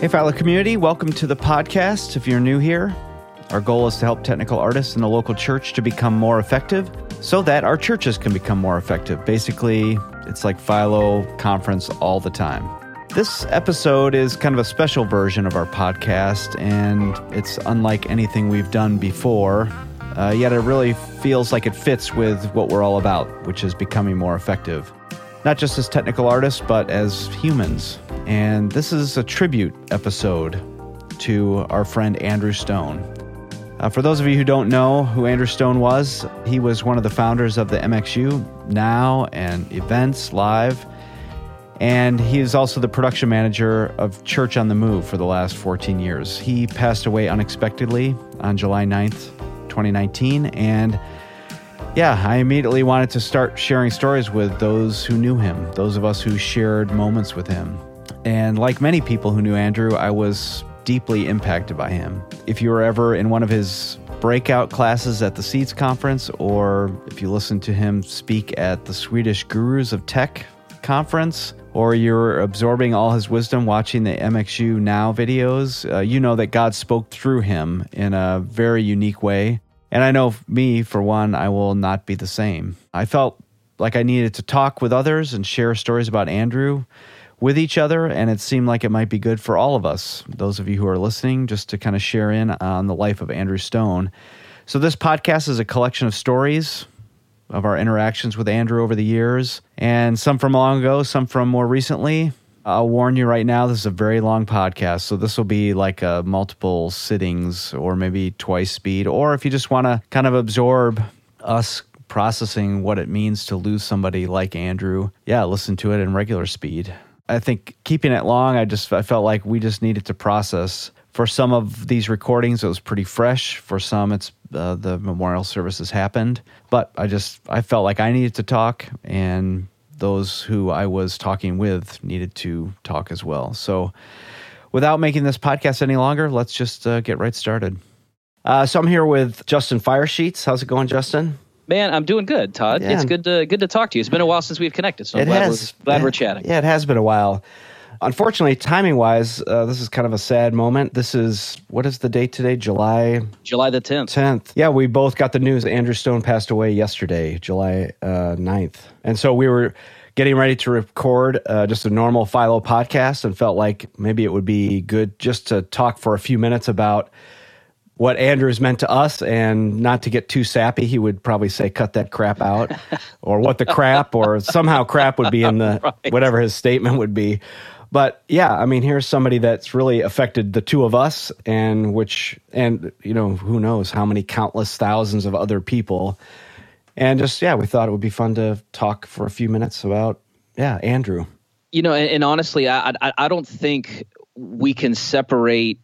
Hey, Philo community, welcome to the podcast. If you're new here, our goal is to help technical artists in the local church to become more effective so that our churches can become more effective. Basically, it's like Philo conference all the time. This episode is kind of a special version of our podcast, and it's unlike anything we've done before. Uh, yet it really feels like it fits with what we're all about, which is becoming more effective not just as technical artists, but as humans. And this is a tribute episode to our friend Andrew Stone. Uh, for those of you who don't know who Andrew Stone was, he was one of the founders of the MXU Now and Events Live. And he is also the production manager of Church on the Move for the last 14 years. He passed away unexpectedly on July 9th, 2019. And yeah, I immediately wanted to start sharing stories with those who knew him, those of us who shared moments with him. And like many people who knew Andrew, I was deeply impacted by him. If you were ever in one of his breakout classes at the Seeds Conference, or if you listened to him speak at the Swedish Gurus of Tech conference, or you're absorbing all his wisdom watching the MXU Now videos, uh, you know that God spoke through him in a very unique way. And I know me, for one, I will not be the same. I felt like I needed to talk with others and share stories about Andrew with each other, and it seemed like it might be good for all of us, those of you who are listening, just to kind of share in on the life of Andrew Stone. So, this podcast is a collection of stories of our interactions with Andrew over the years, and some from long ago, some from more recently, I'll warn you right now, this is a very long podcast. So this will be like a multiple sittings or maybe twice speed. Or if you just want to kind of absorb us processing what it means to lose somebody like Andrew, yeah, listen to it in regular speed. I think keeping it long, I just I felt like we just needed to process. For some of these recordings, it was pretty fresh. For some, it's uh, the memorial services happened. But I just I felt like I needed to talk, and those who I was talking with needed to talk as well. So, without making this podcast any longer, let's just uh, get right started. Uh, so, I'm here with Justin Firesheets. How's it going, Justin? Man, I'm doing good, Todd. Yeah. It's good to good to talk to you. It's been a while since we've connected, so I'm glad, has, we're, glad we're chatting. Yeah, it has been a while. Unfortunately, timing wise, uh, this is kind of a sad moment. This is what is the date today? July July the tenth. Tenth. Yeah, we both got the news. Andrew Stone passed away yesterday, July uh, 9th. and so we were getting ready to record uh, just a normal Philo podcast, and felt like maybe it would be good just to talk for a few minutes about what Andrew's meant to us and not to get too sappy, he would probably say, cut that crap out, or what the crap, or somehow crap would be in the right. whatever his statement would be. But yeah, I mean, here's somebody that's really affected the two of us, and which, and you know, who knows how many countless thousands of other people. And just, yeah, we thought it would be fun to talk for a few minutes about, yeah, Andrew. You know, and, and honestly, I, I, I don't think we can separate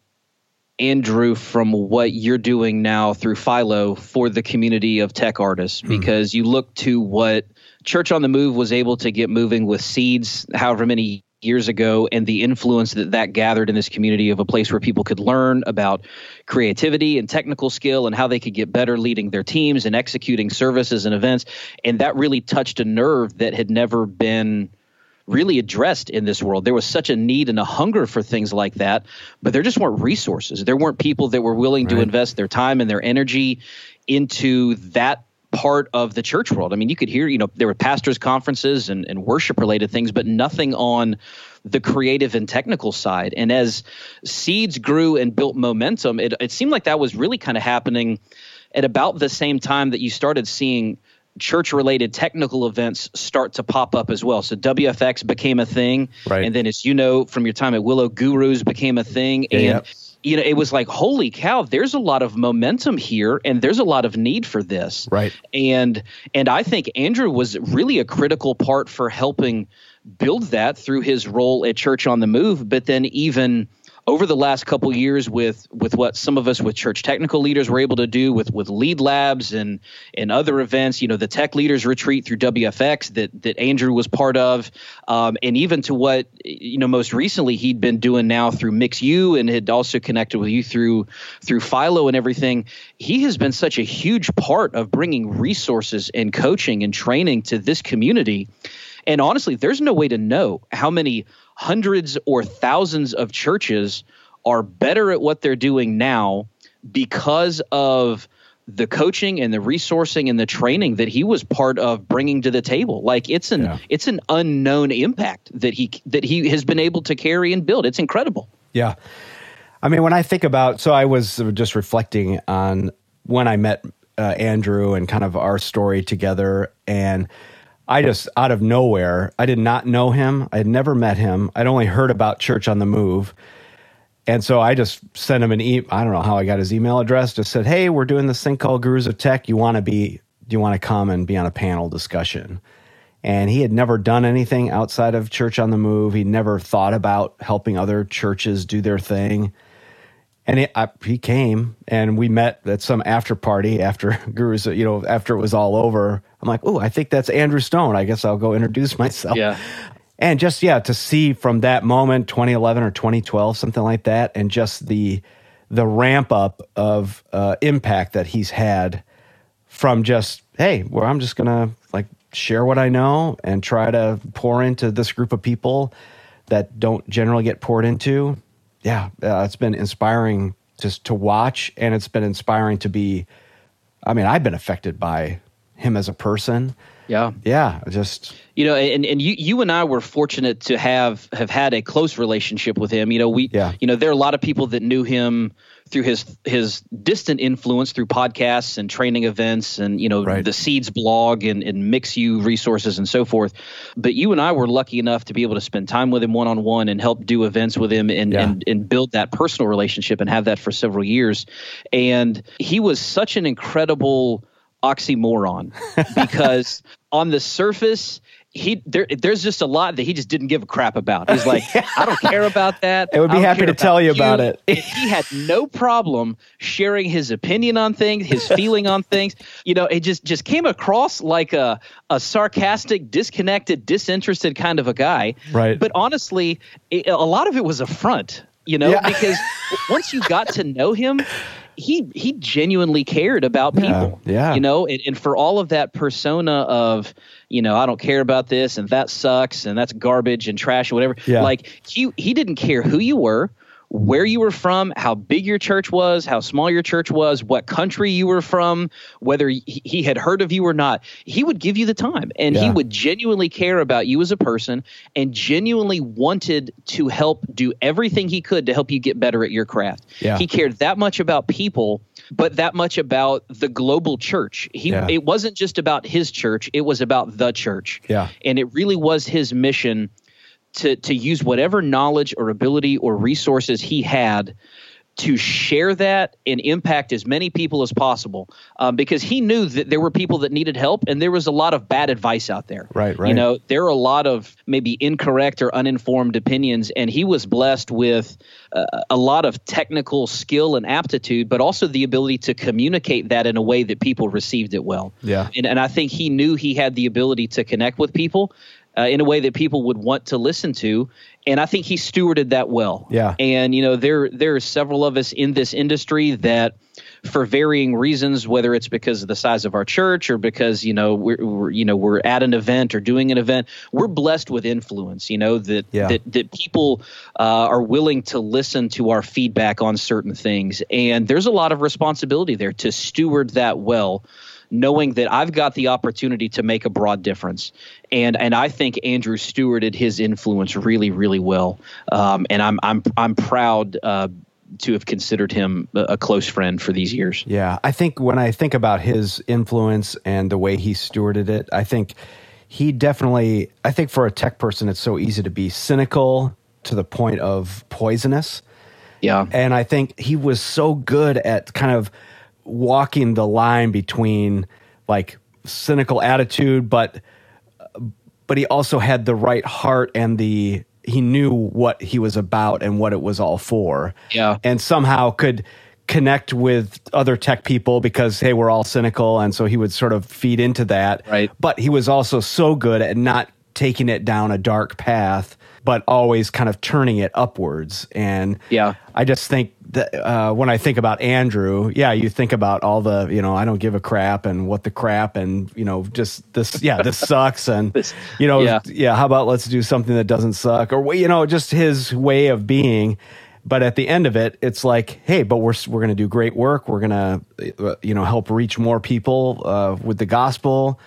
Andrew from what you're doing now through Philo for the community of tech artists mm because you look to what Church on the Move was able to get moving with seeds however many years ago and the influence that that gathered in this community of a place where people could learn about creativity and technical skill and how they could get better leading their teams and executing services and events. And that really touched a nerve that had never been really addressed in this world. There was such a need and a hunger for things like that, but there just weren't resources. There weren't people that were willing right. to invest their time and their energy into that part of the church world. I mean, you could hear, you know, there were pastors' conferences and, and worship related things, but nothing on the creative and technical side. And as seeds grew and built momentum, it, it seemed like that was really kind of happening at about the same time that you started seeing church related technical events start to pop up as well. So WFX became a thing. Right. And then, as you know from your time at Willow, Gurus became a thing. Yeah, and yep you know, it was like, holy cow, there's a lot of momentum here and there's a lot of need for this. Right. And and I think Andrew was really a critical part for helping build that through his role at Church on the Move, but then even over the last couple years with with what some of us with church technical leaders were able to do with with lead labs and and other events you know the tech leaders retreat through wfx that that andrew was part of um, and even to what you know most recently he'd been doing now through mix MixU and had also connected with you through through philo and everything. He has been such a huge part of bringing resources and coaching and training to this community. And honestly there's no way to know how many hundreds or thousands of churches are better at what they're doing now because of the coaching and the resourcing and the training that he was part of bringing to the table. Like it's an yeah. it's an unknown impact that he that he has been able to carry and build. It's incredible. Yeah. I mean when i think about so i was just reflecting on when i met uh, andrew and kind of our story together and i just out of nowhere i did not know him i had never met him i'd only heard about church on the move and so I just sent him an e. I don't know how I got his email address. Just said, "Hey, we're doing this thing called Gurus of Tech. You want to be? Do you want to come and be on a panel discussion?" And he had never done anything outside of Church on the Move. He never thought about helping other churches do their thing. And it, I, he came, and we met at some after party after Gurus. You know, after it was all over. I'm like, "Oh, I think that's Andrew Stone. I guess I'll go introduce myself." Yeah and just yeah to see from that moment 2011 or 2012 something like that and just the the ramp up of uh, impact that he's had from just hey well i'm just gonna like share what i know and try to pour into this group of people that don't generally get poured into yeah uh, it's been inspiring just to watch and it's been inspiring to be i mean i've been affected by him as a person yeah. Yeah. Just you know, and, and you you and I were fortunate to have have had a close relationship with him. You know, we yeah. you know, there are a lot of people that knew him through his his distant influence through podcasts and training events and you know right. the seeds blog and, and Mix U resources and so forth but you and i were lucky enough to be able to spend time with him one-on-one and help do events with him and, yeah. and and build that personal relationship and have that for several years and he was such an incredible oxymoron because on the surface he there there's just a lot that he just didn't give a crap about. He's like, I don't care about that. I would be happy to tell you, you about it. he had no problem sharing his opinion on things, his feeling on things. You know, it just just came across like a a sarcastic, disconnected, disinterested kind of a guy. Right. But honestly, it, a lot of it was a front. You know, yeah. because once you got to know him, he he genuinely cared about people. Yeah. yeah. You know, and, and for all of that persona of, you know, I don't care about this and that sucks and that's garbage and trash and whatever. Yeah. Like he he didn't care who you were where you were from, how big your church was, how small your church was, what country you were from, whether he had heard of you or not. He would give you the time and yeah. he would genuinely care about you as a person and genuinely wanted to help do everything he could to help you get better at your craft. Yeah. He cared that much about people but that much about the global church. He yeah. it wasn't just about his church, it was about the church. Yeah. And it really was his mission to to use whatever knowledge or ability or resources he had to share that and impact as many people as possible. Um, because he knew that there were people that needed help and there was a lot of bad advice out there. Right right. You know there are a lot of maybe incorrect or uninformed opinions and he was blessed with uh, a lot of technical skill and aptitude but also the ability to communicate that in a way that people received it well. Yeah. And, and i think he knew he had the ability to connect with people uh, in a way that people would want to listen to. And I think he stewarded that well. Yeah. And you know, there there are several of us in this industry that, for varying reasons, whether it's because of the size of our church or because you know we're, we're you know we're at an event or doing an event, we're blessed with influence. You know that yeah. that that people uh, are willing to listen to our feedback on certain things, and there's a lot of responsibility there to steward that well knowing that I've got the opportunity to make a broad difference. And and I think Andrew stewarded his influence really, really well. Um, and I'm I'm I'm proud. Uh, to have considered him a close friend for these years. Yeah, I think when I think about his influence and the way he stewarded it, I think he definitely. I think for a tech person, it's so easy to be cynical to the point of poisonous. Yeah, and I think he was so good at kind of walking the line between like cynical attitude, but but he also had the right heart and the he knew what he was about and what it was all for. Yeah. And somehow could connect with other tech people because hey, we're all cynical and so he would sort of feed into that. Right. But he was also so good at not taking it down a dark path but always kind of turning it upwards. And Yeah. I just think that uh, when I think about Andrew, yeah, you think about all the, you know, I don't give a crap and what the crap and, you know, just this, yeah, this sucks. And, This- you know, yeah. yeah. how about let's do something that doesn't suck or, you know, just his way of being. But at the end of it, it's like, hey, but we're, we're going to do great work. We're going to, you know, help reach more people uh, with the gospel.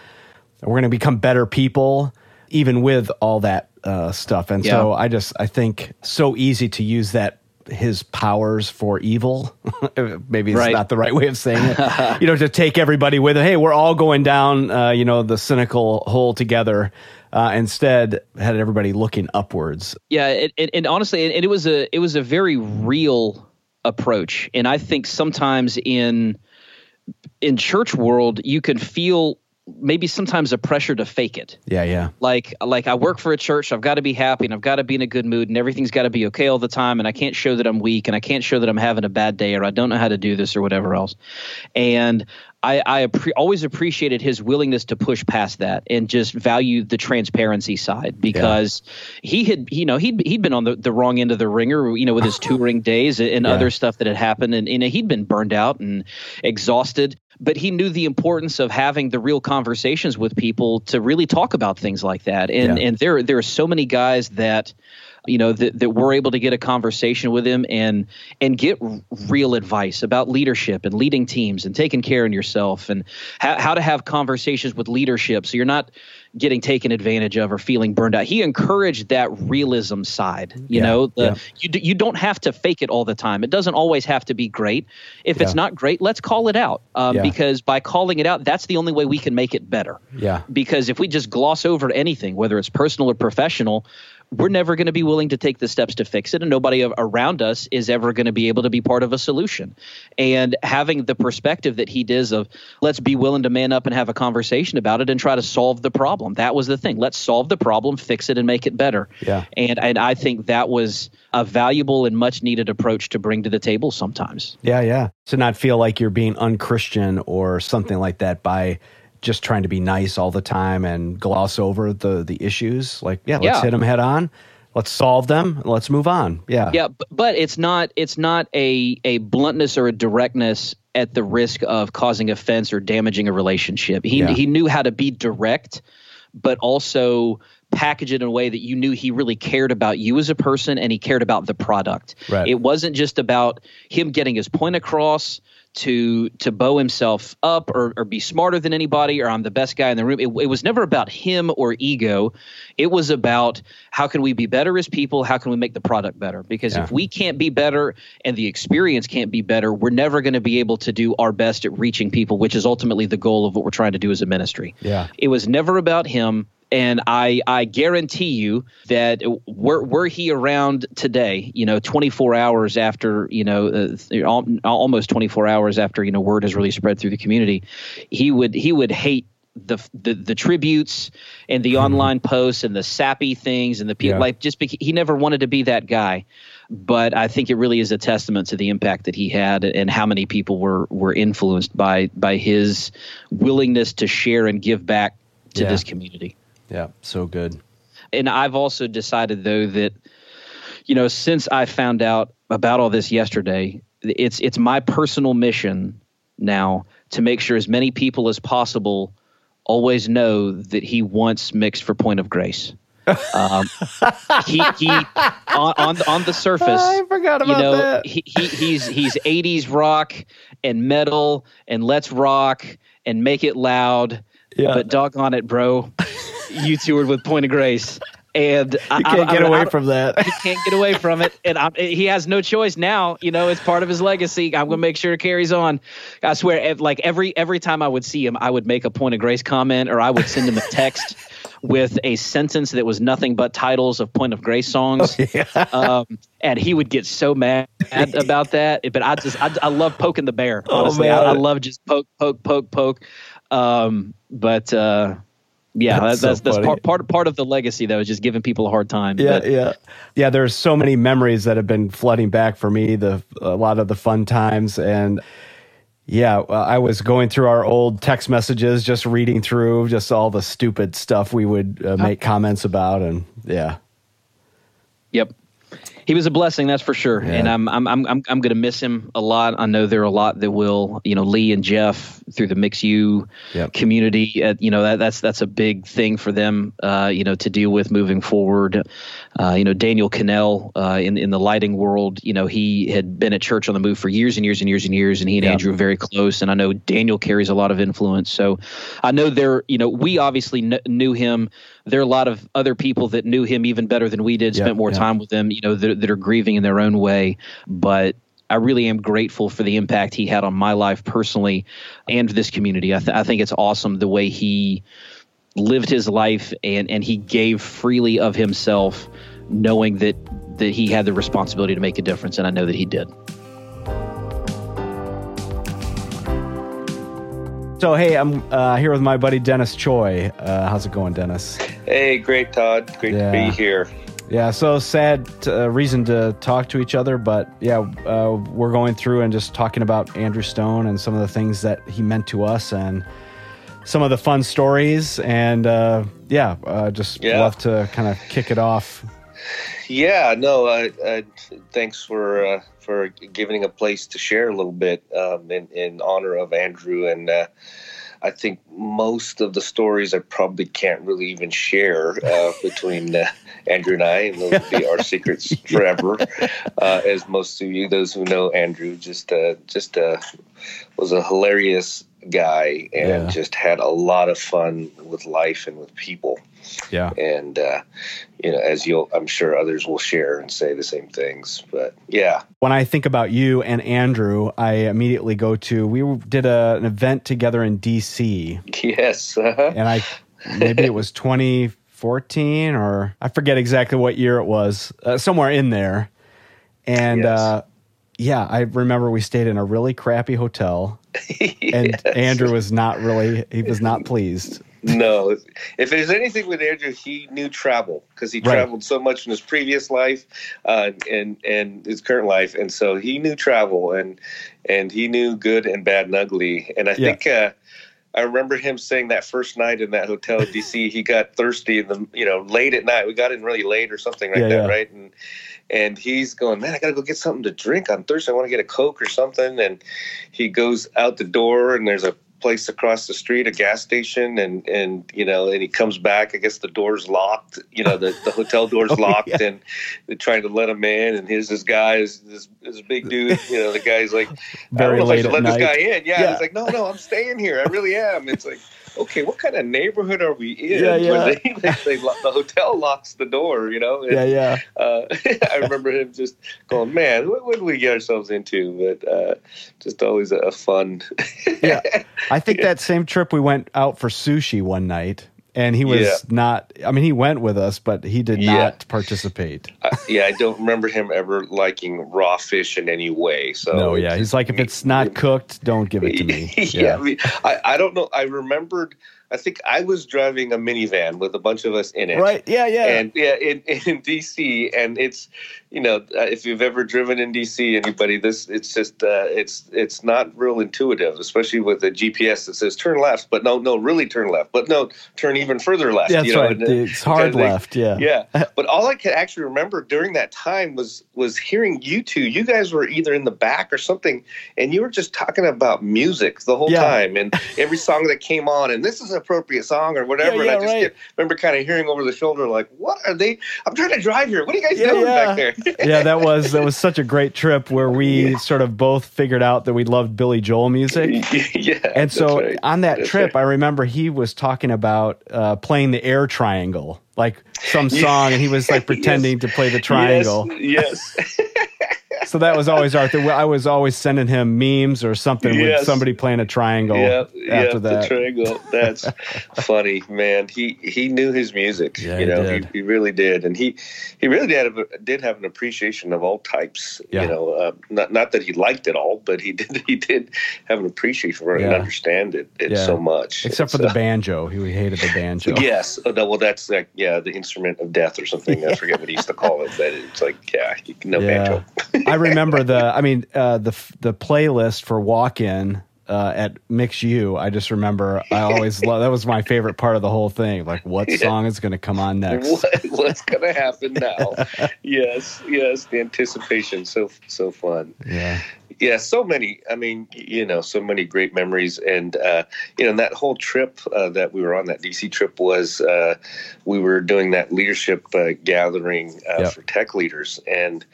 We're going to become better people, even with all that uh, stuff. And so I just I think so easy to use that his powers for evil. Maybe it's Right. not the right way of saying it. you know, to take everybody with it. Hey, we're all going down, uh, you know, the cynical hole together. Uh, instead, had everybody looking upwards. Yeah, it, it, and honestly, it, it was a it was a very real approach, and I think sometimes in in church world you can feel maybe sometimes a pressure to fake it. Yeah, yeah, Like like I work for a church, I've got to be happy and I've got to be in a good mood and everything's got to be okay all the time, and I can't show that I'm weak and I can't show that I'm having a bad day or I don't know how to do this or whatever else. And I, I appre- always appreciated his willingness to push past that and just value the transparency side because he had, you know, he'd he'd been on the, the wrong end of the ringer, you know, with his touring days and Yeah. other stuff that had happened, and, and he'd been burned out and exhausted. But he knew the importance of having the real conversations with people to really talk about things like that. And Yeah. and there there are so many guys that you know that, that were able to get a conversation with him and and get r- real advice about leadership and leading teams and taking care of yourself and how, how to have conversations with leadership so you're not getting taken advantage of or feeling burned out. He encouraged that realism side you Yeah, know? The, yeah. you, d- you don't have to fake it all the time. It doesn't always have to be great. If it's not great let's call it out um, Yeah. because by calling it out that's the only way we can make it better. Yeah, because if we just gloss over anything, whether it's personal or professional, we're never going to be willing to take the steps to fix it, and nobody around us is ever going to be able to be part of a solution. And having the perspective that he does of let's be willing to man up and have a conversation about it and try to solve the problem. That was the thing. Let's solve the problem, fix it, and make it better. Yeah. And and I think that was a valuable and much needed approach to bring to the table sometimes. yeah, yeah. To not feel like you're being unchristian or something like that by just trying to be nice all the time and gloss over the the issues. Like, yeah, let's Yeah. hit them head on. Let's solve them. Let's move on. Yeah, Yeah, but it's not it's not a a bluntness or a directness at the risk of causing offense or damaging a relationship. He Yeah. he knew how to be direct, but also package it in a way that you knew he really cared about you as a person and he cared about the product. Right. It wasn't just about him getting his point across to to bow himself up or, or be smarter than anybody or I'm the best guy in the room. It, it was never about him or ego. It was about how can we be better as people? How can we make the product better? Because Yeah. if we can't be better and the experience can't be better, we're never going to be able to do our best at reaching people, which is ultimately the goal of what we're trying to do as a ministry. Yeah. It was never about him. And I, I guarantee you that were, were he around today, you know, 24 hours after, you know, uh, al- almost 24 hours after, you know, word has really spread through the community, he would he would hate the the, the tributes and the online posts and the sappy things and the people Yeah. like just because he never wanted to be that guy. But I think it really is a testament to the impact that he had and how many people were were influenced by by his willingness to share and give back to Yeah. this community. Yeah, so good. And I've also decided though that you know since I found out about all this yesterday, it's it's my personal mission now to make sure as many people as possible always know that he wants mixed for point of grace. Um, he he on on, on the surface. I forgot about you know that. He, he he's he's 80s rock and metal and let's rock and make it loud. Yeah. But doggone it, bro, you toured with Point of Grace, and I, You can't I- get I- away from that. he can't get away from it, and he has no choice now. You know, it's part of his legacy. I'm gonna make sure it carries on. I swear, like every every time I would see him, I would make a point of grace comment, or I would send him a text with a sentence that was nothing but titles of point of grace songs. um, and he would get so mad about that. But I just I, I love poking the bear. Oh, Honestly, I. I love just poke poke poke poke. Um, but uh, yeah, That's that's so that's, part part part of the legacy though is just giving people a hard time. Yeah, But- yeah, yeah. There's so many memories that have been flooding back for me. The a lot of the fun times, and yeah, I was going through our old text messages, just reading through just all the stupid stuff we would uh, make comments about, and yeah, Yep he was a blessing, that's for sure. Yeah. And I'm I'm I'm I'm, I'm going to miss him a lot. I know there are a lot that will, you know, Lee and Jeff through the Mix U yep. community. Uh, you know, that, that's that's a big thing for them, uh, you know, to deal with moving forward. Uh, you know, Daniel Cannell uh, in in the lighting world, you know, he had been at Church on the Move for years and years and years and years, and he and yep. Andrew are very close. And I know Daniel carries a lot of influence. So I know there, you know, we obviously kn- knew him there are a lot of other people that knew him even better than we did, spent more time with him, you know, that, that are grieving in their own way. But I really am grateful for the impact he had on my life personally and this community. I, th- I think it's awesome the way he lived his life and, and he gave freely of himself, knowing that, that he had the responsibility to make a difference. And I know that he did. So, hey, I'm uh, here with my buddy Dennis Choi. Uh, how's it going, Dennis? Hey, great, Todd. Great yeah. to be here. Yeah, so sad uh, reason to talk to each other, but yeah, uh, we're going through and just talking about Andrew Stone and some of the things that he meant to us and some of the fun stories. And uh, yeah, uh, just yeah. love to kind of kick it off. Yeah, no, thanks for for giving a place to share a little bit um, in, in honor of Andrew. And uh, I think most of the stories I probably can't really even share uh, between uh, Andrew and I, and those will be our secrets forever. Uh, as most of you, those who know Andrew, just uh, just uh, was a hilarious guy and yeah. just had a lot of fun with life and with people. Yeah. And uh, you know, as you'll, I'm sure others will share and say the same things. But yeah. When I think about you and Andrew, I immediately go to we did a, an event together in D.C. Yes. Uh-huh. And I maybe it was 2014 or I forget exactly what year it was, uh, somewhere in there. And yes. uh, yeah, I remember we stayed in a really crappy hotel, and yes. Andrew was not really he was not pleased. No, if there's anything with Andrew, he knew travel because he right. traveled so much in his previous life uh, and and his current life, and so he knew travel and and he knew good and bad and ugly. And I yeah. think uh, I remember him saying that first night in that hotel in DC, he got thirsty in the you know late at night. We got in really late or something like yeah, that, yeah. right? And and he's going, man, I gotta go get something to drink on Thursday. I want to get a Coke or something. And he goes out the door, and there's a place across the street, a gas station, and and you know, and he comes back. I guess the door's locked. You know, the, the hotel door's oh, locked, yeah. and they're trying to let him in. And here's this guy, is this this big dude. You know, the guy's like, Very I don't know if I should let night. this guy in. Yeah, yeah. he's like, no, no, I'm staying here. I really am. It's like okay, what kind of neighborhood are we in? Yeah, yeah. Where they, they, they, the hotel locks the door, you know? And, yeah, yeah. Uh, I remember him just going, man, what, did we get ourselves into? But uh, just always a, a fun. yeah. I think that same trip we went out for sushi one night and he was yeah. not i mean he went with us but he did yeah. not participate uh, yeah i don't remember him ever liking raw fish in any way so no yeah he's like if it's not cooked don't give it to me yeah, yeah. I, mean, I, I don't know i remembered I think I was driving a minivan with a bunch of us in it. Right. Yeah. Yeah. And yeah, in, in DC, and it's you know uh, if you've ever driven in DC, anybody, this it's just uh, it's it's not real intuitive, especially with a GPS that says turn left, but no, no, really turn left, but no, turn even further left. Yeah, that's know, right. And, it's hard left. Yeah. Yeah. But all I could actually remember during that time was was hearing you two. You guys were either in the back or something, and you were just talking about music the whole yeah. time, and every song that came on, and this is an appropriate song or whatever. Yeah, yeah, and I just right. get, remember kind of hearing over the shoulder, like, what are they? I'm trying to drive here. What are you guys doing back there? Yeah, that was that was such a great trip where we sort of both figured out that we loved Billy Joel music. yeah. And so right. on that that's trip, right. I remember he was talking about uh, playing the air triangle, like some song, and he was like pretending yes. to play the triangle. Yes. yes so that was always Arthur. I was always sending him memes or something yes. with somebody playing a triangle. Yeah, after that. the triangle. That's funny, man. He he knew his music. Yeah, you know, he, he, really did, and he he really did have, did have an appreciation of all types. Yeah. You know, uh, not not that he liked it all, but he did he did have an appreciation for it yeah. and understand it, it yeah. so much. Except for the banjo, he hated the banjo. yes, oh, well, that's like yeah, the instrument of death or something. I forget what he used to call it. But it's like yeah, no banjo. I remember the. I mean, uh, the the playlist for Walk In uh, at Mix U, I just remember I always love that was my favorite part of the whole thing. Like, what song is going to come on next? What, what's going to happen now? yes, yes, the anticipation, so so fun. Yeah, yeah, so many. I mean, you know, so many great memories, and uh, you know, that whole trip uh, that we were on, that DC trip was uh, we were doing that leadership uh, gathering uh, yep. for tech leaders, and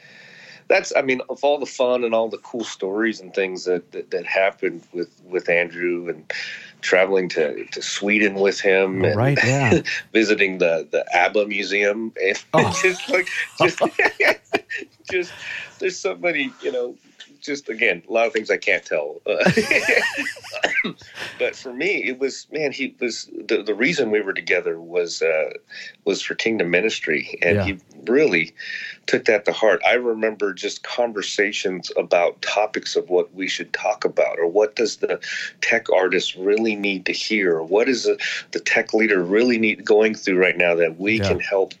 that's I mean of all the fun and all the cool stories and things that that, that happened with with Andrew and traveling to, to Sweden with him and right, yeah. visiting the the ABBA museum and oh. just like just just there's so many you know just again a lot of things I can't tell. Uh, but for me, it was man. He was the, the reason we were together was uh, was for Kingdom Ministry, and yeah. he really took that to heart. I remember just conversations about topics of what we should talk about, or what does the tech artist really need to hear, or what is the, the tech leader really need going through right now that we yeah. can help,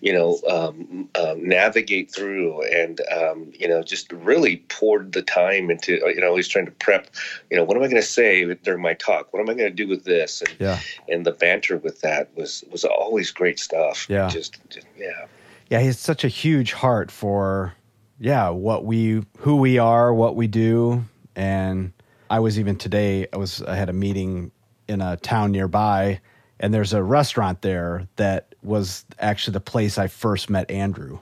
you know, um, um, navigate through, and um, you know, just really poured the time into, you know, he's trying to prep, you know, what am I going to say during my talk? What am I going to do with this? And yeah. and the banter with that was was always great stuff. Yeah, just, just yeah yeah, he has such a huge heart for yeah, what we who we are, what we do, and I was even today I was I had a meeting in a town nearby and there's a restaurant there that was actually the place I first met Andrew.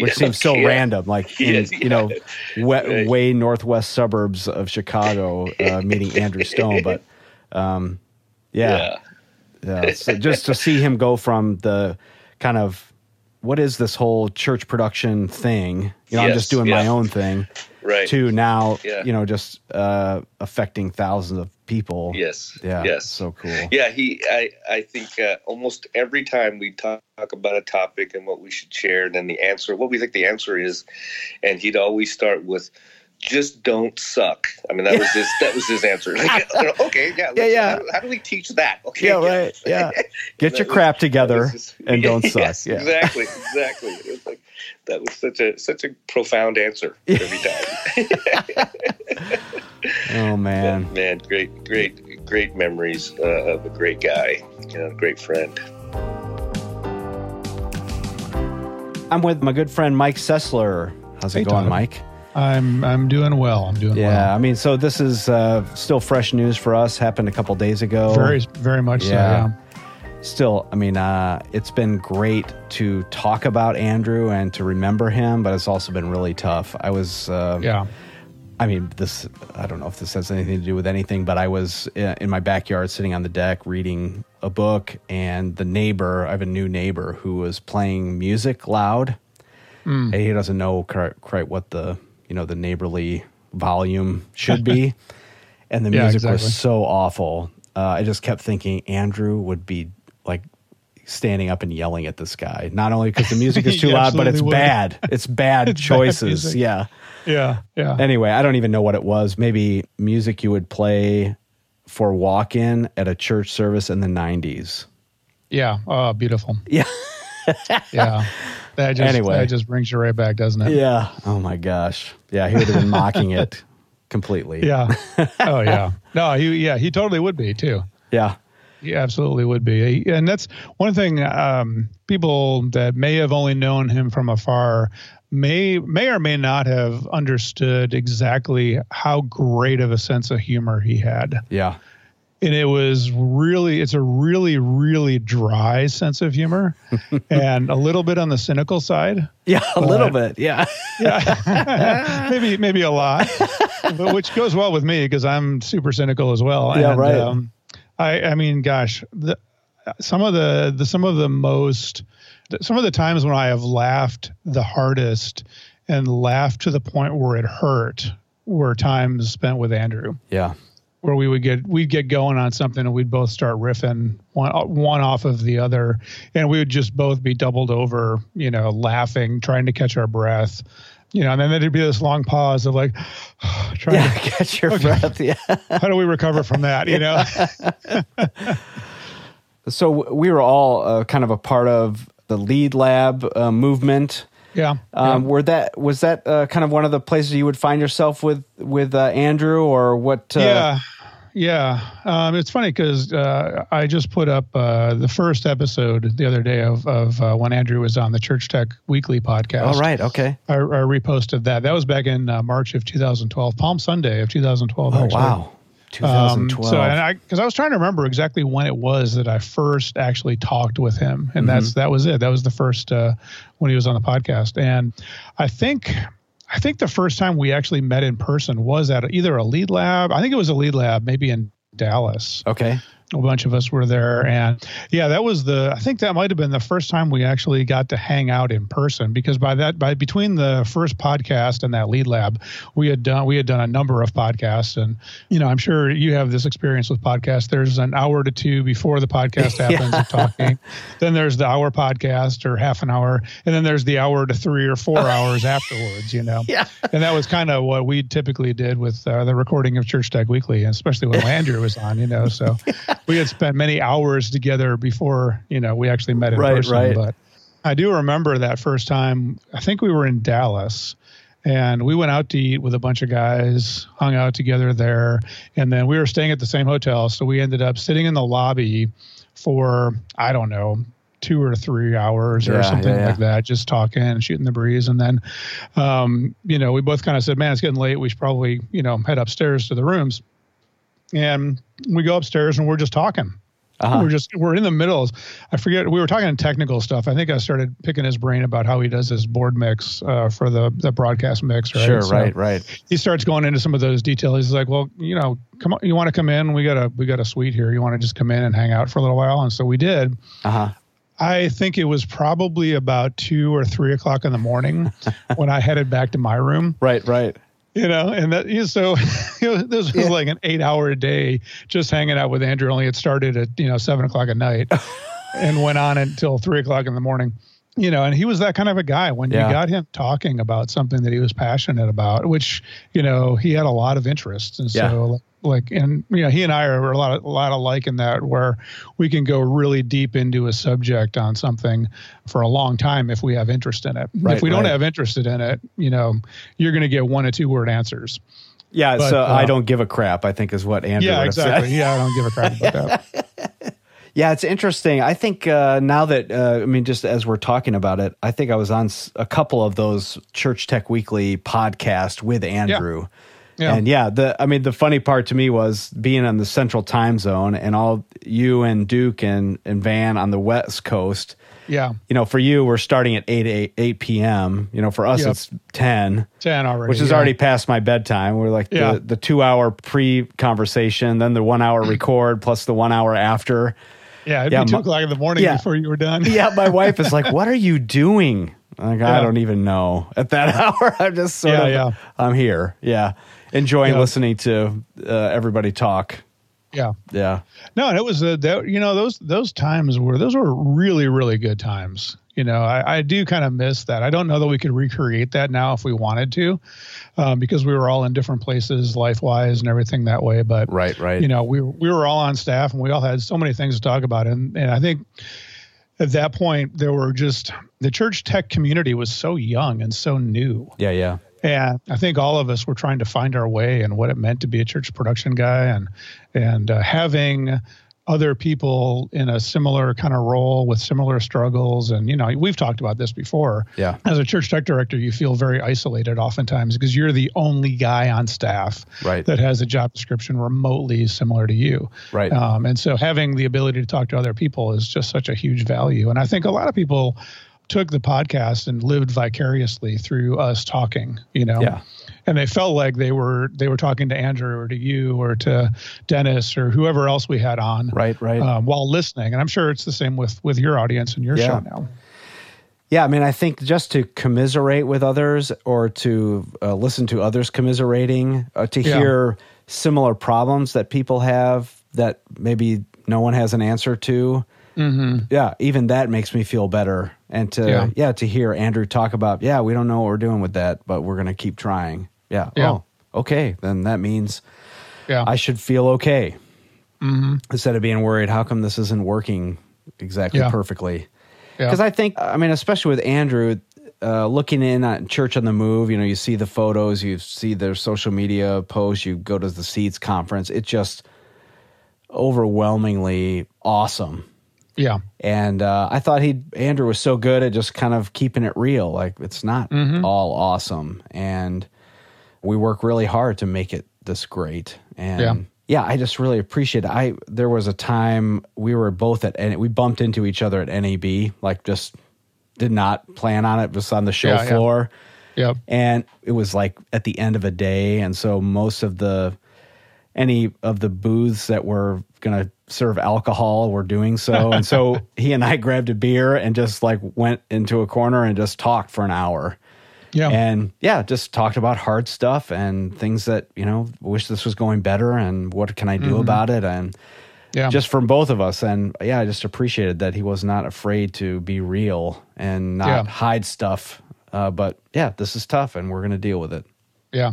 Which yeah, seems so yeah. random, like in, yeah. you know, way, way, northwest suburbs of Chicago, uh, meeting Andrew Stone. But um, yeah, yeah. So just to see him go from the kind of what is this whole church production thing? You know, yes, I'm just doing yeah. my own thing. Right. To now, yeah. you know, just uh, affecting thousands of people. Yes. Yeah. Yes. So cool. Yeah. He. I. I think uh, almost every time we talk about a topic and what we should share, then the answer, what we think the answer is, and he'd always start with just don't suck. I mean, that was his that was his answer. Like, okay, yeah, yeah, yeah. How, how, do we teach that? Okay, yeah, right, yeah. Get your crap together just, and don't yes, suck. Yeah. Exactly, exactly. It was like that was such a such a profound answer every time. oh man, but, man, great, great, great memories uh, of a great guy, you know, great friend. I'm with my good friend Mike Sessler. How's it hey, going, Todd. Mike? I'm I'm doing well. I'm doing yeah, well. Yeah, I mean, so this is uh, still fresh news for us. Happened a couple days ago. Very very much yeah. so. Yeah. Still, I mean, uh, it's been great to talk about Andrew and to remember him, but it's also been really tough. I was uh, yeah. I mean, this, I don't know if this has anything to do with anything, but I was uh, in my backyard sitting on the deck reading a book, and the neighbor, I have a new neighbor who was playing music loud. Mm. And he doesn't know quite, quite what the you know the neighborly volume should be, and the yeah, music exactly. was so awful. Uh, I just kept thinking Andrew would be like standing up and yelling at this guy. Not only because the music is too loud, but it's would. bad. It's bad it's choices. Bad yeah. Yeah. Yeah. Anyway, I don't even know what it was. Maybe music you would play for walk in at a church service in the 90s. Yeah. Oh, beautiful. Yeah. yeah. That just, anyway, that just brings you right back, doesn't it? Yeah. Oh my gosh. Yeah, he would have been mocking it completely. Yeah. Oh yeah. No, he yeah he totally would be too. Yeah. He absolutely would be, and that's one thing. Um, people that may have only known him from afar may may or may not have understood exactly how great of a sense of humor he had. Yeah and it was really it's a really really dry sense of humor and a little bit on the cynical side. Yeah a little bit yeah. Yeah. Maybe maybe a lot but which goes well with me because i'm super cynical as well. Yeah and, right. um, i i mean gosh the, some of the, the some of the most some of the times when i have laughed the hardest and laughed to the point where it hurt were times spent with andrew. Yeah where we would get we'd get going on something and we'd both start riffing one one off of the other. And we would just both be doubled over you know laughing trying to catch our breath you know and then there'd be this long pause of like trying yeah, to catch your okay, breath yeah. How do we recover from that you know? So we were all uh, kind of a part of the lead lab uh, movement Yeah. Um, yeah. Were that was that uh, kind of one of the places you would find yourself with with uh, Andrew, or what? Uh, yeah. Yeah, um, it's funny because uh, I just put up uh, the first episode the other day of, of uh, when Andrew was on the Church Tech Weekly podcast. All right, okay. I, I reposted that. That was back in uh, March of 2012, Palm Sunday of 2012. Oh actually. wow, 2012. Um, so, and I because I was trying to remember exactly when it was that I first actually talked with him, and Mm-hmm. that's that was it. That was the first uh, when he was on the podcast, and I think. I think the first time we actually met in person was at either a lead lab. I think it was a lead lab, maybe in Dallas. okay. A bunch of us were there, and yeah, that was the. I think that might have been the first time we actually got to hang out in person because by that, by between the first podcast and that lead lab, we had done we had done a number of podcasts, and you know, I'm sure you have this experience with podcasts. There's an hour to two before the podcast happens of talking, then there's the hour podcast or half an hour, and then there's the hour to three or four hours afterwards. You know, Yeah. and that was kind of what we typically did with uh, the recording of Church Tech Weekly, especially when Andrew was on. You know, so we had spent many hours together before you know we actually met in Right, person. right. But I do remember that first time. I think we were in Dallas. And we went out to eat with a bunch of guys, hung out together there. And then we were staying at the same hotel. So we ended up sitting in the lobby for, I don't know, two or three hours Yeah, or something yeah, yeah. like that, just talking and shooting the breeze. And then, um, you know, we both kind of said, man, it's getting late. We should probably, you know, head upstairs to the rooms. And we go upstairs and we're just talking. Uh-huh. We're just we're in the middle. I forget we were talking technical stuff. I think I started picking his brain about how he does his board mix uh, for the the broadcast mix. Right? Sure, So right, right. He starts going into some of those details. He's like, "Well, you know, come on, you want to come in? We got a we got a suite here. You want to just come in and hang out for a little while?" And so we did. Uh huh. I think it was probably about two or three o'clock in the morning when I headed back to my room Right, right. You know, and that you so you know, this was like an eight hour day just hanging out with Andrew. Only it started at you know seven o'clock at night and went on until three o'clock in the morning. You know, and he was that kind of a guy. When Yeah. you got him talking about something that he was passionate about, which you know he had a lot of interest, and Yeah. so like, and you know, he and I are a lot of, a lot alike in that where we can go really deep into a subject on something for a long time if we have interest in it. Right, if we don't have interest in it, you know, you're going to get one or two word answers. Yeah, But, so I uh, don't give a crap. I think is what Andrew Yeah, would have exactly. said. Yeah, I don't give a crap about that. Yeah, it's interesting. I think uh, now that uh, I mean, just as we're talking about it, I think I was on a couple of those Church Tech Weekly podcast with Andrew. Yeah. And yeah, the I mean, the funny part to me was being on the Central Time Zone and all you and Duke and and Van on the West Coast. Yeah, You know, for you, we're starting at 8, 8, 8 p.m. You know, for us, Yep. it's 10. ten already, which is yeah. already past my bedtime. We're like Yeah. the, the two hour pre conversation, then the one hour record plus the one hour after. yeah. It'd yeah, be two my- o'clock in the morning yeah. before you were done. Yeah, my wife is like, "What are you doing?" Like, I don't even know. At that hour, I'm just sort Yeah, of, yeah. I'm here. Yeah, enjoying Yeah. listening to uh, everybody talk. yeah. Yeah, No, and it was uh, that you know those those times were those were really really good times. You know, I, I do kind of miss that. I don't know that we could recreate that now if we wanted to, um, because we were all in different places life wise and everything that way. But right, right. you know, we were- we were all on staff and we all had so many things to talk about. And and I think at that point there were just the church tech community was so young and so new. yeah, yeah, And I think all of us were trying to find our way and what it meant to be a church production guy, and and uh, having other people in a similar kind of role with similar struggles. And you know, we've talked about this before. yeah, As a church tech director, you feel very isolated oftentimes because you're the only guy on staff right, that has a job description remotely similar to you. right. Um, and so having the ability to talk to other people is just such a huge value. And I think a lot of people took the podcast and lived vicariously through us talking, you know. Yeah. And they felt like they were they were talking to Andrew or to you or to Dennis or whoever else we had on right, right. um, while listening. And I'm sure it's the same with with your audience and your Yeah. show now. Yeah, I mean, I think just to commiserate with others or to uh, listen to others commiserating, uh, to Yeah. hear similar problems that people have that maybe no one has an answer to. Mm-hmm. Yeah, even that makes me feel better. And to Yeah. yeah. to hear Andrew talk about yeah, we don't know what we're doing with that, but we're gonna keep trying. Yeah. Yeah. Oh, okay. Then that means Yeah. I should feel okay mm-hmm. instead of being worried. How come this isn't working exactly Yeah. perfectly? Yeah. Because I think, I mean, especially with Andrew, uh, looking in at Church on the Move, you know, you see the photos, you see their social media posts, you go to the Seeds conference. It's just overwhelmingly awesome. Yeah. And uh, I thought he Andrew was so good at just kind of keeping it real. Like it's not Mm-hmm. all awesome, and we work really hard to make it this great. And Yeah. yeah, I just really appreciate it. I there was a time we were both at and we bumped into each other at NAB, like just did not plan on it, just on the show Yeah, yeah. Yep. And it was like at the end of a day, and so most of the any of the booths that were going to serve alcohol were doing so. And so he and I grabbed a beer and just like went into a corner and just talked for an hour. Yeah. And yeah, just talked about hard stuff and things that, you know, wish this was going better and what can I do about it and yeah. just from both of us and yeah, I just appreciated that he was not afraid to be real and not Yeah. hide stuff. Uh, but yeah, this is tough and we're going to deal with it. Yeah.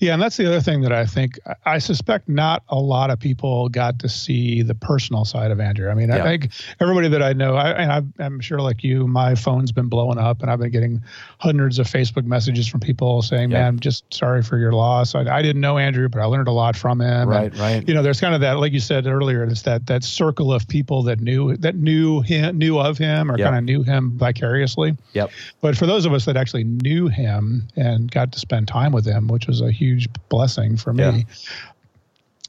Yeah. And that's the other thing that I think I suspect not a lot of people got to see the personal side of Andrew. I mean, Yeah. I think everybody that I know, I, and I, I'm sure like you, my phone's been blowing up and I've been getting hundreds of Facebook messages from people saying, Yeah. man, I'm just sorry for your loss. I, I didn't know Andrew, but I learned a lot from him. Right, And, right. You know, there's kind of that, like you said earlier, it's that, that circle of people that knew, that knew him, knew of him or Yep. kind of knew him vicariously. Yep. But for those of us that actually knew him and got to spend time with him, which was a huge blessing for me, Yeah.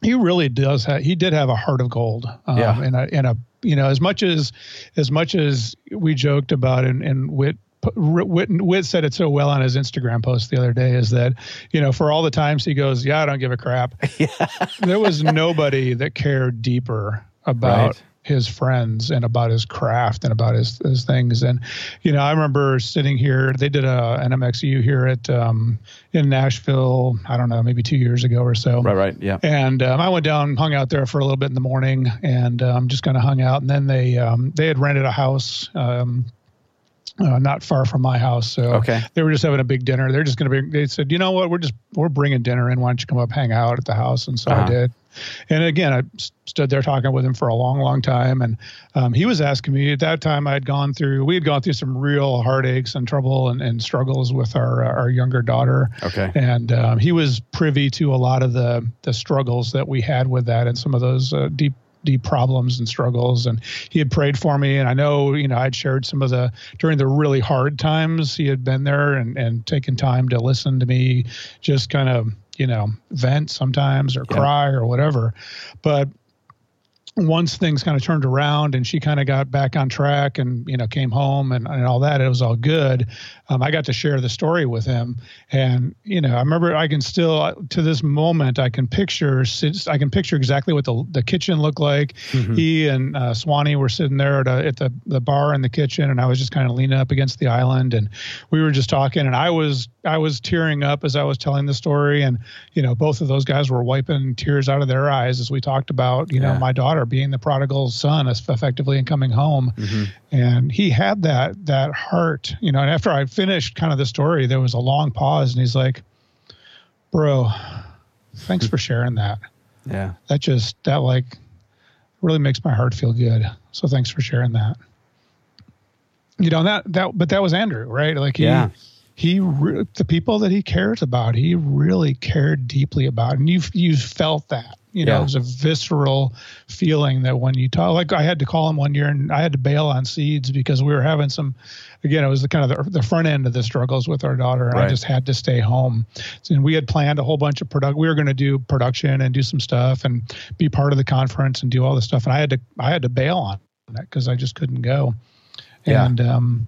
he really does. Have, he did have a heart of gold. Um, Yeah. And a, and a you know as much as as much as we joked about and and wit. Whit, Whit said it so well on his Instagram post the other day is that, you know, for all the times he goes, Yeah, I don't give a crap. There was nobody that cared deeper about Right. His friends and about his craft and about his, his things. And, you know, I remember sitting here, they did a, an MXU here at, um, in Nashville, I don't know, maybe two years ago or so. Right, right. Yeah. And um, I went down, hung out there for a little bit in the morning, and um, just kind of hung out. And then they um, they had rented a house um, uh, not far from my house, so Okay. they were just having a big dinner. They're just going to be. They said, you know what, we're just we're bringing dinner in. Why don't you come up, hang out at the house? And so Uh-huh. I did. And again, I stood there talking with him for a long, long time. And um, he was asking me at that time, I had gone through, we had gone through some real heartaches and trouble and, and struggles with our, our younger daughter. Okay. And um, he was privy to a lot of the, the struggles that we had with that and some of those uh, deep, deep problems and struggles. And he had prayed for me. And I know, you know, I'd shared some of the, during the really hard times, he had been there and, and taken time to listen to me just kind of, you know, vent sometimes or Yeah. cry or whatever. But once things kind of turned around and she kind of got back on track and you know came home and, and all that it was all good um, i got to share the story with him. And you know i remember i can still to this moment i can picture i can picture exactly what the, the kitchen looked like. He and uh, swanee were sitting there at, a, at the, the bar in the kitchen and i was just kind of leaning up against the island and we were just talking and i was i was tearing up as i was telling the story and you know both of those guys were wiping tears out of their eyes as we talked about you know my daughter being the prodigal son effectively and coming home. Mm-hmm. And he had that that heart you know and after i finished kind of the story there was a long pause and he's like bro thanks for sharing that. Yeah. that just that like really makes my heart feel good. So thanks for sharing that. You know that that but that was andrew right? Like he Yeah. He re- the people that he cares about he really cared deeply about and you've you felt that you know Yeah. it was a visceral feeling that when you talk like i had to call him one year and i had to bail on seeds because we were having some again it was the kind of the, the front end of the struggles with our daughter and i just had to stay home and we had planned a whole bunch of product we were going to do production and do some stuff and be part of the conference and do all this stuff and i had to i had to bail on that because i just couldn't go Yeah. and um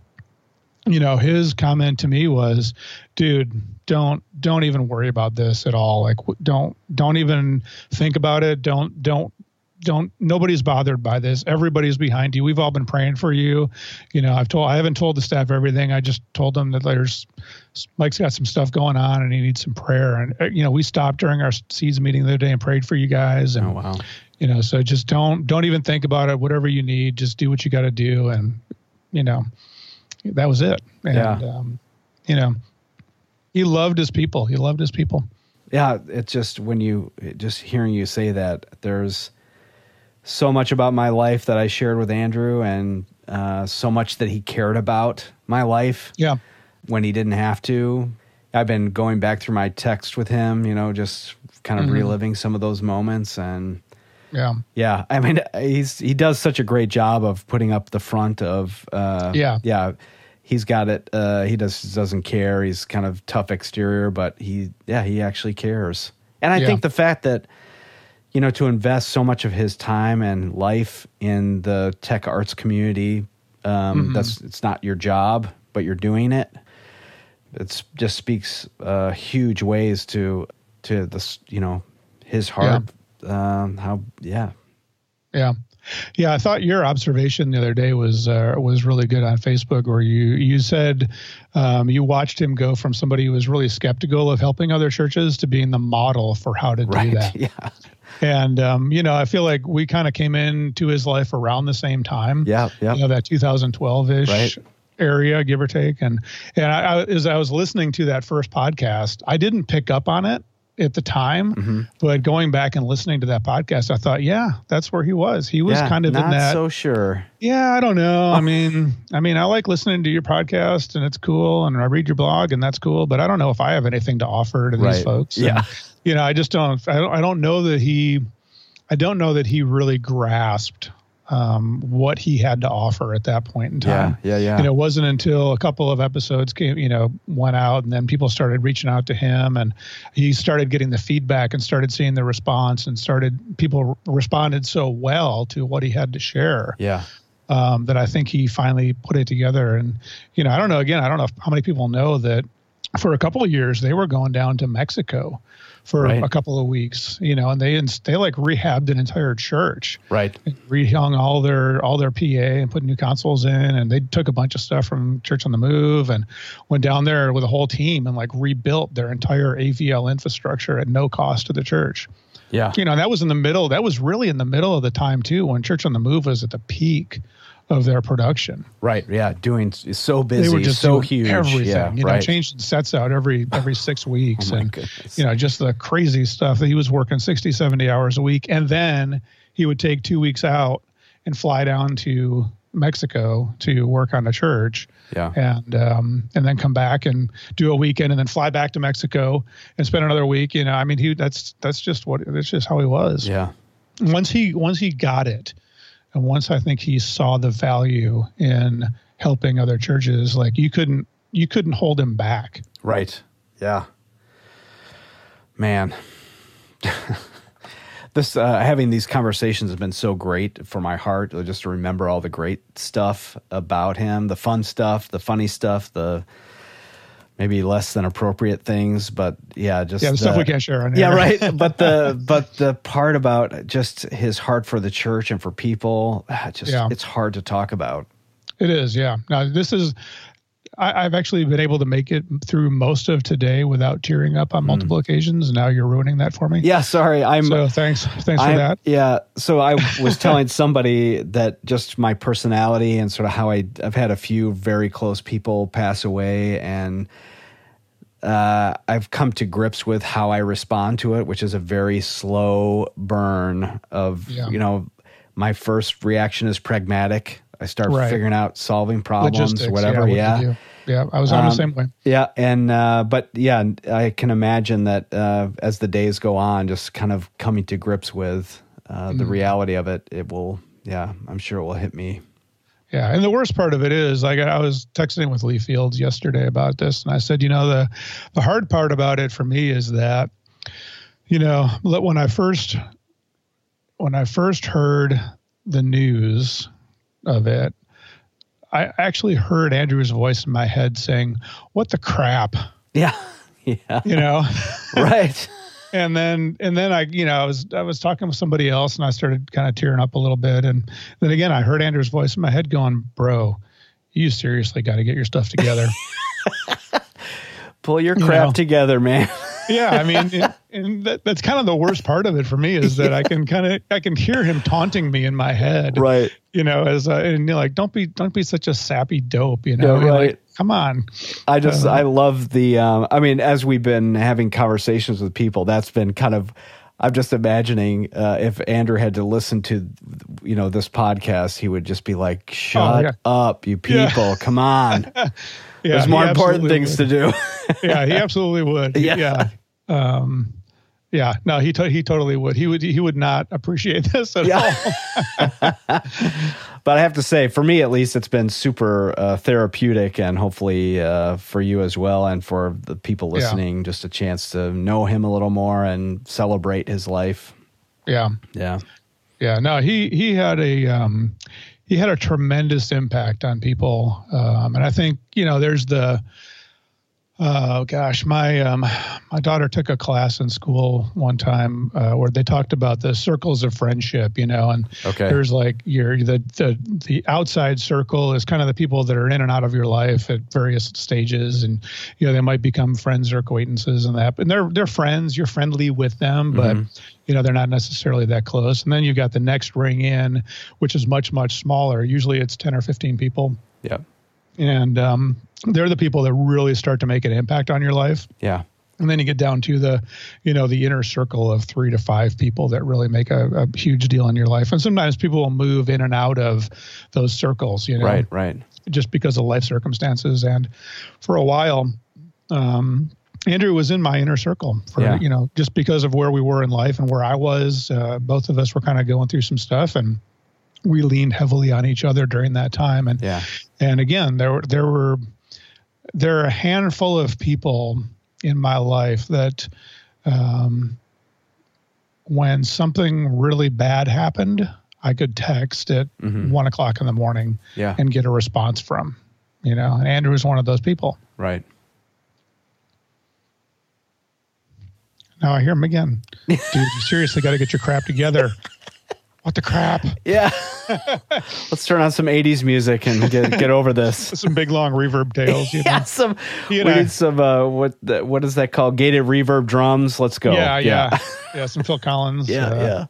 you know his comment to me was dude don't don't even worry about this at all. Like don't don't even think about it. Don't don't don't nobody's bothered by this. Everybody's behind you. We've all been praying for you. You know i've told i haven't told the staff everything. I just told them that there's mike's got some stuff going on and he needs some prayer. And uh, you know we stopped during our seeds meeting the other day and prayed for you guys and Oh wow. you know so just don't don't even think about it. Whatever you need just do what you got to do and you know that was it and Yeah. um, you know he loved his people he loved his people yeah it's just when you just hearing you say that there's so much about my life that i shared with andrew and uh, so much that he cared about my life yeah when he didn't have to. I've been going back through my text with him, you know, just kind of mm-hmm. reliving some of those moments and yeah. Yeah. I mean, he's he does such a great job of putting up the front of uh yeah. Yeah. He's got it uh he does doesn't care. He's kind of tough exterior, but he yeah, he actually cares. And I yeah. think the fact that you know to invest so much of his time and life in the tech arts community um mm-hmm. that's it's not your job, but you're doing it. It just speaks uh huge ways to to this, you know, his heart yeah um, how yeah yeah yeah i thought your observation the other day was uh, was really good on facebook where you you said um, you watched him go from somebody who was really skeptical of helping other churches to being the model for how to right. do that. yeah. And um, you know i feel like we kind of came into his life around the same time. Yeah yeah. You know that 2012ish right. area, give or take. And and I, I, as I was listening to that first podcast, I didn't pick up on it at the time, mm-hmm. but going back and listening to that podcast, I thought, yeah, that's where he was. He was yeah, kind of in that. So sure. Yeah, I don't know. I mean, I mean, I like listening to your podcast, and it's cool, and I read your blog, and that's cool. But I don't know if I have anything to offer to right. these folks. Yeah. And, you know, I just don't. I don't. I don't know that he. I don't know that he really grasped um, what he had to offer at that point in time. Yeah, yeah, yeah. And it wasn't until a couple of episodes came, you know, went out, and then people started reaching out to him, and he started getting the feedback and started seeing the response, and started people responded so well to what he had to share. Yeah. Um, that I think he finally put it together, and you know, I don't know. Again, I don't know how many people know that for a couple of years they were going down to Mexico for right. a couple of weeks, you know, and they they like rehabbed an entire church, right? Rehung all their all their PA and put new consoles in, and they took a bunch of stuff from Church on the Move and went down there with a whole team and like rebuilt their entire AVL infrastructure at no cost to the church. Yeah, you know, that was in the middle. That was really in the middle of the time too when Church on the Move was at the peak of their production. Right. Yeah. Doing so busy, they were just so huge. Everything. Yeah, you right. know, changing sets out every every six weeks, oh and goodness. you know, just the crazy stuff that he was working 60, 70 hours a week, and then he would take two weeks out and fly down to Mexico to work on a church. Yeah. And um, and then come back and do a weekend and then fly back to Mexico and spend another week. You know, I mean, he that's that's just what that's just how he was. Yeah. Once he once he got it, and once I think he saw the value in helping other churches, like you couldn't you couldn't hold him back. Right. Yeah. Man. this uh, having these conversations has been so great for my heart just to remember all the great stuff about him the fun stuff the funny stuff the maybe less than appropriate things, but yeah, just yeah, the, the stuff we can't share on here. Yeah, right. but the but the part about just his heart for the church and for people, ah, just yeah. it's hard to talk about. It is, yeah. Now this is. I, have actually been able to make it through most of today without tearing up on mm. multiple occasions. Now you're ruining that for me. Yeah, sorry. I'm so thanks. Thanks I'm, for that. Yeah. So I was telling somebody that just my personality and sort of how I I've had a few very close people pass away and uh, I've come to grips with how I respond to it, which is a very slow burn of, yeah. you know, my first reaction is pragmatic. I start right. figuring out solving problems, Logistics, whatever. Yeah, yeah. yeah. I was on um, the same way. Yeah, and uh, but yeah, I can imagine that uh, as the days go on, just kind of coming to grips with uh, the mm. reality of it, it will. Yeah, I'm sure it will hit me yeah, and the worst part of it is, like I was texting with Lee Fields yesterday about this, and I said, you know, the the hard part about it for me is that, you know, when I first when I first heard the news of it, I actually heard Andrew's voice in my head saying, "What the crap?" Yeah, yeah, you know, right and then and then I you know I was I was talking with somebody else and I started kind of tearing up a little bit and then again I heard Andrew's voice in my head going, "Bro, you seriously got to get your stuff together." Pull your crap you know? together, man. Yeah, I mean, and that, that's kind of the worst part of it for me is that yeah. I can kind of I can hear him taunting me in my head, right? You know, as uh, and you're like, don't be don't be such a sappy dope, you know, yeah, right. Like, come on. I just uh, I love the. Um, I mean, as we've been having conversations with people, that's been kind of I'm just imagining uh, if Andrew had to listen to, you know, this podcast, he would just be like, "Shut yeah. up, you people! Come on, Yeah, there's more important things would. to do." yeah, he absolutely would. Yeah. yeah. Um, yeah, no, he to- he totally would. He would he would not appreciate this at Yeah. all. but I have to say, for me at least, it's been super uh, therapeutic, and hopefully uh, for you as well, and for the people Yeah. listening, just a chance to know him a little more and celebrate his life. Yeah, Yeah, yeah. No, he he had a um, he had a tremendous impact on people, um, and I think you know there's the oh gosh, my um, my daughter took a class in school one time uh, where they talked about the circles of friendship, you know, and Okay. there's like your the, the the outside circle is kind of the people that are in and out of your life at various stages, and you know they might become friends or acquaintances and that, and they're they're friends, you're friendly with them, but you know they're not necessarily that close. And then you've got the next ring in, which is much much smaller. Usually it's ten or fifteen people. Yeah, and um, they're the people that really start to make an impact on your life. Yeah, and then you get down to the you know the inner circle of three to five people that really make a, a huge deal in your life. And sometimes people will move in and out of those circles you know. Right, right. just because of life circumstances. And for a while um, andrew was in my inner circle for Yeah. you know just because of where we were in life and where i was uh, both of us were kind of going through some stuff and we leaned heavily on each other during that time. And Yeah, and again, there were there were there are a handful of people in my life that um, when something really bad happened, I could text at Mhm. one o'clock in the morning yeah, and get a response from. You know, and Andrew was one of those people. right. Now I hear him again. Dude, you seriously got to get your crap together. What the crap? Yeah. Let's turn on some '80s music and get get over this. Some big long reverb tails. You know? Yeah, some. He we need some. Uh, what the, what is that called? Gated reverb drums. Let's go. yeah, yeah, yeah. Some Phil Collins. yeah, uh, yeah.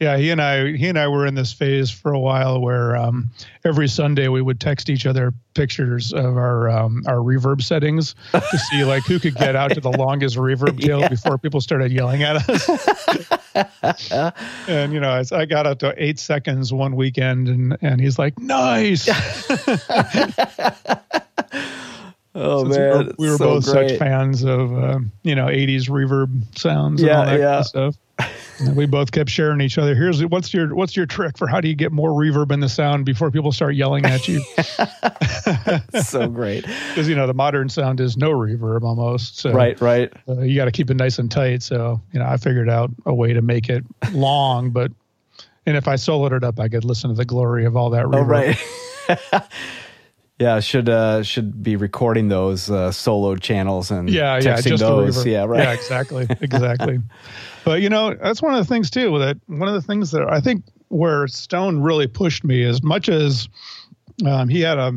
Yeah, he and I he and I were in this phase for a while where um, every Sunday we would text each other pictures of our um, our reverb settings to see like who could get out to the longest reverb tail before people started yelling at us. and you know, I, I got up to eight seconds one weekend, and and he's like, "Nice." Oh Since man, we were, we were so both great. such fans of uh, you know '80s reverb sounds and Yeah, all that yeah. kind of stuff. And we both kept sharing each other. Here's what's your what's your trick for how do you get more reverb in the sound before people start yelling at you? so great. Because you know the modern sound is no reverb almost. So Right, right. uh, you got to keep it nice and tight. So you know I figured out a way to make it long, but and if I soloed it up, I could listen to the glory of all that reverb. Oh right. yeah, should uh should be recording those uh solo channels and Yeah, yeah, just those. Yeah, right. Yeah, exactly, exactly. but you know, that's one of the things too. That one of the things that I think where Stone really pushed me, as much as um, he had a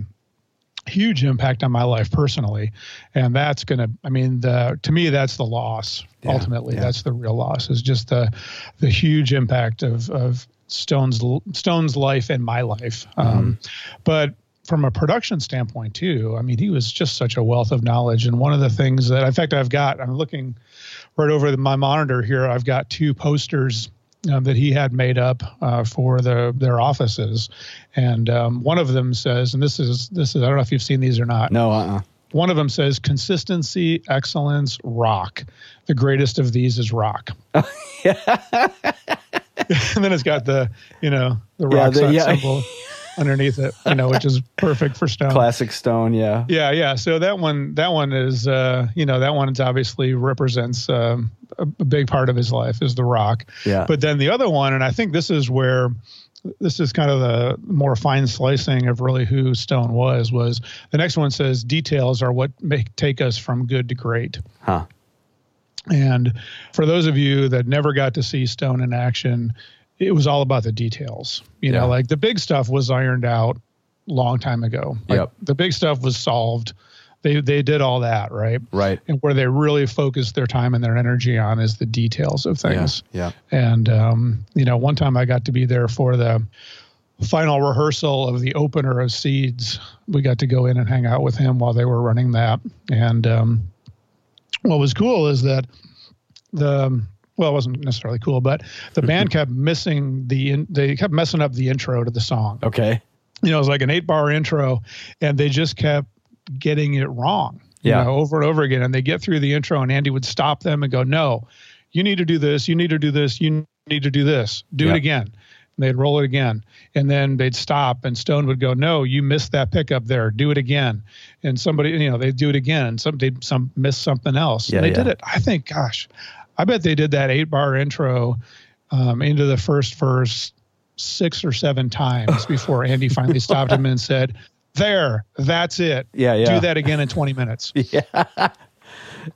huge impact on my life personally, and that's gonna. I mean, the, to me, that's the loss. Yeah, Ultimately, yeah. that's the real loss. Is just the the huge impact of of Stone's Stone's life and my life. Um, but from a production standpoint too, I mean, he was just such a wealth of knowledge. And one of the things that, in fact, I've got, I'm looking right over the, my monitor here. I've got two posters um, that he had made up uh, for the their offices, and um, one of them says, and this is this is I don't know if you've seen these or not. No, uh-uh. One of them says consistency, excellence, rock. The greatest of these is rock. and then it's got the you know the Yeah, rock the- sign yeah. symbol underneath it, you know, which is perfect for stone. Classic Stone, yeah. Yeah, yeah. So that one, that one is, uh, you know, that one is obviously represents um, a, a big part of his life is the rock. Yeah. But then the other one, and I think this is where this is kind of the more fine slicing of really who Stone was. Was the next one says details are what make take us from good to great. Huh. And for those of you that never got to see Stone in action, it was all about the details. You Yeah. know, like the big stuff was ironed out long time ago. Like Yep. the big stuff was solved. They they did all that, right? Right. And where they really focused their time and their energy on is the details of Yeah. things. Yeah. And um, you know, one time I got to be there for the final rehearsal of the opener of Seeds. We got to go in and hang out with him while they were running that. And um, what was cool is that the well, it wasn't necessarily cool, but the band mm-hmm. kept missing the in, they kept messing up the intro to the song. Okay. You know, it was like an eight bar intro, and they just kept getting it wrong. You Yeah. know, over and over again, and they get through the intro, and Andy would stop them and go, "No, you need to do this. You need to do this. You need to do this. Do Yeah. it again." And they'd roll it again, and then they'd stop, and Stone would go, "No, you missed that pickup there. Do it again." And somebody, you know, they'd do it again. Some they some miss something else. Yeah, and they yeah. did it. I think, gosh, I bet they did that eight bar intro um, into the first verse six or seven times before Andy finally stopped him and said, "There, that's it. Yeah, yeah. Do that again in 20 minutes." Yeah.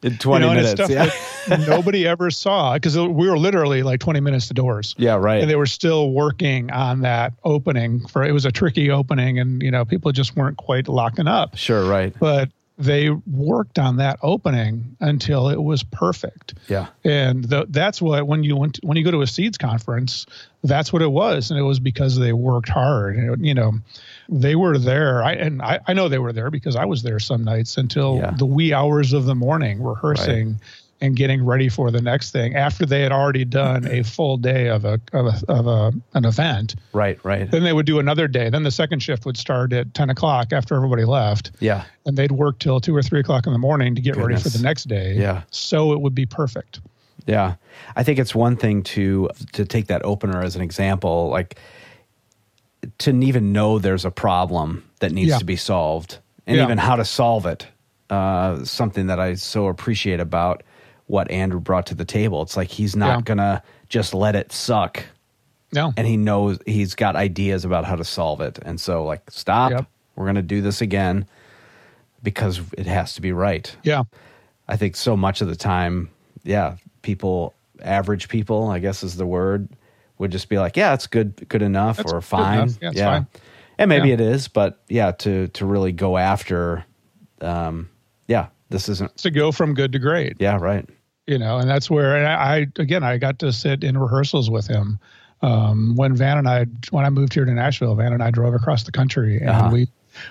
In 20 you know, minutes. Yeah. nobody ever saw because we were literally like 20 minutes to doors. yeah, right. And they were still working on that opening for it was a tricky opening and you know people just weren't quite locking up. sure, right. But they worked on that opening until it was perfect. Yeah. And the, that's what when you went when you go to a seeds conference, that's what it was, and it was because they worked hard. And, you know, they were there. I and I, I know they were there because I was there some nights until Yeah. the wee hours of the morning, rehearsing and getting ready for the next thing after they had already done a full day of a of a, of a an event. Right, right. Then they would do another day. Then the second shift would start at ten o'clock after everybody left Yeah. and they'd work till two or three o'clock in the morning to get ready for the next day. Yeah. So it would be perfect. Yeah. I think it's one thing to to take that opener as an example, like to even know there's a problem that needs Yeah. to be solved and Yeah. even how to solve it. Uh, something that I so appreciate about what Andrew brought to the table. It's like he's not Yeah. gonna just let it suck No. and he knows he's got ideas about how to solve it. And so like stop, Yep. we're gonna do this again because it has to be right. Yeah. I think so much of the time, yeah, people, average people, I guess is the word, would just be like, yeah, it's good, good enough That's or fine. enough. Yeah, it's fine. And maybe Yeah. it is, but yeah, to, to really go after, um, yeah, this isn't, To go from good to great, yeah, right. You know, and that's where and I, again I got to sit in rehearsals with him. Um, when Van and I when I moved here to Nashville, Van and I drove across the country and Uh-huh. we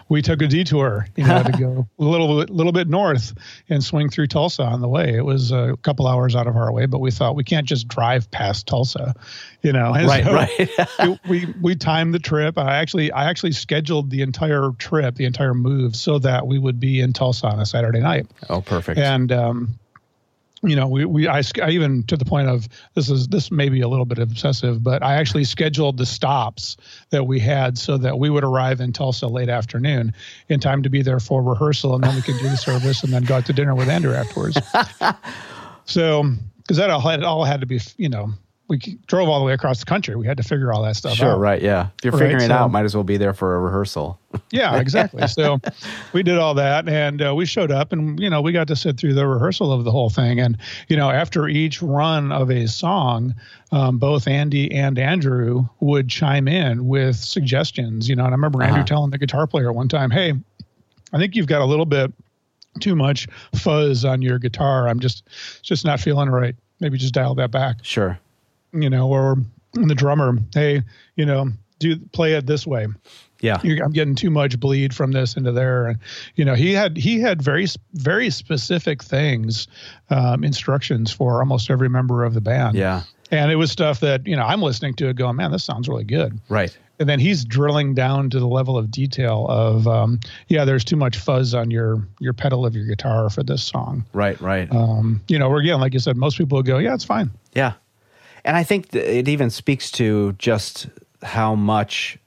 we took a detour, you know, to go a little little bit north and swing through Tulsa on the way. It was a couple hours out of our way, but we thought we can't just drive past Tulsa, you know. And Right, so right. we- we we timed the trip. I actually I actually scheduled the entire trip, the entire move, so that we would be in Tulsa on a Saturday night. oh, perfect. And um, you know, we we I, I even to the point of this is this may be a little bit obsessive, but I actually scheduled the stops that we had so that we would arrive in Tulsa late afternoon in time to be there for rehearsal, and then we could do the service and then go out to dinner with Andrew afterwards. so because that all had all had to be you know we drove all the way across the country. We had to figure all that stuff sure, out. Sure, right. Yeah. If you're Right, figuring it out, might as well be there for a rehearsal. Yeah, exactly. so we did all that and uh, we showed up and, you know, we got to sit through the rehearsal of the whole thing. And, you know, after each run of a song, um, both Andy and Andrew would chime in with suggestions, you know, and I remember Andrew Uh-huh. telling the guitar player one time, hey, I think you've got a little bit too much fuzz on your guitar. I'm just, just not feeling right. Maybe just dial that back Sure. You know, or the drummer, hey, you know, do play it this way. Yeah. You're, I'm getting too much bleed from this into there, and you know, he had he had very very specific things, um, instructions for almost every member of the band. Yeah. and it was stuff that you know I'm listening to it, going, man, this sounds really good. Right. And then he's drilling down to the level of detail of, um, yeah, there's too much fuzz on your your pedal of your guitar for this song. Right. Right. Um, you know, again, like you said, most people go, yeah, it's fine. Yeah. And I think it even speaks to just how much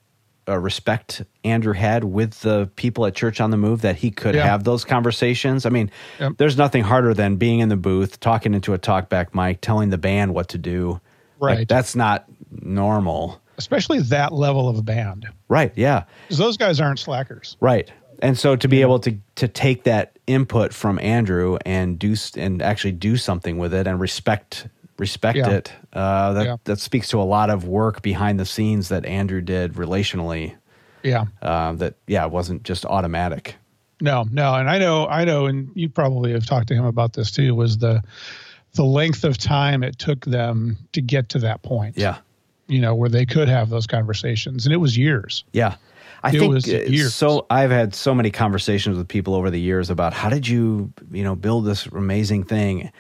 uh, respect Andrew had with the people at Church on the Move that he could Yeah. have those conversations. I mean, Yep. there's nothing harder than being in the booth, talking into a talkback mic, telling the band what to do. Like, Right. that's not normal. Especially that level of a band. Right. Yeah. Because those guys aren't slackers. Right. And so to be able to to take that input from Andrew and do and actually do something with it and respect respect Yeah. it, uh, that Yeah. that speaks to a lot of work behind the scenes that Andrew did relationally. Yeah. Uh, that yeah, wasn't just automatic. No, no. And I know, I know, and you probably have talked to him about this too, was the the length of time it took them to get to that point. Yeah, You know, where they could have those conversations. And it was years. yeah. I It think was years. so. I've had so many conversations with people over the years about how did you you know build this amazing thing.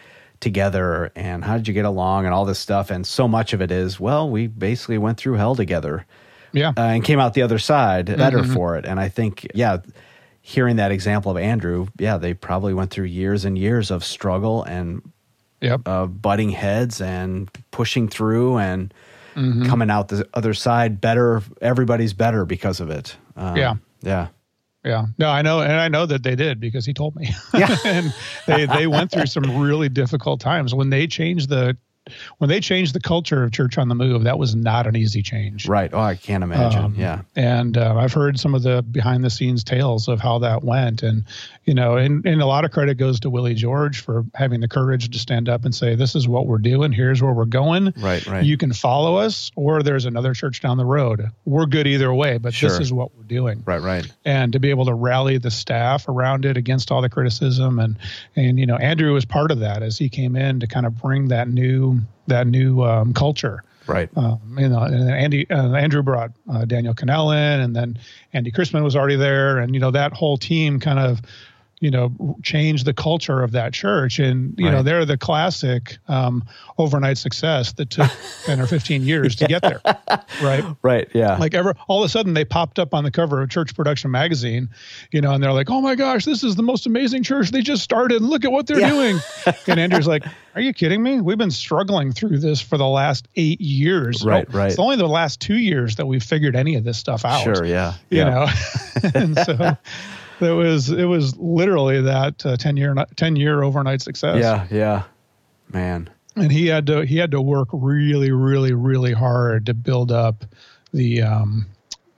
Together and how did you get along and all this stuff. And so much of it is well we basically went through hell together yeah. uh, and came out the other side better Mm-hmm. for it. And i think yeah hearing that example of andrew yeah they probably went through years and years of struggle and yep. uh, butting heads and pushing through and Mm-hmm. coming out the other side better. Everybody's better because of it. Um, Yeah. yeah Yeah, no, I know, and I know that they did because he told me. Yeah. and they they went through some really difficult times when they changed the when they changed the culture of Church on the Move. That was not an easy change. right oh i can't imagine Um, yeah And uh, I've heard some of the behind the scenes tales of how that went. And, you know, and, and a lot of credit goes to Willie George for having the courage to stand up and say, this is what we're doing. Here's where we're going. right right You can follow us, or there's another church down the road. We're good either way, but Sure. this is what we're doing right right and to be able to rally the staff around it against all the criticism and and you know Andrew was part of that as he came in to kind of bring that new that new um, culture. right Um, you know, and Andy uh, Andrew brought uh, Daniel Cannell in, and then Andy Chrisman was already there, and you know that whole team kind of you know change the culture of that church, and you know they're the classic um, overnight success that took ten or fifteen years to get there, right? right yeah. Like ever all of a sudden they popped up on the cover of church production magazine you know and they're like oh my gosh this is the most amazing church they just started. And look at what they're Yeah. doing. And andrew's like are you kidding me? We've been struggling through this for the last eight years. Right, right. it's only the last two years that we've figured any of this stuff out. Sure yeah you yeah. know? And so it was it was literally that uh, 10 year 10 year overnight success. Yeah yeah. Man. And he had to he had to work really really really hard to build up the um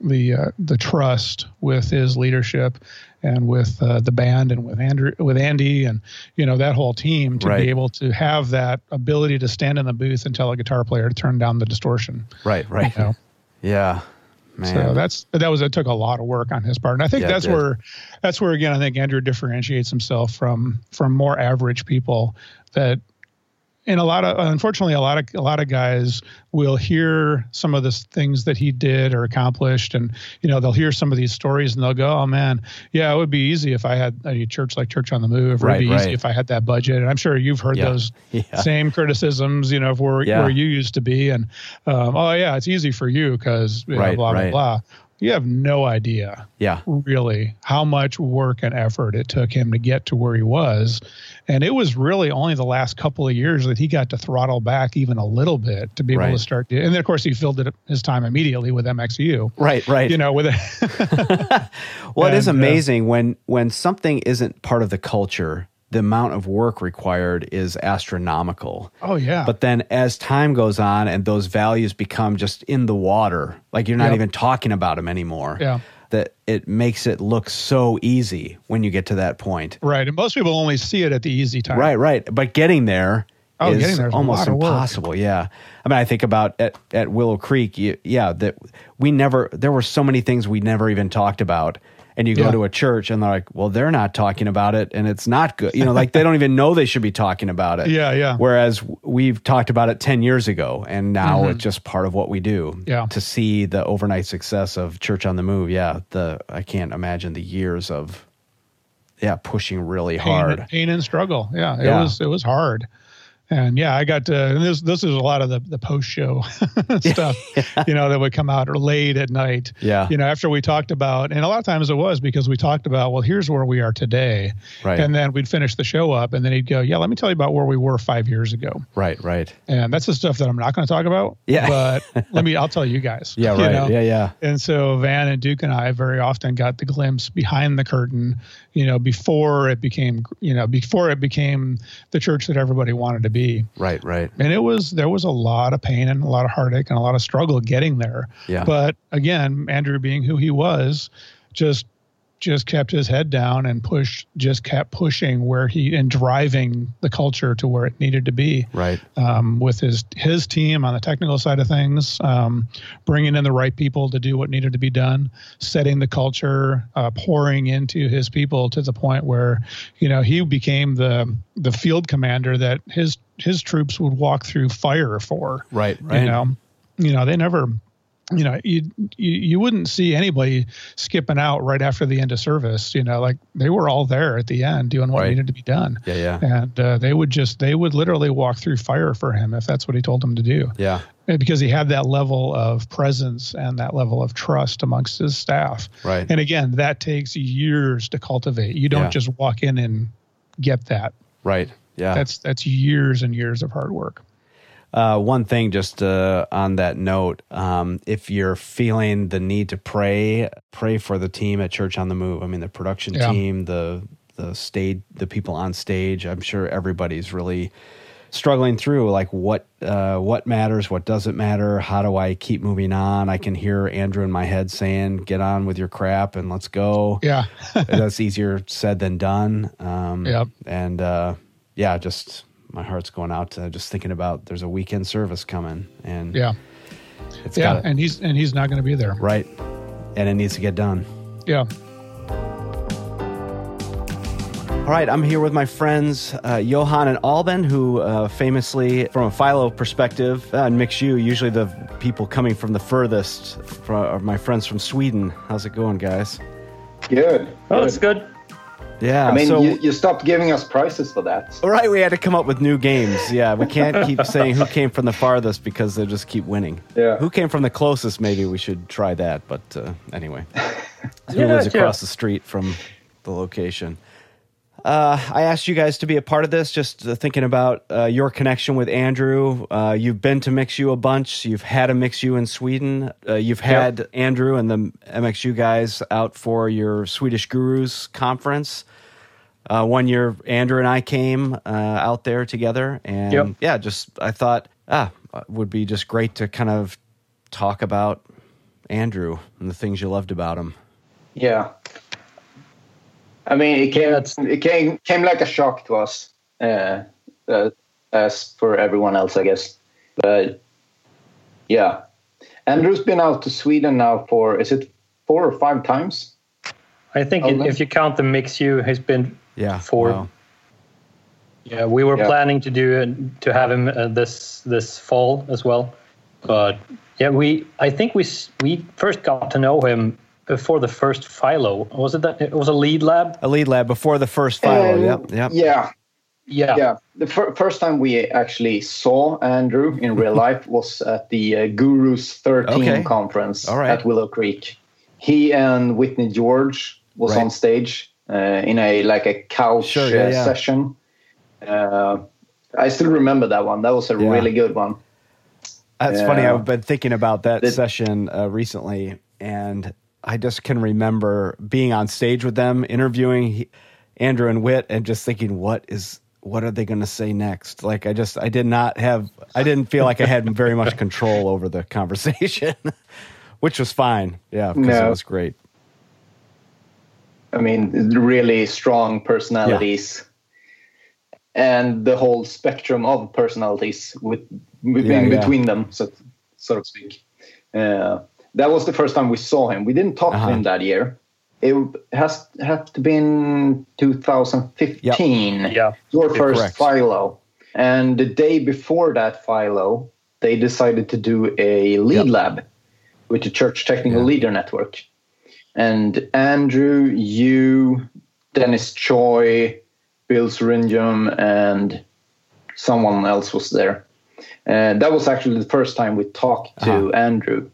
the uh, the trust with his leadership and with uh, the band and with Andrew with Andy and you know that whole team to Right. be able to have that ability to stand in the booth and tell a guitar player to turn down the distortion. Right right. You know? Yeah man. so that's that was it took a lot of work on his part. And i think Yeah, that's where that's where again i think andrew differentiates himself from from more average people that and a lot of unfortunately a lot of a lot of guys will hear some of the things that he did or accomplished and you know they'll hear some of these stories and they'll go oh man yeah it would be easy if i had a church like church on the move Right, it'd be right. easy if i had that budget and i'm sure you've heard Yeah. those Yeah. same criticisms you know of where, Yeah. where you used to be and um, oh yeah it's easy for you because Right, blah right. blah blah you have no idea yeah really how much work and effort it took him to get to where he was and it was really only the last couple of years that he got to throttle back even a little bit to be able to start and then of course he filled it his time immediately with mxu right right you know with it Well, it is And, uh, amazing when when something isn't part of the culture, the amount of work required is astronomical. oh yeah But then as time goes on and those values become just in the water, like you're not Yep. even talking about them anymore. Yeah. That it makes it look so easy when you get to that point. right and most people only see it at the easy time Right, right. But getting there Oh, is getting there almost lot of work. impossible. Yeah. I mean, I think about at, at Willow Creek, you, yeah, that we never, there were so many things we never even talked about. And you go Yeah. to a church and they're like, well, they're not talking about it and it's not good. You know, like they don't even know they should be talking about it. Yeah, yeah. Whereas we've talked about it 10 years ago and now it's just part of what we do. Mm-hmm. Yeah. To see the overnight success of Church on the Move. Yeah. The, I can't imagine the years of, yeah, pushing really pain, hard. pain and struggle. Yeah, it Yeah. was it was hard. And yeah, I got to and this this is a lot of the, the post show stuff, you know, that would come out or late at night. Yeah. You know, after we talked about and a lot of times it was because we talked about, well, here's where we are today. Right. And then we'd finish the show up and then he'd go, Yeah, let me tell you about where we were five years ago. Right, right. And that's the stuff that I'm not going to talk about. Yeah. But let me I'll tell you guys. Yeah, you right. know? Yeah, yeah. And so Van and Duke and I very often got the glimpse behind the curtain, you know, before it became, you know, before it became the church that everybody wanted to be. Right, right. And it was there was a lot of pain and a lot of heartache and a lot of struggle getting there. Yeah. But again, Andrew being who he was, just just kept his head down and pushed just kept pushing where he and driving the culture to where it needed to be Right. um, with his his team on the technical side of things, um, bringing in the right people to do what needed to be done, setting the culture, uh, pouring into his people to the point where, you know, he became the the field commander that his his troops would walk through fire for. Right, right. You know, you know they never you know you, you you wouldn't see anybody skipping out right after the end of service you know like they were all there at the end doing what Right. needed to be done Yeah, yeah. and uh, they would just they would literally walk through fire for him if that's what he told them to do Yeah. Because he had that level of presence and that level of trust amongst his staff Right. and again that takes years to cultivate you don't Yeah. just walk in and get that Right. Yeah. that's that's years and years of hard work Uh, one thing, just uh, on that note, um, if you're feeling the need to pray, pray for the team at Church on the Move. I mean, the production Yeah. team, the the stage, the people on stage. I'm sure everybody's really struggling through like what uh, what matters, what doesn't matter. How do I keep moving on? I can hear Andrew in my head saying, "Get on with your crap and let's go." yeah That's easier said than done. Um, Yep. And uh, yeah, just my heart's going out to just thinking about there's a weekend service coming, and yeah it's yeah got and he's and he's not going to be there right, and it needs to get done. yeah All right, I'm here with my friends uh, Johan and Alban, who uh, famously, from a Philo perspective, uh, and Mix U, usually the people coming from the furthest fr- are my friends from Sweden. How's it going, guys? Good. Oh, it's good. Yeah, I mean, so you, you stopped giving us prizes for that. All right, we had to come up with new games. Yeah, we can't keep saying who came from the farthest because they'll just keep winning. Yeah. Who came from the closest? Maybe we should try that. But uh, anyway, who Yeah, lives sure. across the street from the location? Uh, I asked you guys to be a part of this, just uh, thinking about uh, your connection with Andrew. Uh, you've been to MixU a bunch. You've had a MixU in Sweden. Uh, you've had Andrew and the MXU guys out for your Swedish Gurus conference. Uh, one year, Andrew and I came uh, out there together, and Yep. yeah, just I thought ah, it would be just great to kind of talk about Andrew and the things you loved about him. Yeah. I mean, it came that's- it came came like a shock to us, uh, uh, as for everyone else, I guess. But yeah, Andrew's been out to Sweden now for is it four or five times? I think Oh, if- nice. if you count the mix, you has been Yeah, Four. wow. Yeah, we were Yeah. planning to do it, to have him uh, this this fall as well, but yeah, we I think we we first got to know him before the first Philo. Was it that it was a lead lab? a lead lab before the first Philo. And- yep, yep. Yeah, Yeah, yeah. The fir- first time we actually saw Andrew in real life was at the uh, Gurus 13 Okay. conference All right. at Willow Creek. He and Whitney George was Right. on stage uh, in a like a couch Sure, yeah, uh, yeah. session. Uh, I still remember that one. That was a Yeah. really good one. That's funny. I've been thinking about that That- session uh, recently, and I just can remember being on stage with them, interviewing he, Andrew and Whit, and just thinking, what is, what are they going to say next? Like, I just, I did not have, I didn't feel like I had very much control over the conversation, which was fine. Yeah, because it was great. I mean, really strong personalities. And the whole spectrum of personalities with, with Yeah, in yeah. between them, so, so to speak. Uh, that was the first time we saw him. We didn't talk Uh-huh. to him that year. It has have to been 2015. yeah. Your first correct. Philo. And the day before that Philo, they decided to do a lead Yep. lab with the Church Technical Yeah. Leader Network. And Andrew, you, Dennis Choi, Bill Swaringim, and someone else was there. And that was actually the first time we talked to Uh-huh. Andrew.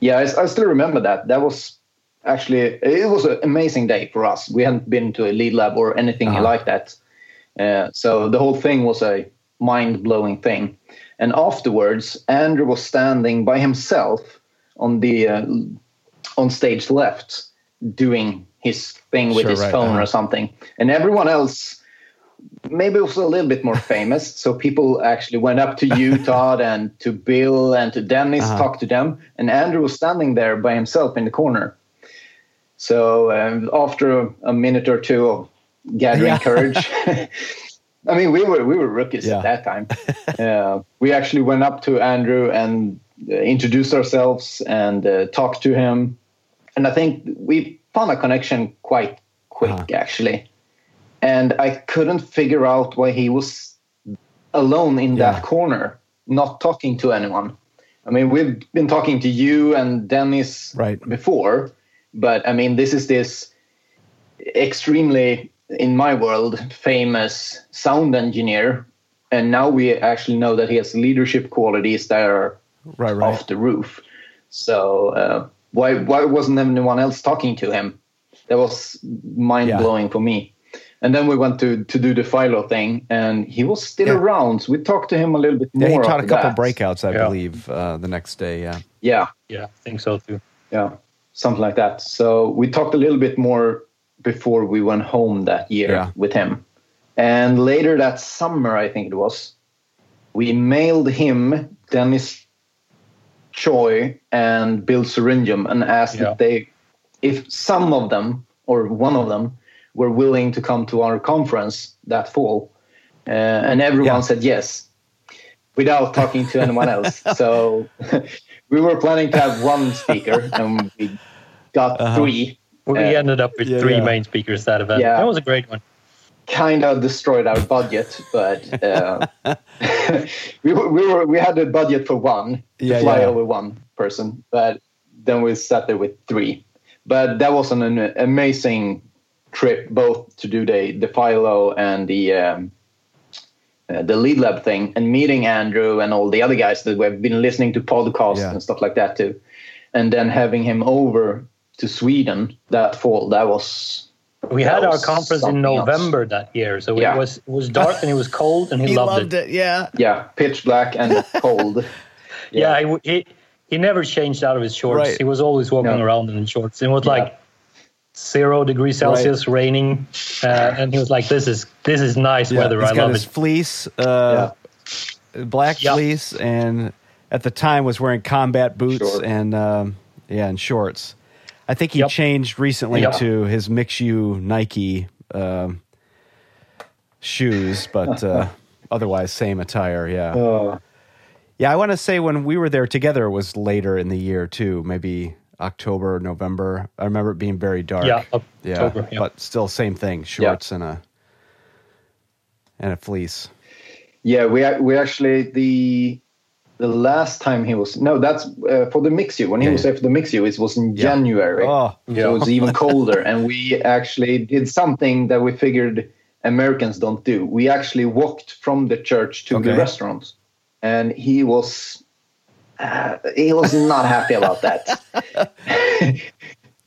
Yeah, I, I still remember that. That was actually it was an amazing day for us. We hadn't been to a lead lab or anything Uh-huh. like that. Uh, so the whole thing was a mind blowing thing. And afterwards, Andrew was standing by himself on the uh, on stage left, doing his thing with Sure, his right, phone uh-huh. or something, and everyone else maybe was a little bit more famous. So people actually went up to you, Todd, and to Bill and to Dennis, Uh-huh. talked to them, and Andrew was standing there by himself in the corner. So um, after a, a minute or two of gathering Yeah. courage, I mean, we were we were rookies Yeah. at that time. uh, we actually went up to Andrew and uh, introduced ourselves and uh, talked to him, and I think we found a connection quite quick, Uh-huh. actually. And I couldn't figure out why he was alone in Yeah. that corner, not talking to anyone. I mean, we've been talking to you and Dennis Right. before, but I mean, this is this extremely, in my world, famous sound engineer. And now we actually know that he has leadership qualities that are Right, right. off the roof. So uh, why why wasn't anyone else talking to him? That was mind blowing for me. And then we went to to do the Philo thing, and he was still Yeah. around. So we talked to him a little bit Yeah, more. he taught a couple that. breakouts, I Yeah. believe, uh, the next day. Yeah. Yeah, Yeah, I think so too. yeah, something like that. So we talked a little bit more before we went home that year Yeah. with him. And later that summer, I think it was, we mailed him Dennis Choi and Bill Swaringim and asked Yeah. if they, if some of them or one of them were willing to come to our conference that fall. Uh, and everyone Yeah. said yes without talking to anyone else. so we were planning to have one speaker and we got three. We Uh, ended up with yeah, three yeah. main speakers that event. Yeah. That was a great one. Kind of destroyed our budget, but uh, we, we were we had a budget for one to Yeah, fly yeah. over one person, but then we sat there with three. But that was an, an amazing trip, both to do the the Philo and the um, uh, the lead lab thing, and meeting Andrew and all the other guys that we've been listening to podcasts Yeah. and stuff like that too, and then having him over to Sweden that fall. That was We That had our conference in something else. November that year, so Yeah. it was it was dark and it was cold, and he, loved, it. Yeah. yeah, pitch black and cold. Yeah, he, he he never changed out of his shorts. Right. He was always walking No. around in shorts. It was Yeah. like zero degrees Celsius, raining, uh, and he was like, "This is this is nice Yeah, weather. he's I got love his it." fleece, uh, black Yeah. fleece, and at the time was wearing combat boots Short. and um, yeah, and shorts. I think he Yep. changed recently Yep. to his Mix U Nike um, shoes, but uh, otherwise same attire. Yeah, Uh, yeah. I want to say when we were there together was later in the year too, maybe October, November. I remember it being very dark. Yeah, yeah, October. Yeah. but still same thing: shorts and a and a fleece. yeah, we we actually the the last time he was no, that's uh, for the Mix U. When he Yeah, was yeah. there for the Mix U, it was in Yeah. January. Oh, So it was even colder, and we actually did something that we figured Americans don't do. We actually walked from the church to the Okay. restaurant, and he was uh, he was not happy about that.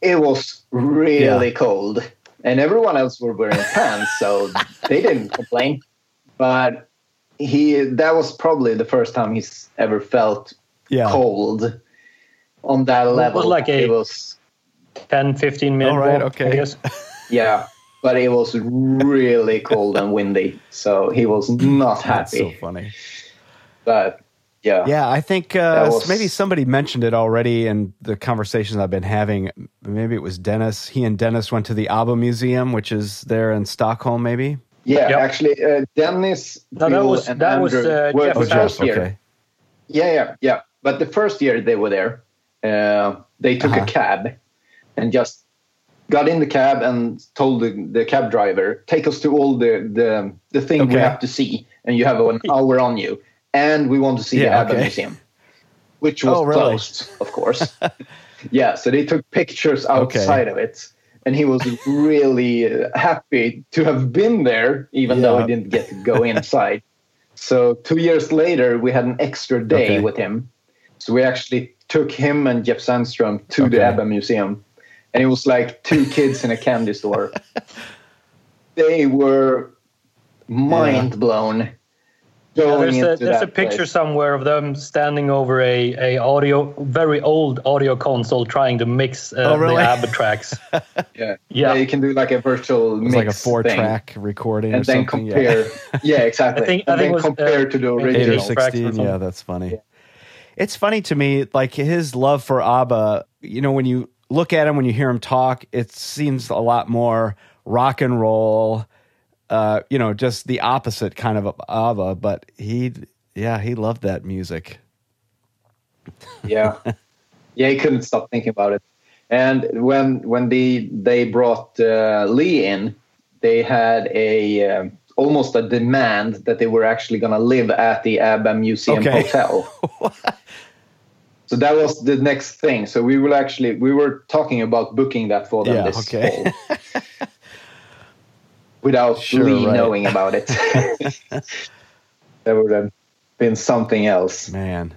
it was really cold, and everyone else were wearing pants, so they didn't complain. But he that was probably the first time he's ever felt yeah. cold on that level. like a- it was 10, 15 minute All right, walk, okay. I guess. yeah, but it was really cold and windy, so he was not happy. That's so funny. but yeah, Yeah, I think uh, was- maybe somebody mentioned it already in the conversations I've been having. Maybe it was Dennis. He and Dennis went to the ABBA Museum, which is there in Stockholm, maybe. Yeah. Yep. Actually, uh, Dennis, No, that Bill, was- and that was, Andrew uh, were Jeff the first year. Okay. Yeah, yeah, yeah. But the first year they were there, uh, they took Uh-huh. a cab and just got in the cab and told the, the cab driver, "Take us to all the the, the thing we have to see, and you have an hour on you, and we want to see the Yeah, ABBA okay. Museum." Which was Oh, really? closed, of course. yeah, so they took pictures Okay. outside of it, and he was really uh, happy to have been there, even though he didn't get to go inside. So two years later, we had an extra day Okay. with him. So we actually took him and Jeff Sandstrom to Okay. the ABBA Museum, and it was like two kids in a candy store. They were mind blown. Yeah, Going there's a, into there's a picture place. somewhere of them standing over a, a audio very old audio console trying to mix uh, Oh, really? the ABBA tracks. Yeah. Yeah. yeah, you can do like a virtual It mix like a four thing, track recording and or then something. compare. Yeah, exactly. I think- and I think then it was, uh, compare to the maybe Eight or original. tracks or 16. something. Yeah, that's funny. It's funny to me, like his love for ABBA, you know, when you look at him, when you hear him talk, it seems a lot more rock and roll, uh, you know, just the opposite kind of ABBA, But he, yeah, he loved that music. yeah yeah he couldn't stop thinking about it and when when the they brought uh, lee in they had a um, almost a demand that they were actually going to live at the abba museum Okay. hotel So that was the next thing. So we will actually we were talking about booking that for them Yeah, this okay. fall. Without Sure, Lee right. knowing about it. that would have been something else. Man.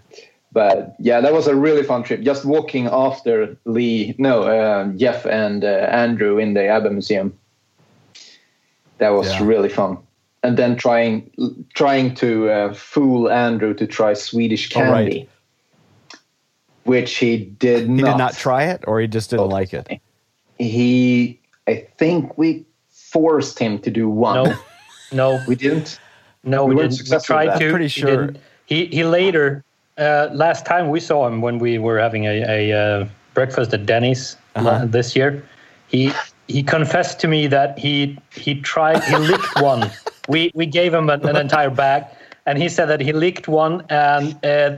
But yeah, that was a really fun trip. Just walking after Lee, no, uh, Jeff and uh, Andrew in the ABBA Museum. That was Yeah. really fun. And then trying trying to uh, fool Andrew to try Swedish Oh, right. candy, which he did He not. He did not try it or he just didn't like it. He, I think we forced him to do one. No, no, we didn't. no. We We, didn't. We tried to. I'm pretty he sure- didn't. He he later. Uh, last time we saw him when we were having a, a uh, breakfast at Denny's Uh-huh. uh, this year, he he confessed to me that he he tried he licked one. We we gave him an, an entire bag, and he said that he licked one and uh,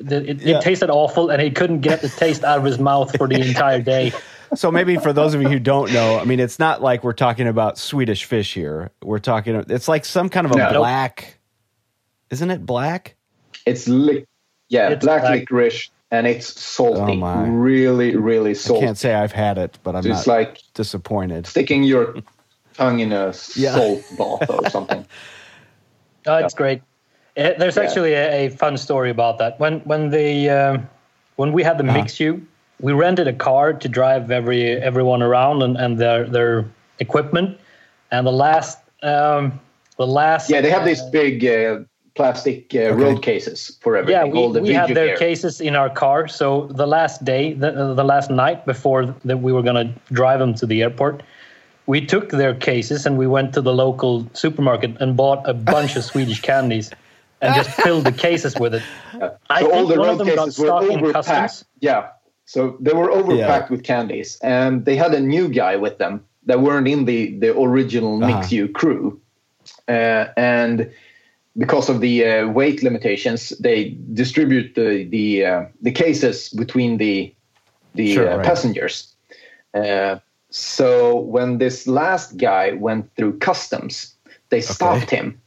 the, it, Yeah. it tasted awful, and he couldn't get the taste out of his mouth for the entire day. So maybe for those of you who don't know, I mean, it's not like we're talking about Swedish fish here. We're talking, it's like some kind of a No. black, isn't it black? It's li- yeah, It's black black. licorice, and it's salty. Oh, my. Really, really salty. I can't say I've had it, but I'm just not like disappointed. sticking your tongue in a Yeah. salt bath or something. Oh, it's great. Uh, there's Yeah. actually a, a fun story about that. When when the um, when we had the Uh-huh. Mix U, we rented a car to drive every everyone around and, and their their equipment. And the last um, the last Yeah, they have uh, these big uh, plastic uh, road cases for yeah, everything. we, all the we had their cases in our car. So the last day, the, the last night before that we were going to drive them to the airport, we took their cases and we went to the local supermarket and bought a bunch of Swedish candies and just filled the cases with it. I so all think the one road of them got cases were in overpacked. customs. Yeah, so they were overpacked with candies, and they had a new guy with them that weren't in the the original Uh-huh. Mix U crew, uh, and because of the uh, weight limitations, they distribute the the uh, the cases between the the Sure, uh, right. passengers. Uh, so when this last guy went through customs, they stopped him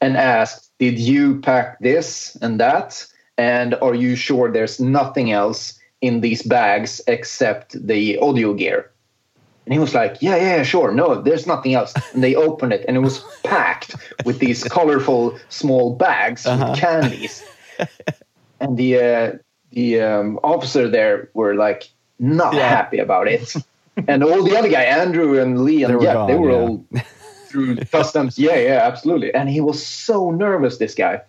and asked, "Did you pack this and that? And are you sure there's nothing else in these bags except the audio gear?" And he was like, "Yeah, yeah, sure. No, there's nothing else." And they opened it, and it was packed with these colorful small bags Uh-huh. with candies. and the uh, the um, officer there were like not Yeah. happy about it. and all the other guy, Andrew and Lee, and They were Jeff, they were yeah. all through customs. Yeah, yeah, absolutely. And he was so nervous. This guy.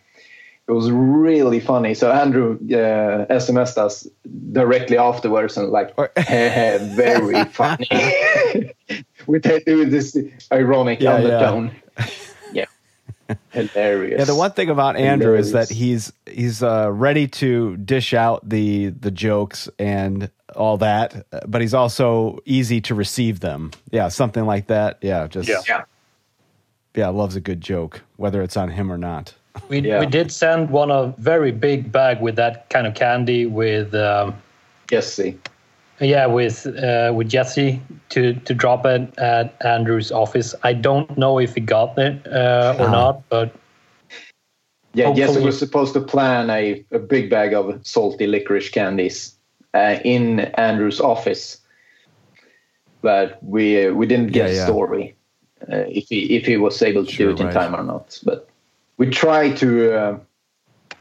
It was really funny. So Andrew uh, SMS'd us directly afterwards and like, Or- "Heh heh, very funny, with, with this ironic Yeah, yeah. undertone. Yeah, hilarious. Yeah, the one thing about Andrew is that he's he's uh, ready to dish out the the jokes and all that, but he's also easy to receive them. Yeah, something like that. Yeah, just Yeah. Yeah. yeah, loves a good joke, whether it's on him or not. We, Yeah. we did send one a very big bag with that kind of candy with um, Jesse. yeah with uh, with Jesse to to drop it at Andrew's office. I don't know if he got it uh, or Ah. not, but Yeah, Jesse Hopefully- was supposed to plan a, a big bag of salty licorice candies uh, in Andrew's office, but we uh, we didn't get Yeah, a yeah. story uh, if he if he was able to Sure, do it in right. time or not. But we try to uh,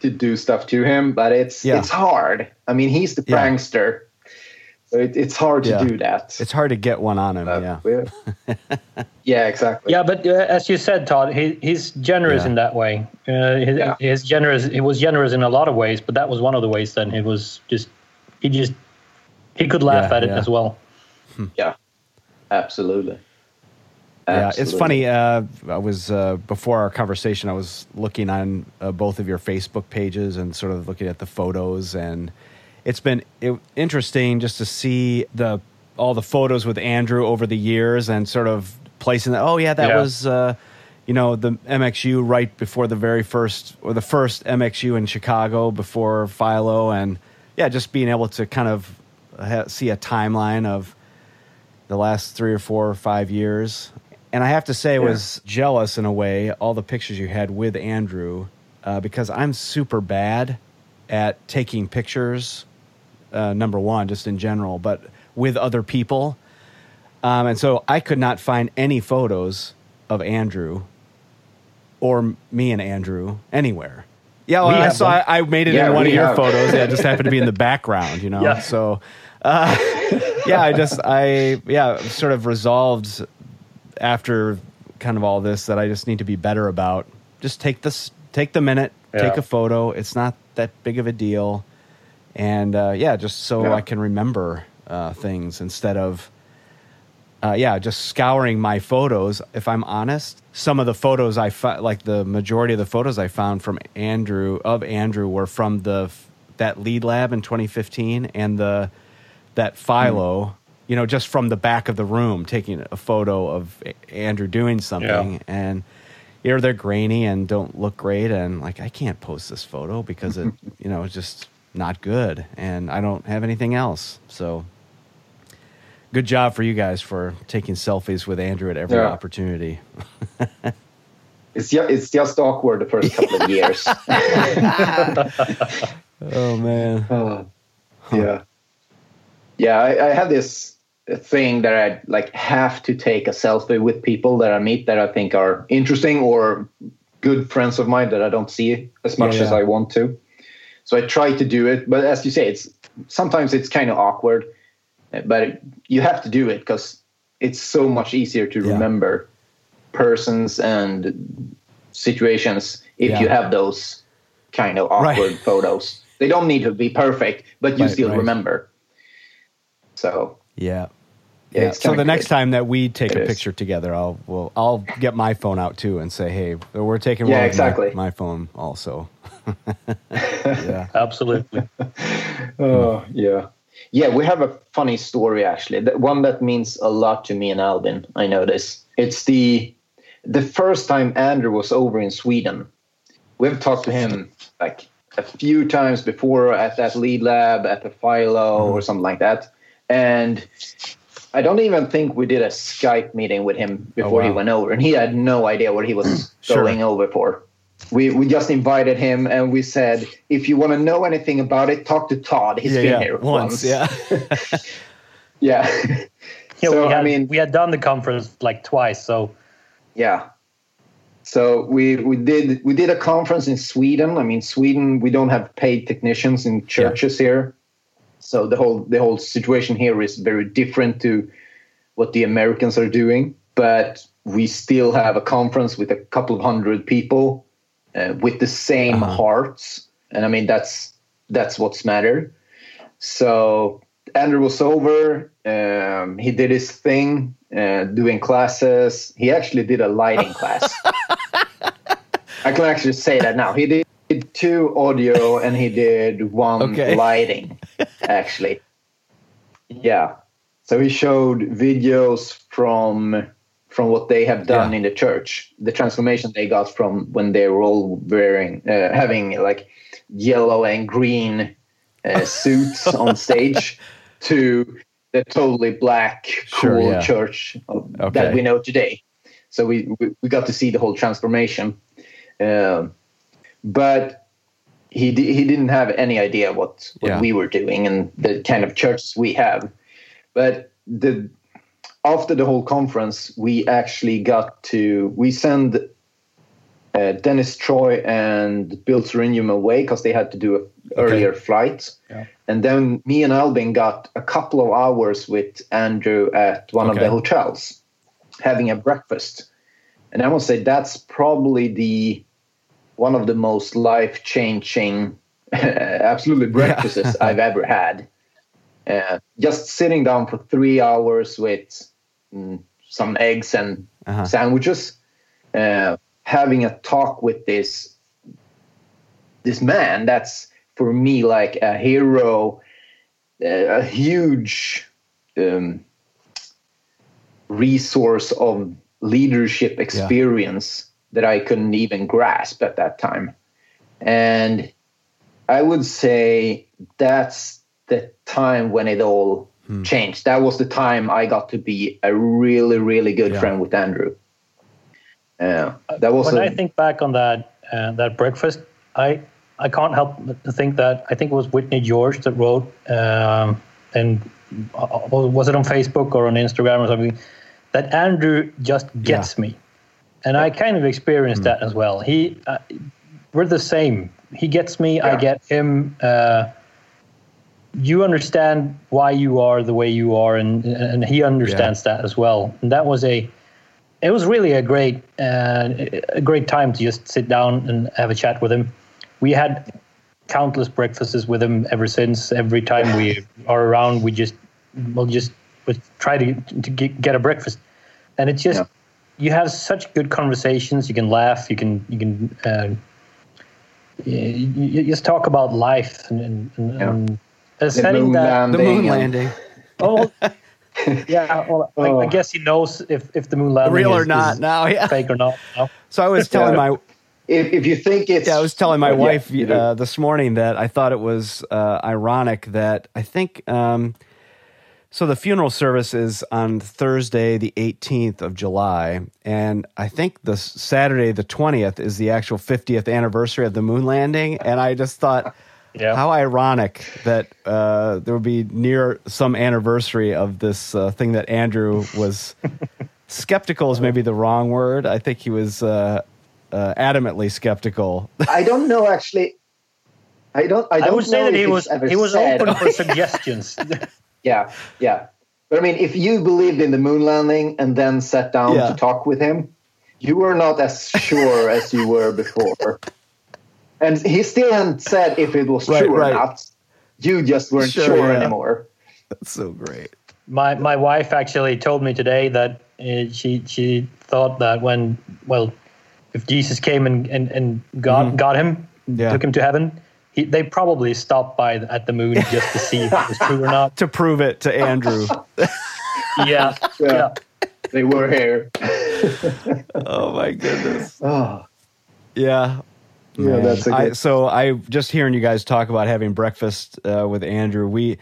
to do stuff to him, but it's Yeah. it's hard. I mean, he's the Yeah. prankster, so it, it's hard to Yeah. do that. It's hard to get one on him. Uh, yeah, yeah, exactly. yeah. But uh, as you said, Todd, he, he's generous Yeah. in that way. Uh, he, Yeah. he's generous. He was generous in a lot of ways, but that was one of the ways. Then he was just he just he could laugh Yeah, at it as well. yeah, absolutely. Yeah, it's funny. Uh, I was uh, before our conversation. I was looking on uh, both of your Facebook pages and sort of looking at the photos, and it's been it, interesting just to see the all the photos with Andrew over the years and sort of placing that. Oh yeah, that Yeah. was uh, you know the MXU right before the very first or the first MXU in Chicago before Philo, and yeah, just being able to kind of ha- see a timeline of the last three or four or five years. And I have to say, I was jealous in a way, all the pictures you had with Andrew, uh, because I'm super bad at taking pictures uh, number one, just in general, but with other people. Um, and so I could not find any photos of Andrew or me and Andrew anywhere. Yeah, well, I saw. I, I, made it yeah, in one of your have. photos. Yeah, it just happened to be in the background, you know. Yeah. So, uh, yeah, I just I yeah sort of resolved after kind of all this that I just need to be better about. Just take this, take the minute, yeah. take a photo. It's not that big of a deal, and uh, yeah, just so yeah. I can remember uh, things instead of. Uh, yeah, just scouring my photos. If I'm honest, some of the photos I found, like the majority of the photos I found from Andrew of Andrew were from the that lead lab in 2015 and the that Philo, mm. You know, just from the back of the room, taking a photo of Andrew doing something, yeah. and you know they're grainy and don't look great, and like I can't post this photo because it, you know, it's just not good, and I don't have anything else. So, good job for you guys for taking selfies with Andrew at every yeah. opportunity. it's just, it's just awkward the first couple of years. oh man. Uh, yeah yeah, I, I have this thing that I like have to take a selfie with people that I meet that I think are interesting or good friends of mine that I don't see as much yeah, yeah. as I want to. So I try to do it, but as you say, it's sometimes it's kind of awkward, but you have to do it because it's so much easier to yeah. remember persons and situations if you have those kind of awkward right. photos. They don't need to be perfect, but you right, still right. remember. So yeah. Yeah. So the next time that we take it a picture together, I'll well I'll get my phone out too and say, hey, we're taking yeah, exactly. My, my, phone also. yeah. Absolutely. oh yeah. Yeah, we have a funny story actually. The one that means a lot to me and Albin. I know this. It's the the first time Andrew was over in Sweden. We've talked to him like a few times before at that lead lab, at the Philo, mm-hmm. or something like that and I don't even think we did a Skype meeting with him before oh, wow. he went over, and he had no idea what he was sure. going over for. We we just invited him, and we said, if you want to know anything about it, talk to Todd. He's yeah, been yeah. here once. once. Yeah, yeah. yeah, so, had, I mean, we had done the conference like twice, so yeah. So we we did we did a conference in Sweden. I mean, Sweden we don't have paid technicians in churches yeah. here so the whole the whole situation here is very different to what the Americans are doing. But we still have a conference with a couple of hundred people uh, with the same uh-huh. hearts, and I mean that's that's what's matter. So Andrew was over. Um, he did his thing, uh, doing classes. He actually did a lighting class. I can actually say that now. He did did two audio and he did one okay. lighting, actually. Yeah. So he showed videos from from what they have done yeah. in the church, the transformation they got from when they were all wearing uh, having like yellow and green uh, suits on stage to the totally black cool yeah. church okay. that we know today. So we, we, we got to see the whole transformation. Uh, but he he didn't have any idea what what yeah. we were doing and the kind of churches we have. But the after the whole conference, we actually got to we send uh, Dennis Choi and Bill Swaringim away because they had to do an okay. earlier flight. Yeah. And then me and Albin got a couple of hours with Andrew at one okay. of the hotels having a breakfast. And I must say that's probably the one of the most life changing, absolutely breakfasts I've ever had. Uh, just sitting down for three hours with mm, some eggs and uh-huh. sandwiches, uh, having a talk with this this man. That's for me like a hero, uh, a huge um, resource of leadership experience that I couldn't even grasp at that time. And I would say that's the time when it all hmm. changed. That was the time I got to be a really, really good yeah. friend with Andrew. Uh, that was when a, I think back on that uh, that breakfast. I I can't help but think that I think it was Whitney George that wrote, um, and uh, was it on Facebook or on Instagram or something, that Andrew just gets yeah. me, and I kind of experienced mm. that as well. He, uh, we're the same. He gets me. Yeah. I get him. Uh, you understand why you are the way you are, and and he understands yeah. that as well. And that was a, it was really a great uh, a great time to just sit down and have a chat with him. We had countless breakfasts with him ever since. Every time we are around, we just we'll just we'll try to to get, get a breakfast, and it's just. Yeah. You have such good conversations. You can laugh. You can you can uh, you, you just talk about life and, and, yeah. and the moon that, the moon landing. Oh, yeah. Well, oh. I, I, guess he knows if, if the moon landing real or is, not is now. Yeah, fake or not. No? So I was telling yeah. my. If, if you think it's yeah, I was telling my oh, wife yeah, uh, this morning that I thought it was uh, ironic that I think um, so. The funeral service is on Thursday, the 18th of July, and I think the Saturday, the 20th, is the actual 50th anniversary of the moon landing. And I just thought. Yeah. How ironic that uh, there would be near some anniversary of this uh, thing that Andrew was skeptical is maybe the wrong word. I think he was uh, uh adamantly skeptical. I don't know actually. I don't. I, don't I would say that he was he was said. open for suggestions. Yeah, yeah. But I mean, if you believed in the moon landing and then sat down yeah. to talk with him, you were not as sure as you were before and he still hadn't said if it was right, true right. or not. You just weren't sure, sure yeah. anymore. That's so great. My my wife actually told me today that uh, she she thought that when well, if Jesus came and and, and got mm-hmm. got him, yeah. took him to heaven, he, they probably stopped by at the moon just to see if it was true or not. to prove it to Andrew. yeah, yeah, yeah. They were here. oh my goodness. Oh. Yeah, yeah, that's I, so. I just hearing you guys talk about having breakfast uh, with Andrew. We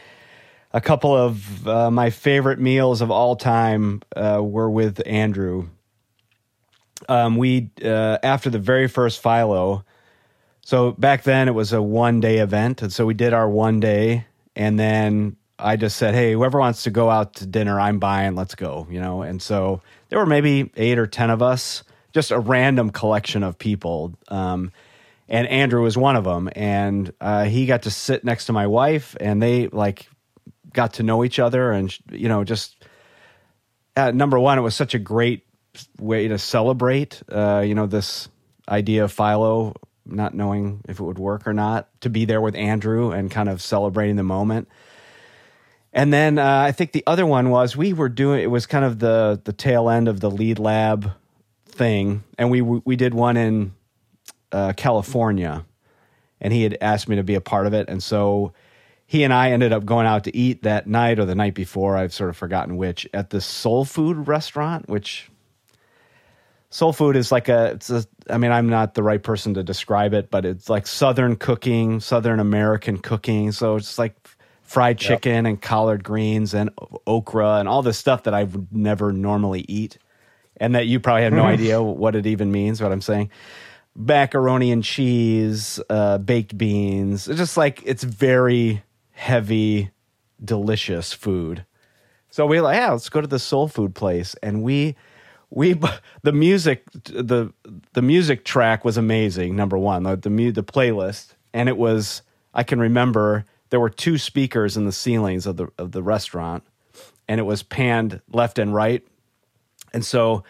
a couple of uh, my favorite meals of all time uh, were with Andrew. Um, we uh, after the very first Philo. So back then it was a one day event, and so we did our one day, and then I just said, "Hey, whoever wants to go out to dinner, I'm buying. Let's go." You know, and so there were maybe eight or ten of us, just a random collection of people. Um, and Andrew was one of them. And uh, he got to sit next to my wife, and they like got to know each other, and you know, just uh, number one, it was such a great way to celebrate. Uh, you know, this idea of Philo, not knowing if it would work or not, to be there with Andrew and kind of celebrating the moment. And then uh, I think the other one was we were doing it was kind of the the tail end of the lead lab thing, and we we did one in uh, California, and he had asked me to be a part of it, and so he and I ended up going out to eat that night or the night before. I've sort of forgotten which at the Soul Food restaurant, which Soul Food is like a. It's a. I mean, I'm not the right person to describe it, but it's like Southern cooking, Southern American cooking. So it's like fried chicken yep. and collard greens and okra and all this stuff that I would never normally eat, and that you probably have no idea what it even means. What I'm saying macaroni and cheese, uh, baked beans. It's just like it's very heavy, delicious food. So we like, yeah, let's go to the soul food place, and we we the music the the music track was amazing. Number one, the the, the playlist, and it was I can remember there were two speakers in the ceilings of the of the restaurant, and it was panned left and right, and so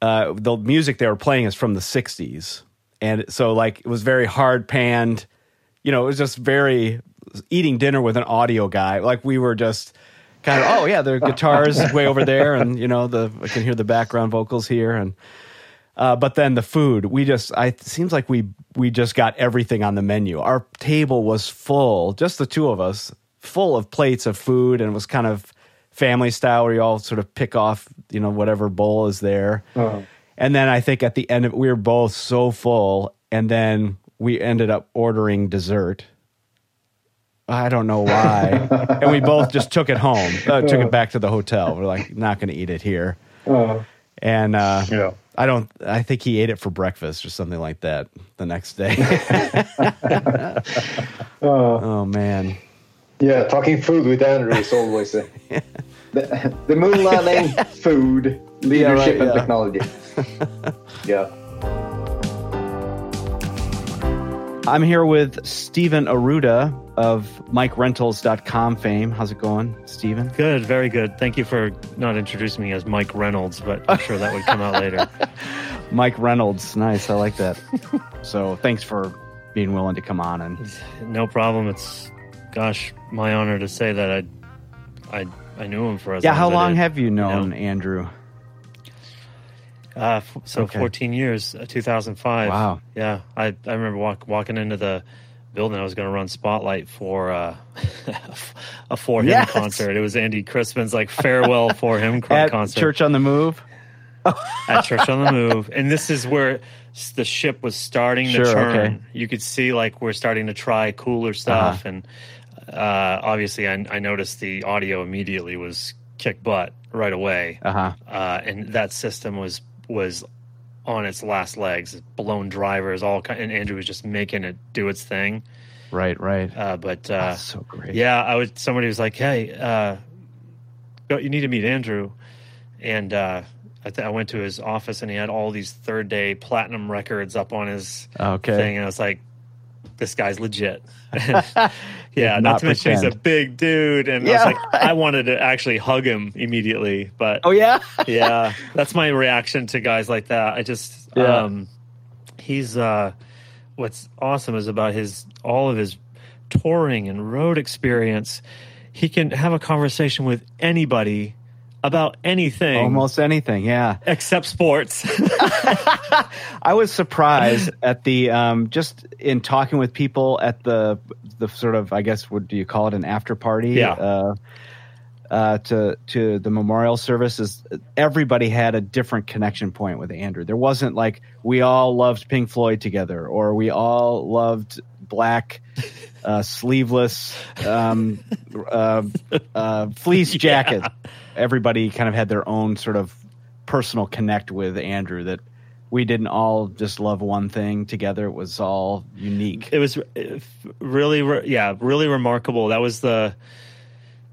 uh, the music they were playing is from the 60s. And so, like, it was very hard panned. You know, it was just very eating dinner with an audio guy. Like, we were just kind of, oh, yeah, the guitars way over there. And, you know, the I can hear the background vocals here. And, uh, but then the food, we just, I, it seems like we, we just got everything on the menu. Our table was full, just the two of us, full of plates of food. And it was kind of, family style where you all sort of pick off, you know, whatever bowl is there. Uh-huh. And then I think at the end of we were both so full, and then we ended up ordering dessert. I don't know why, and we both just took it home, uh, took it back to the hotel. We're like, not going to eat it here. Uh-huh. And uh, yeah. I don't. I think he ate it for breakfast or something like that the next day. Oh, oh man. yeah, talking food with Andrew is always a, the, the moon landing, food, leadership, right, and yeah. technology. yeah. I'm here with Stephen Aruda of MikeRentals.com fame. How's it going, Stephen? Good, very good. Thank you for not introducing me as Mike Reynolds, but I'm sure that would come out later. Mike Reynolds. Nice. I like that. so thanks for being willing to come on and No problem. It's, gosh, my honor to say that I, I, I knew him for as yeah. long How as I long did. have you known know. Andrew? Uh, f- so Okay. 14 years, uh, 2005. Wow. Yeah, I, I remember walk, walking into the building. I was going to run Spotlight for uh, a for him Yes. concert. It was Andy Crispin's like farewell for him At concert Church on the Move. at Church on the Move, and this is where the ship was starting Sure, to turn. okay. You could see like we're starting to try cooler stuff, and uh, obviously, I, I noticed the audio immediately was kick butt right away, Uh huh. uh, and that system was was on its last legs, blown drivers, all kind, and Andrew was just making it do its thing. Right. Right. Uh, but uh, That's so great. yeah, I was. Somebody was like, "Hey, uh, you need to meet Andrew," and uh, I, th- I went to his office, and he had all these third day platinum records up on his Okay. thing, and I was like, "This guy's legit." yeah, not, not to mention he's a big dude, and Yeah, I was like, I wanted to actually hug him immediately, but Oh yeah. yeah, that's my reaction to guys like that. I just, Yeah. um, he's, uh, what's awesome is about his, all of his touring and road experience. He can have a conversation with anybody about anything Almost anything. Yeah. except sports. I was surprised at the um, just in talking with people at the the sort of I guess what do you call it an after party? Yeah. Uh, uh, to to the memorial services, everybody had a different connection point with Andrew. There wasn't like we all loved Pink Floyd together, or we all loved black uh, sleeveless um, uh, uh, fleece jacket. Everybody kind of had their own sort of personal connect with Andrew that we didn't all just love one thing together. It was all unique. it was uh, really, re- yeah, really remarkable. That was the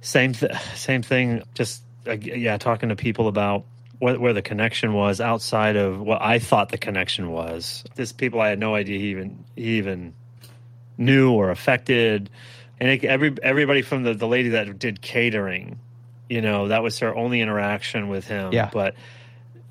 same, th- same thing. Just uh, yeah, talking to people about what, where the connection was outside of what I thought the connection was. This people I had no idea he even he even knew or affected, and it, every everybody from the the lady that did catering, you know, that was her only interaction with him. Yeah. but.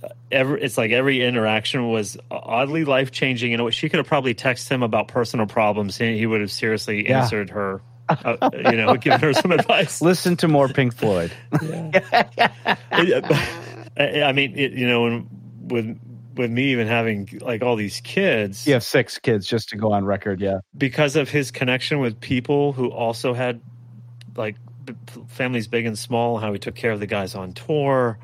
uh, Every, it's like every interaction was oddly life changing. You know, she could have probably texted him about personal problems, and he would have seriously Yeah. answered her. Uh, you know, given her some advice. Listen to more Pink Floyd. I I mean, it, you know, with with me even having like all these kids, You have six kids, just to go on record. Yeah. because of his connection with people who also had like b- families big and small, how he took care of the guys on tour,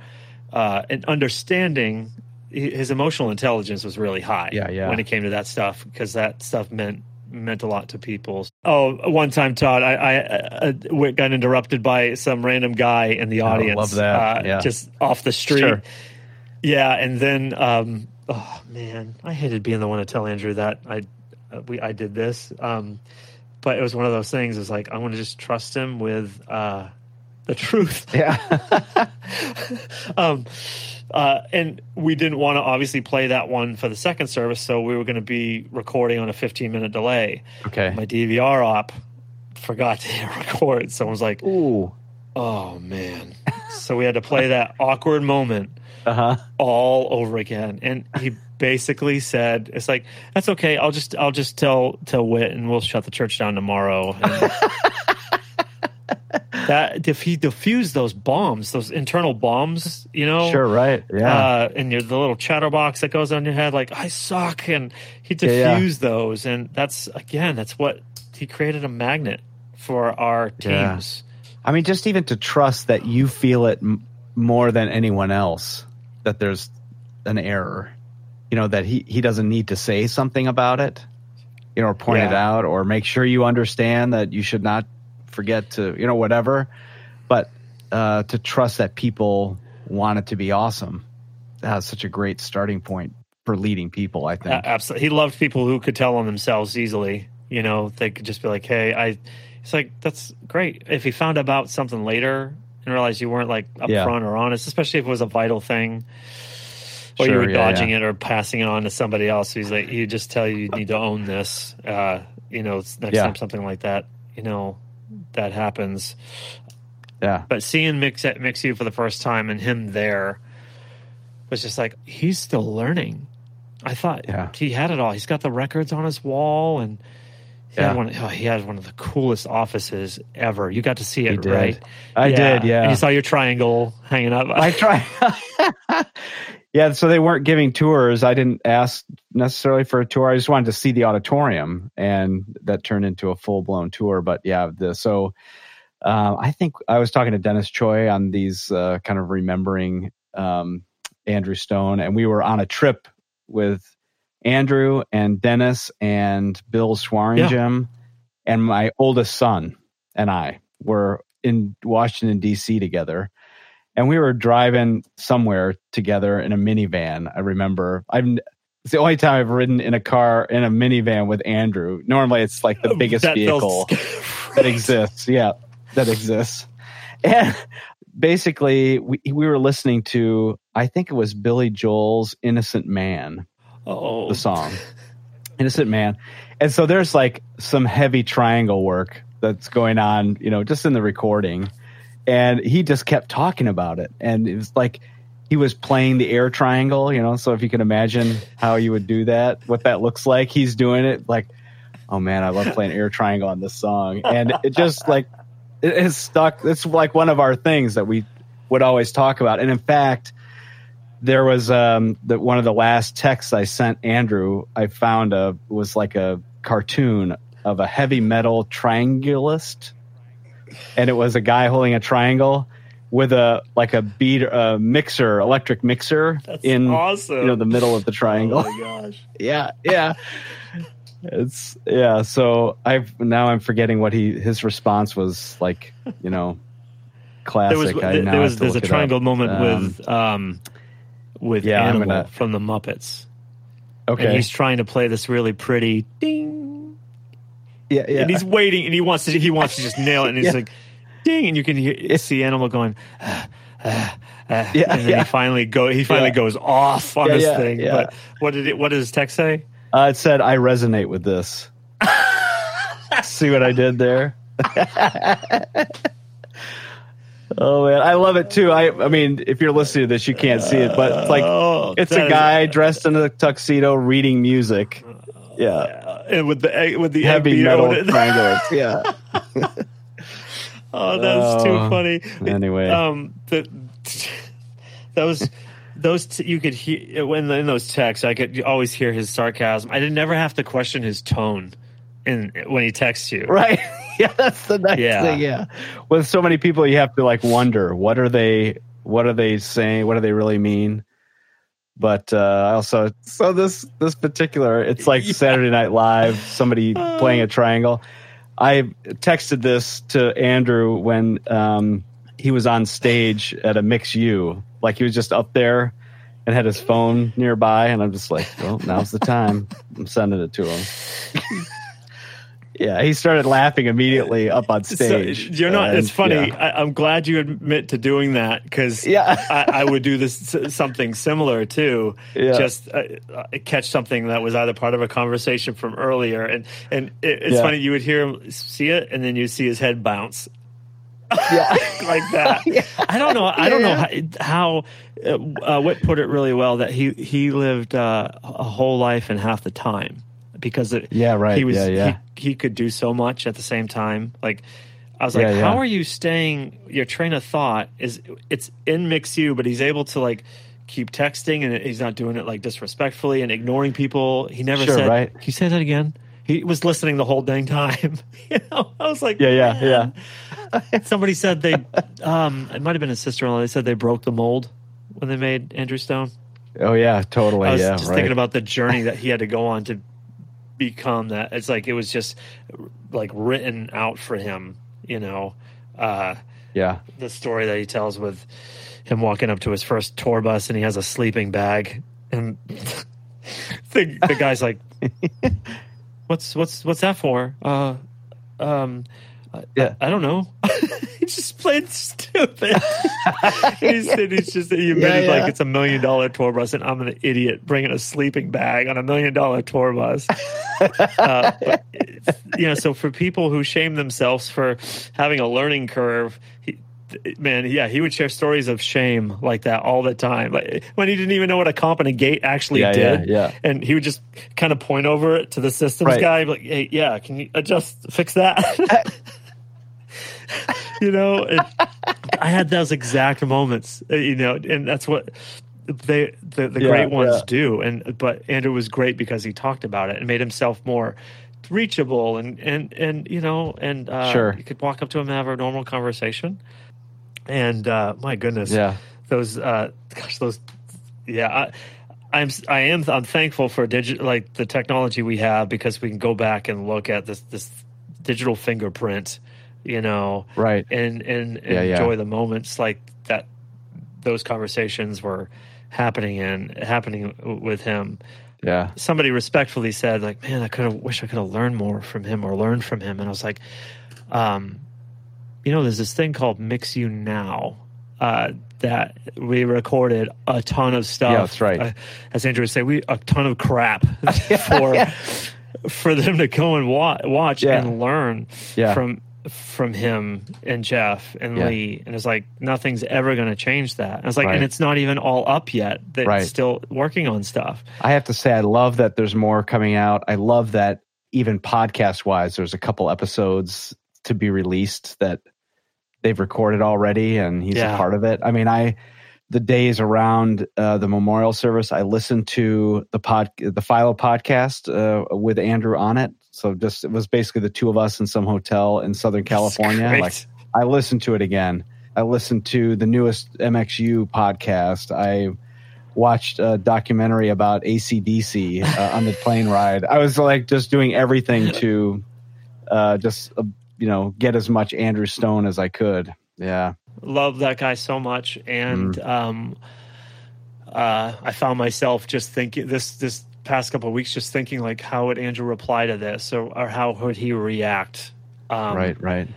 uh, and understanding his emotional intelligence was really high. Yeah, yeah. When it came to that stuff, because that stuff meant meant a lot to people. Oh, one time, Todd, I, I, I got interrupted by some random guy in the audience. Oh, love that. Uh, Yeah. Just off the street. Sure. Yeah, and then um, oh man, I hated being the one to tell Andrew that I uh, we I did this. Um, but it was one of those things. It's like I want to just trust him with uh, the truth. Yeah. um, uh, and we didn't want to obviously play that one for the second service, so we were going to be recording on a 15 minute delay. okay. My DVR op forgot to hit record. Someone was like, Ooh. "Oh man!" so we had to play that awkward moment Uh huh. all over again. And he basically said, "It's like that's okay. I'll just I'll just tell tell Whit, and we'll shut the church down tomorrow." And that if he diffused those bombs, those internal bombs, you know, Sure. Right. Yeah. uh, and your the little chatterbox that goes on your head, like I suck, and he Yeah, yeah. diffused those, and that's again, that's what he created a magnet for our Yeah. teams. I mean, just even to trust that you feel it m- more than anyone else, that there's an error, you know, that he, he doesn't need to say something about it, you know, or point it out or make sure you understand that you should not forget to, you know, whatever. But uh, to trust that people want it to be awesome that's such a great starting point for leading people. I think. Uh, absolutely, he loved people who could tell on themselves easily. You know, they could just be like, "Hey, I." It's like that's great. If he found out about something later and realized you weren't like upfront Yeah. or honest, especially if it was a vital thing, or you Sure, were yeah, dodging yeah. it or passing it on to somebody else. He's like, you just tell you you need to own this. Uh, you know, next Yeah. time something like that, you know, that happens. Yeah. But seeing Mix Mix U for the first time and him there was just like he's still learning. I thought Yeah. he had it all. He's got the records on his wall, and he Yeah. had one. Oh, he had one of the coolest offices ever. You got to see it, right? I did. Yeah. And you saw your triangle hanging up. I try. yeah, so they weren't giving tours. I didn't ask necessarily for a tour. I just wanted to see the auditorium, and that turned into a full blown tour. But yeah, the so um, I think I was talking to Dennis Choi on these uh, kind of remembering um, Andrew Stone, and we were on a trip with Andrew and Dennis and Bill Swaringim and my oldest son and I were in Washington D.C. together and we were driving somewhere together in a minivan. I remember I've it's the only time I've ridden in a car in a minivan with Andrew. Normally, it's like the biggest That vehicle that exists. Yeah, that exists. And basically, we we were listening to I think it was Billy Joel's "Innocent Man." Oh, the song innocent man and so there's like some heavy triangle work that's going on you know just in the recording and he just kept talking about it. And it was like he was playing the air triangle you know so if you can imagine how you would do that what that looks like he's doing it like oh man i love playing air triangle on this song. And it just like it is stuck. It's like one of our things that we would always talk about. And in fact there was um the, one of the last texts I sent Andrew. I found a was like a cartoon of a heavy metal triangulist, and it was a guy holding a triangle with a like a beat a mixer, electric mixer That's in awesome. you know the middle of the triangle. Oh my gosh. yeah, yeah. It's yeah. So I've now I'm forgetting what he his response was like. You know, classic. There was I there, there was there's a triangle moment Um, with um with yeah, Animal gonna- from the Muppets. Okay. And he's trying to play this really pretty ding. Yeah, yeah. And he's waiting and he wants to he wants to just nail it and he's Yeah. like ding and you can hear see the Animal going ah, ah, ah, Yeah, and then yeah. he finally go he finally Yeah. goes off on Yeah, this thing. But what did it what his text say? Uh, it said, I resonate with this. See what I did there? oh, man. I love it too. I, I mean, if you're listening to this, you can't see it, but it's like, Oh, it's a guy dressed in a tuxedo reading music. Yeah. And with the egg- with the Heavy metal on it. triangle. Yeah. Oh, that's too Oh, funny. anyway. um, the, those those t- you could hear when in those texts, I could always hear his sarcasm. I didn't never have to question his tone in when he texts you. Right. yeah, that's the nice Yeah. thing. Yeah. With so many people, you have to like wonder what are they, what are they saying? What do they really mean? But uh, I also, so this this particular, it's like Saturday Night Live, somebody playing a triangle. I texted this to Andrew when um, he was on stage at a Mix U, like he was just up there and had his phone nearby, and I'm just like, well, now's the time. I'm sending it to him. Yeah, he started laughing immediately up on So, stage. you're not. And, it's funny. yeah. I, I'm glad you admit to doing that because Yeah. I, I would do this something similar too. Yeah. Just uh, uh, catch something that was either part of a conversation from earlier, and and it, it's Yeah. funny. You would hear him see it, and then you see his head bounce. Yeah. like that. I don't know. I don't know how, how uh, Whit put it really well that he he lived uh, a whole life in half the time because it, Yeah, right. He was Yeah, yeah. He, he could do so much at the same time. Like I was like, Yeah, how are you staying? Your train of thought is it's in Mix U, but he's able to like keep texting and he's not doing it like disrespectfully and ignoring people. He never Sure, said. right. Can you say that again? He was listening the whole dang time. you know, I was like, Yeah, yeah, yeah. Somebody said they, um, it might have been his sister in law. They said they broke the mold when they made Andrew Stone. Oh yeah, totally. I was yeah, just right. thinking about the journey that he had to go on to become that. It's like it was just like written out for him, you know. Uh, Yeah. the story that he tells with him walking up to his first tour bus and he has a sleeping bag and the, the guy's like what's what's what's that for uh um I- Yeah. I, I don't know he's just plain stupid he's, said he's just he admitted Yeah, yeah. like it's a million dollar tour bus and i'm an idiot bringing a sleeping bag on a million dollar tour bus uh, but, you know, so for people who shame themselves for having a learning curve, he, man, yeah, he would share stories of shame like that all the time. Like when he didn't even know what a comp and a gate actually Yeah, yeah, did, yeah. and he would just kind of point over it to the systems Right. guy, like, "Hey, yeah, can you adjust, fix that?" you know, and I had those exact moments, uh, you know, and that's what they the, the Yeah, great ones yeah. do. And but Andrew was great because he talked about it and made himself more reachable and and and you know and uh, Sure. you could walk up to him and have a normal conversation. And uh, my goodness, Yeah. those uh, gosh, those yeah. I, I'm I am I'm thankful for digital like the technology we have because we can go back and look at this this digital fingerprint, you know, Right. and and, and Yeah, yeah. enjoy the moments like that those conversations were happening and happening with him Yeah. somebody respectfully said like man i could have wish i could have learned more from him or learned from him and i was like um you know there's this thing called Mix U now uh that we recorded a ton of stuff Yeah, that's right. uh, as andrew would say we a ton of crap for for them to go and wa- watch Yeah. and learn Yeah. from from him and Jeff and Yeah. Lee, and it's like nothing's ever going to change that. And it's like, Right. and it's not even all up yet. They're Right. still working on stuff. I have to say, I love that there's more coming out. I love that even podcast wise, there's a couple episodes to be released that they've recorded already, and he's Yeah. a part of it. I mean, I the days around uh, the memorial service, I listened to the pod, the Philo podcast uh, with Andrew on it. So just it was basically the two of us in some hotel in Southern California. Like I listened to it again. I listened to the newest MXU podcast. I watched a documentary about ACDC uh, on the plane ride. I was like just doing everything to uh, just, uh, you know, get as much Andrew Stone as I could. Yeah. love that guy so much and Mm. um uh i found myself just thinking this this past couple of weeks just thinking like how would andrew reply to this or, or how would he react um right, right,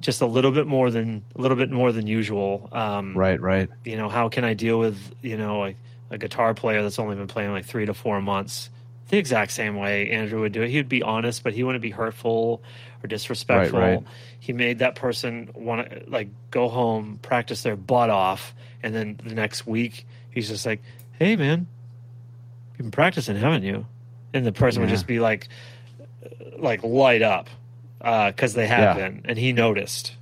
just a little bit more than a little bit more than usual um right, right. you know how can i deal with you know a, a guitar player that's only been playing like three to four months the exact same way andrew would do it he would be honest but he wouldn't be hurtful or disrespectful right. right. he made that person want to like go home practice their butt off and then the next week he's just like hey man been practicing haven't you and the person would just be like like light up uh, because they have Yeah. been and he noticed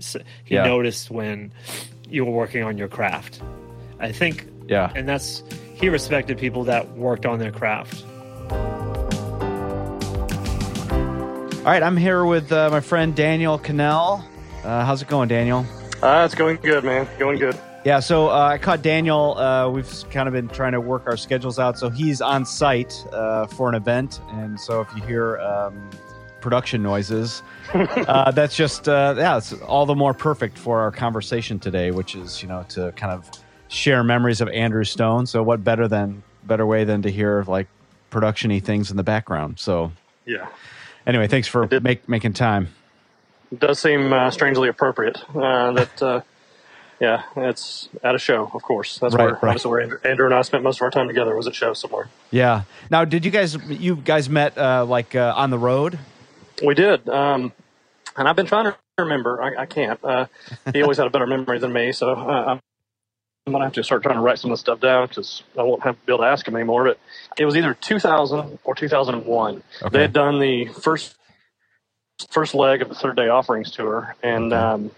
so he Yeah. noticed when you were working on your craft i think Yeah. and that's he respected people that worked on their craft All right. I'm here with uh, my friend Daniel Cannell. Uh, how's it going, Daniel? Uh, it's going good, man. Going good. Yeah, so uh, I caught Daniel. Uh, we've kind of been trying to work our schedules out. So he's on site uh, for an event. And so if you hear um, production noises, uh, that's just, uh, yeah, it's all the more perfect for our conversation today, which is, you know, to kind of share memories of Andrew Stone. So what better than, better way than to hear like production y things in the background. So Yeah. anyway, thanks for make, making time. It does seem uh, strangely appropriate uh, that, uh, yeah, it's at a show, of course. That's Right, where, right. that's where Andrew, and I spent most of our time together was at show somewhere. Yeah. Now, did you guys, you guys met uh, like uh, on the road? We did. Um, and I've been trying to remember. I, I can't. Uh, he always had a better memory than me, so uh, I'm going to have to start trying to write some of the stuff down because I won't have to be able to ask him anymore. But it was either 2000 or 2001. Okay. They had done the first first leg of the Third Day Offerings tour, and um,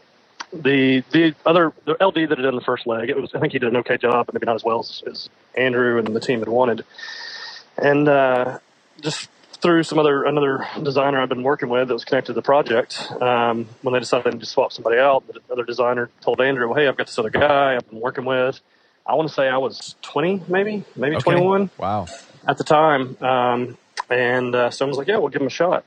the the other the LD that had done the first leg, it was I think he did an okay job, but maybe not as well as, as Andrew and the team had wanted. And uh, just through some other another designer I've been working with that was connected to the project, um, when they decided to swap somebody out, the other designer told Andrew, well, "Hey, I've got this other guy I've been working with." I want to say I was 20, maybe, maybe Okay. 21 Wow. at the time. Um, and uh, so I was like, yeah, we'll give him a shot.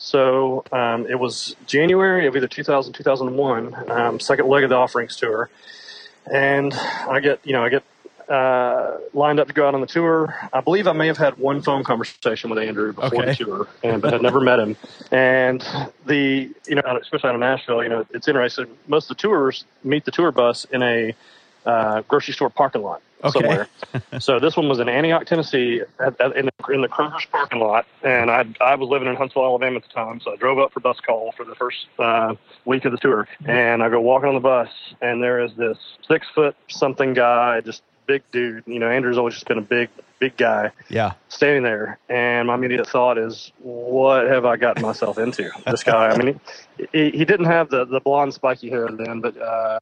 So um, it was January of either 2000, 2001, um, second leg of the offerings tour, and I get you know I get uh, lined up to go out on the tour. I believe I may have had one phone conversation with Andrew before Okay. the tour, and but had never met him. And the you know especially out of Nashville, you know it's interesting. Most of the tours meet the tour bus in a uh, grocery store parking lot Okay. somewhere. so this one was in Antioch, Tennessee, at, at, in, the, in the Kroger's parking lot, and I I was living in Huntsville, Alabama at the time, so I drove up for bus call for the first uh, week of the tour, and I go walking on the bus, and there is this six foot something guy, just big dude. You know, Andrew's always just been a big big guy Yeah. standing there, and my immediate thought is, what have I gotten myself into? This guy. I mean, he, he, he didn't have the the blonde spiky hair then, but. Uh,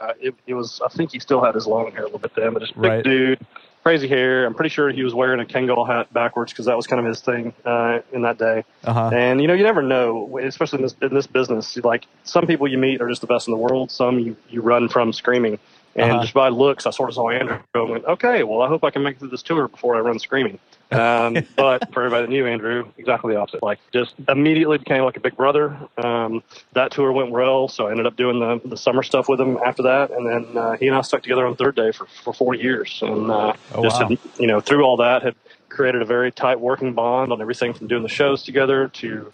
uh, it, it was. I think he still had his long hair a little bit then, but just big Right. dude, crazy hair. I'm pretty sure he was wearing a Kangol hat backwards because that was kind of his thing uh, in that day. Uh huh. And you know, you never know, especially in this in this business. Like some people you meet are just the best in the world. Some you you run from screaming. And Uh-huh. just by looks, I sort of saw Andrew and went, okay, well, I hope I can make it through this tour before I run screaming. Um, but for everybody that knew Andrew, exactly the opposite. Like, just immediately became like a big brother. Um, that tour went well, so I ended up doing the, the summer stuff with him after that. And then uh, he and I stuck together on Third Day for, for four years. And uh, Oh, just, wow. had, you know, through all that, had created a very tight working bond on everything from doing the shows together to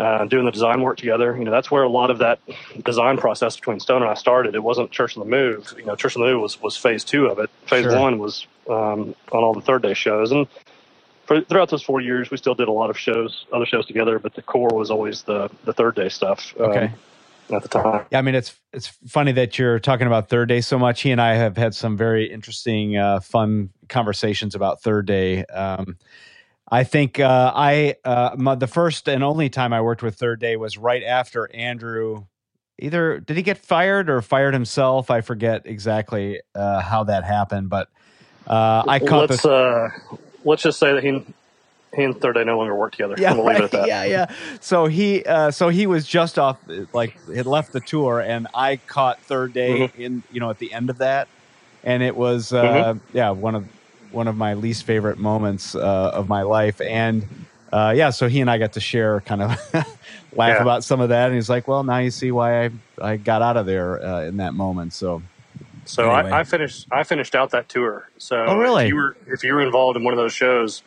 uh, doing the design work together. You know, that's where a lot of that design process between Stone and I started. It wasn't Church on the Move. You know, Church on the Move was, was phase two of it. Phase Sure. one was um, on all the third day shows. And for, throughout those four years, we still did a lot of shows, other shows together, but the core was always the, the third day stuff um, Okay. at the time. Yeah, I mean it's it's funny that you're talking about third day so much. He and I have had some very interesting, uh, fun conversations about third day. Um, I think uh, I uh, my, the first and only time I worked with third day was right after Andrew. Either did he get fired or fired himself? I forget exactly uh, how that happened, but uh, I caught let's, the uh, let's just say that he, he and Third Day no longer work together. yeah, we'll leave it at that. yeah, yeah. So he, uh, so he was just off, like had left the tour, and I caught third day Mm-hmm. in, you know, at the end of that, and it was, uh, yeah, one of one of my least favorite moments uh, of my life, and uh, yeah, so he and I got to share, kind of laugh Yeah. about some of that, and he's like, well, now you see why I I got out of there uh, in that moment. So So Anyway. I, I finished. I finished out that tour. So Oh, really? If you were if you were involved in one of those shows,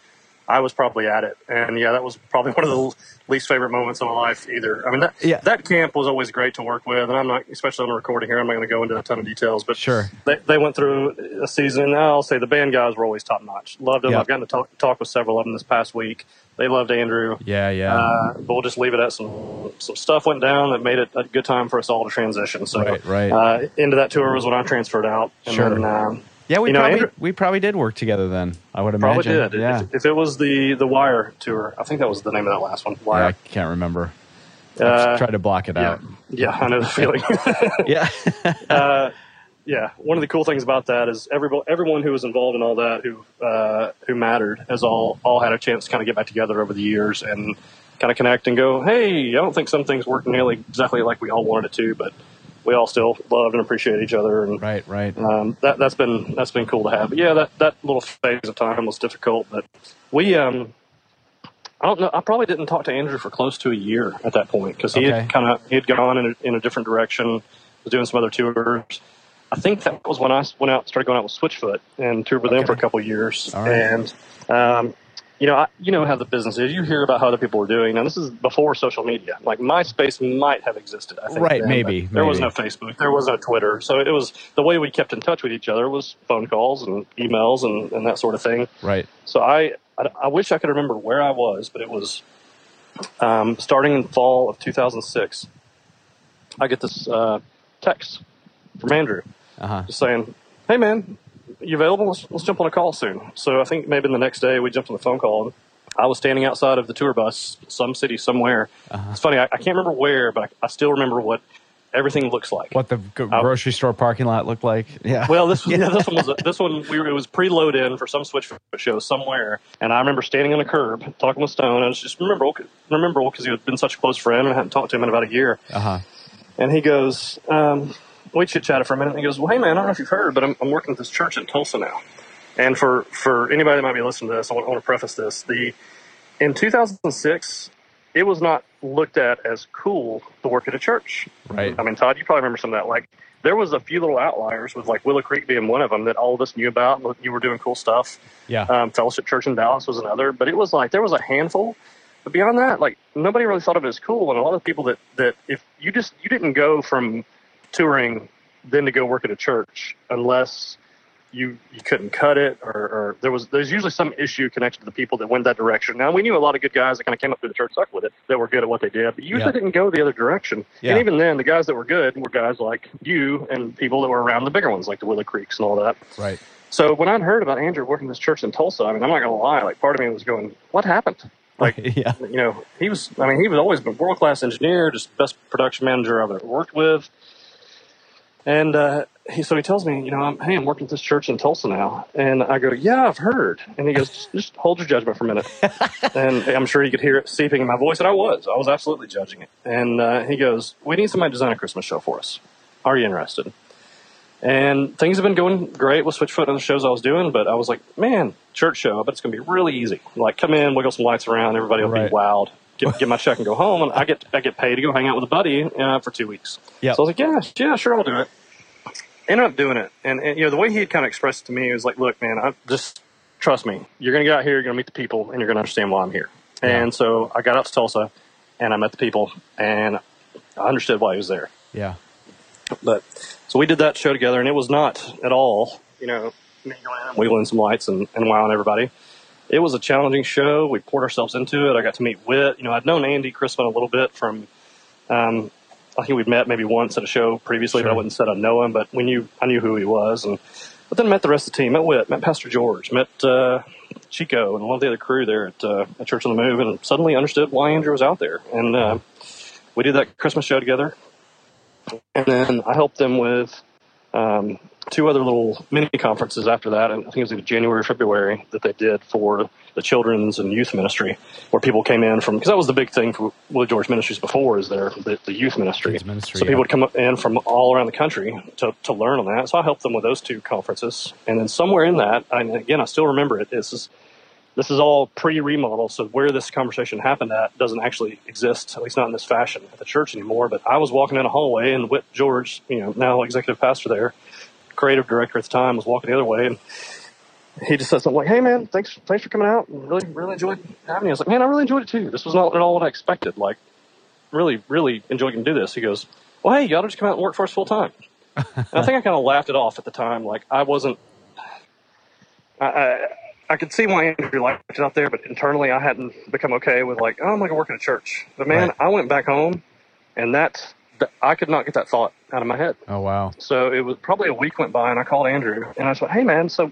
I was probably at it, and yeah, that was probably one of the least favorite moments of my life. Either I mean that Yeah. that camp was always great to work with, and I'm not especially on a recording here. I'm not going to go into a ton of details, but sure, they, they went through a season. and I'll say the band guys were always top notch. Loved them. Yeah. I've gotten to talk, talk with several of them this past week. They loved Andrew. yeah, yeah, Uh, but we'll just leave it at some some stuff went down that made it a good time for us all to transition. So right, right. uh, into that tour was when I transferred out. And Sure. Then, um, yeah, we you know, probably Andrew- we probably did work together then. I would imagine. probably did. Yeah, If, if it was the the Wire tour, I think that was the name of that last one. yeah, I can't remember. I Uh, tried to block it yeah. out. Yeah, I know the feeling. Yeah. uh, yeah, one of the cool things about that is everyone everyone who was involved in all that who uh, who mattered has all all had a chance to kind of get back together over the years and kind of connect and go, hey, I don't think some things worked nearly exactly like we all wanted it to, but we all still loved and appreciate each other and right, right. um, that that's been that's been cool to have. But yeah, that that little phase of time was difficult, but we um. I don't know. I probably didn't talk to Andrew for close to a year at that point because he Okay. had kind of he had gone in a, in a different direction, was doing some other tours. I think that was when I went out, started going out with Switchfoot and toured with them for a couple of years. Right. And um, you know, I, you know how the business is. You hear about how other people were doing. Now this is before social media. Like MySpace might have existed. I think Right, then, maybe, There was maybe. no Facebook. There was no Twitter. So it was the way we kept in touch with each other was phone calls and emails and, and that sort of thing. Right. So I, I, I wish I could remember where I was, but it was um, starting in fall of 2006. I get this uh, text from Andrew Uh huh. just saying, "Hey man, you available? Let's, let's jump on a call soon." So I think maybe the next day we jumped on the phone call. And I was standing outside of the tour bus, some city somewhere. Uh-huh. It's funny, I, I can't remember where, but I, I still remember what everything looks like. What the g- grocery store parking lot looked like? Yeah. Well, this yeah. this one was a, this one we were, it was preload in for some Switch show somewhere, and I remember standing on a curb talking with Stone. I was just remember remember because he had been such a close friend and I hadn't talked to him in about a year. Uh huh. And he goes, um, we chit chatted for a minute. And he goes, well, hey man, I don't know if you've heard, but I'm, I'm working at this church in Tulsa now. And for for anybody that might be listening to this, I want, I want to preface this: the in 2006, it was not looked at as cool to work at a church. Right. I mean, Todd, you probably remember some of that. Like, there was a few little outliers with like Willow Creek being one of them that all of us knew about. You were doing cool stuff. Yeah. Um, Fellowship Church in Dallas was another, but it was like there was a handful. But beyond that, like nobody really thought of it as cool. And a lot of people that that if you just you didn't go from touring then to go work at a church unless you you couldn't cut it or, or there was there's usually some issue connected to the people that went that direction. Now we knew a lot of good guys that kind of came up through the church stuck with it that were good at what they did, but usually Yeah. didn't go the other direction. Yeah. And even then, the guys that were good were guys like you and people that were around the bigger ones like the Willow Creeks and all that. Right. So when I'd heard about Andrew working this church in Tulsa, I mean, I'm not gonna lie, like part of me was going, "What happened?" Like, yeah. you know, he was. I mean, he was always been world class engineer, just best production manager I've ever worked with. And uh, he so he tells me, you know, I'm, hey, I'm working at this church in Tulsa now, and I go, yeah, I've heard. And he goes, just, just hold your judgment for a minute. and I'm sure you could hear it seeping in my voice, and I was, I was absolutely judging it. And uh, he goes, we need somebody to design a Christmas show for us. Are you interested? And things have been going great with Switchfoot and the shows I was doing, but I was like, man, church show, I bet it's going to be really easy. Like, come in, wiggle some lights around, everybody will Right. be wowed. Get, get my check and go home, and I get I get paid to go hang out with a buddy uh, for two weeks. Yep. So I was like, yeah, yeah, sure, I'll do it. Ended up doing it, and, and you know the way he had kind of expressed it to me was like, look, man, I just trust me. You're going to get out here, you're going to meet the people, and you're going to understand why I'm here. And so I got out to Tulsa, and I met the people, and I understood why he was there. Yeah. But so we did that show together, and it was not at all, you know, me going in and wiggling some lights and, and wowing everybody. It was a challenging show. We poured ourselves into it. I got to meet Whit. You know, I'd known Andy Chrisman a little bit from, um, I think we'd met maybe once at a show previously, but I wouldn't said I know him. But we knew I knew who he was, and but then met the rest of the team. Met Whit, met Pastor George, met uh, Chico, and one of the other crew there at, uh, at Church on the Move, and suddenly understood why Andrew was out there. And uh, we did that Christmas show together and then I helped them with um, two other little mini conferences after that. And I think it was in January, February that they did for the children's and youth ministry, where people came in from because that was the big thing for Willie George Ministries before is their the, the youth ministry. Ministry, so yeah. people would come in from all around the country to, to learn on that. So I helped them with those two conferences, and then somewhere in that, and again, I still remember it. This is this is all pre-remodel, so where this conversation happened at doesn't actually exist, at least not in this fashion at the church anymore. But I was walking in a hallway, and Whit George, you know, now executive pastor there, creative director at the time, was walking the other way, and he just said something like, "Hey, man, thanks, thanks for coming out. Really, really enjoyed having you." I was like, "Man, I really enjoyed it too. This was not at all what I expected. Like, really, really enjoyed to do this." He goes, "Well, hey, you ought to just come out and work for us full time." and I think I kind of laughed it off at the time. Like, I wasn't. I, I, I could see why Andrew liked it out there, but internally I hadn't become okay with like, oh, I'm going to work in a church. But man, Right. I went back home, and that th- I could not get that thought out of my head. Oh wow. So it was probably a week went by, and I called Andrew, and I said, "Hey, man, so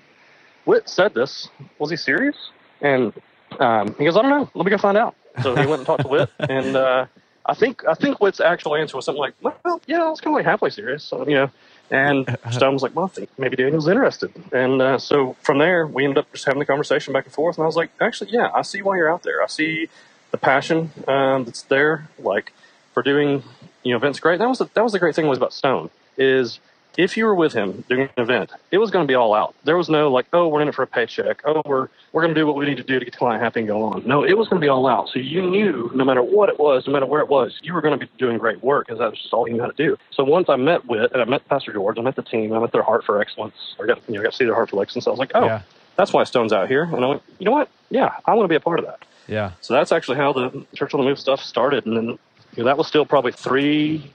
Whit said this. Was he serious?" And um, he goes, "I don't know. Let me go find out." So he went and talked to Whit, and uh, I think I think Whit's actual answer was something like, "Well, yeah, I was kind of like halfway serious." So you know. And Stone was like, "Well, I think maybe Daniel's interested." And uh, so from there, we ended up just having the conversation back and forth. And I was like, "Actually, yeah, I see why you're out there. I see the passion um, that's there, like for doing you know events. Great. That was the, that was the great thing was about Stone is if you were with him doing an event, it was going to be all out. There was no like, oh, we're in it for a paycheck. Oh, we're we're going to do what we need to do to get the client happy and go on. No, it was going to be all out. So you knew no matter what it was, no matter where it was, you were going to be doing great work because that was just all you knew how to do. So once I met with and I met Pastor George, I met the team, I met their heart for excellence. I got you know I got to see their heart for excellence. I was like, oh, Yeah. that's why Stone's out here. And I went, you know what? Yeah, I want to be a part of that. Yeah. So that's actually how the Church on the Move stuff started, and then you know, that was still probably three,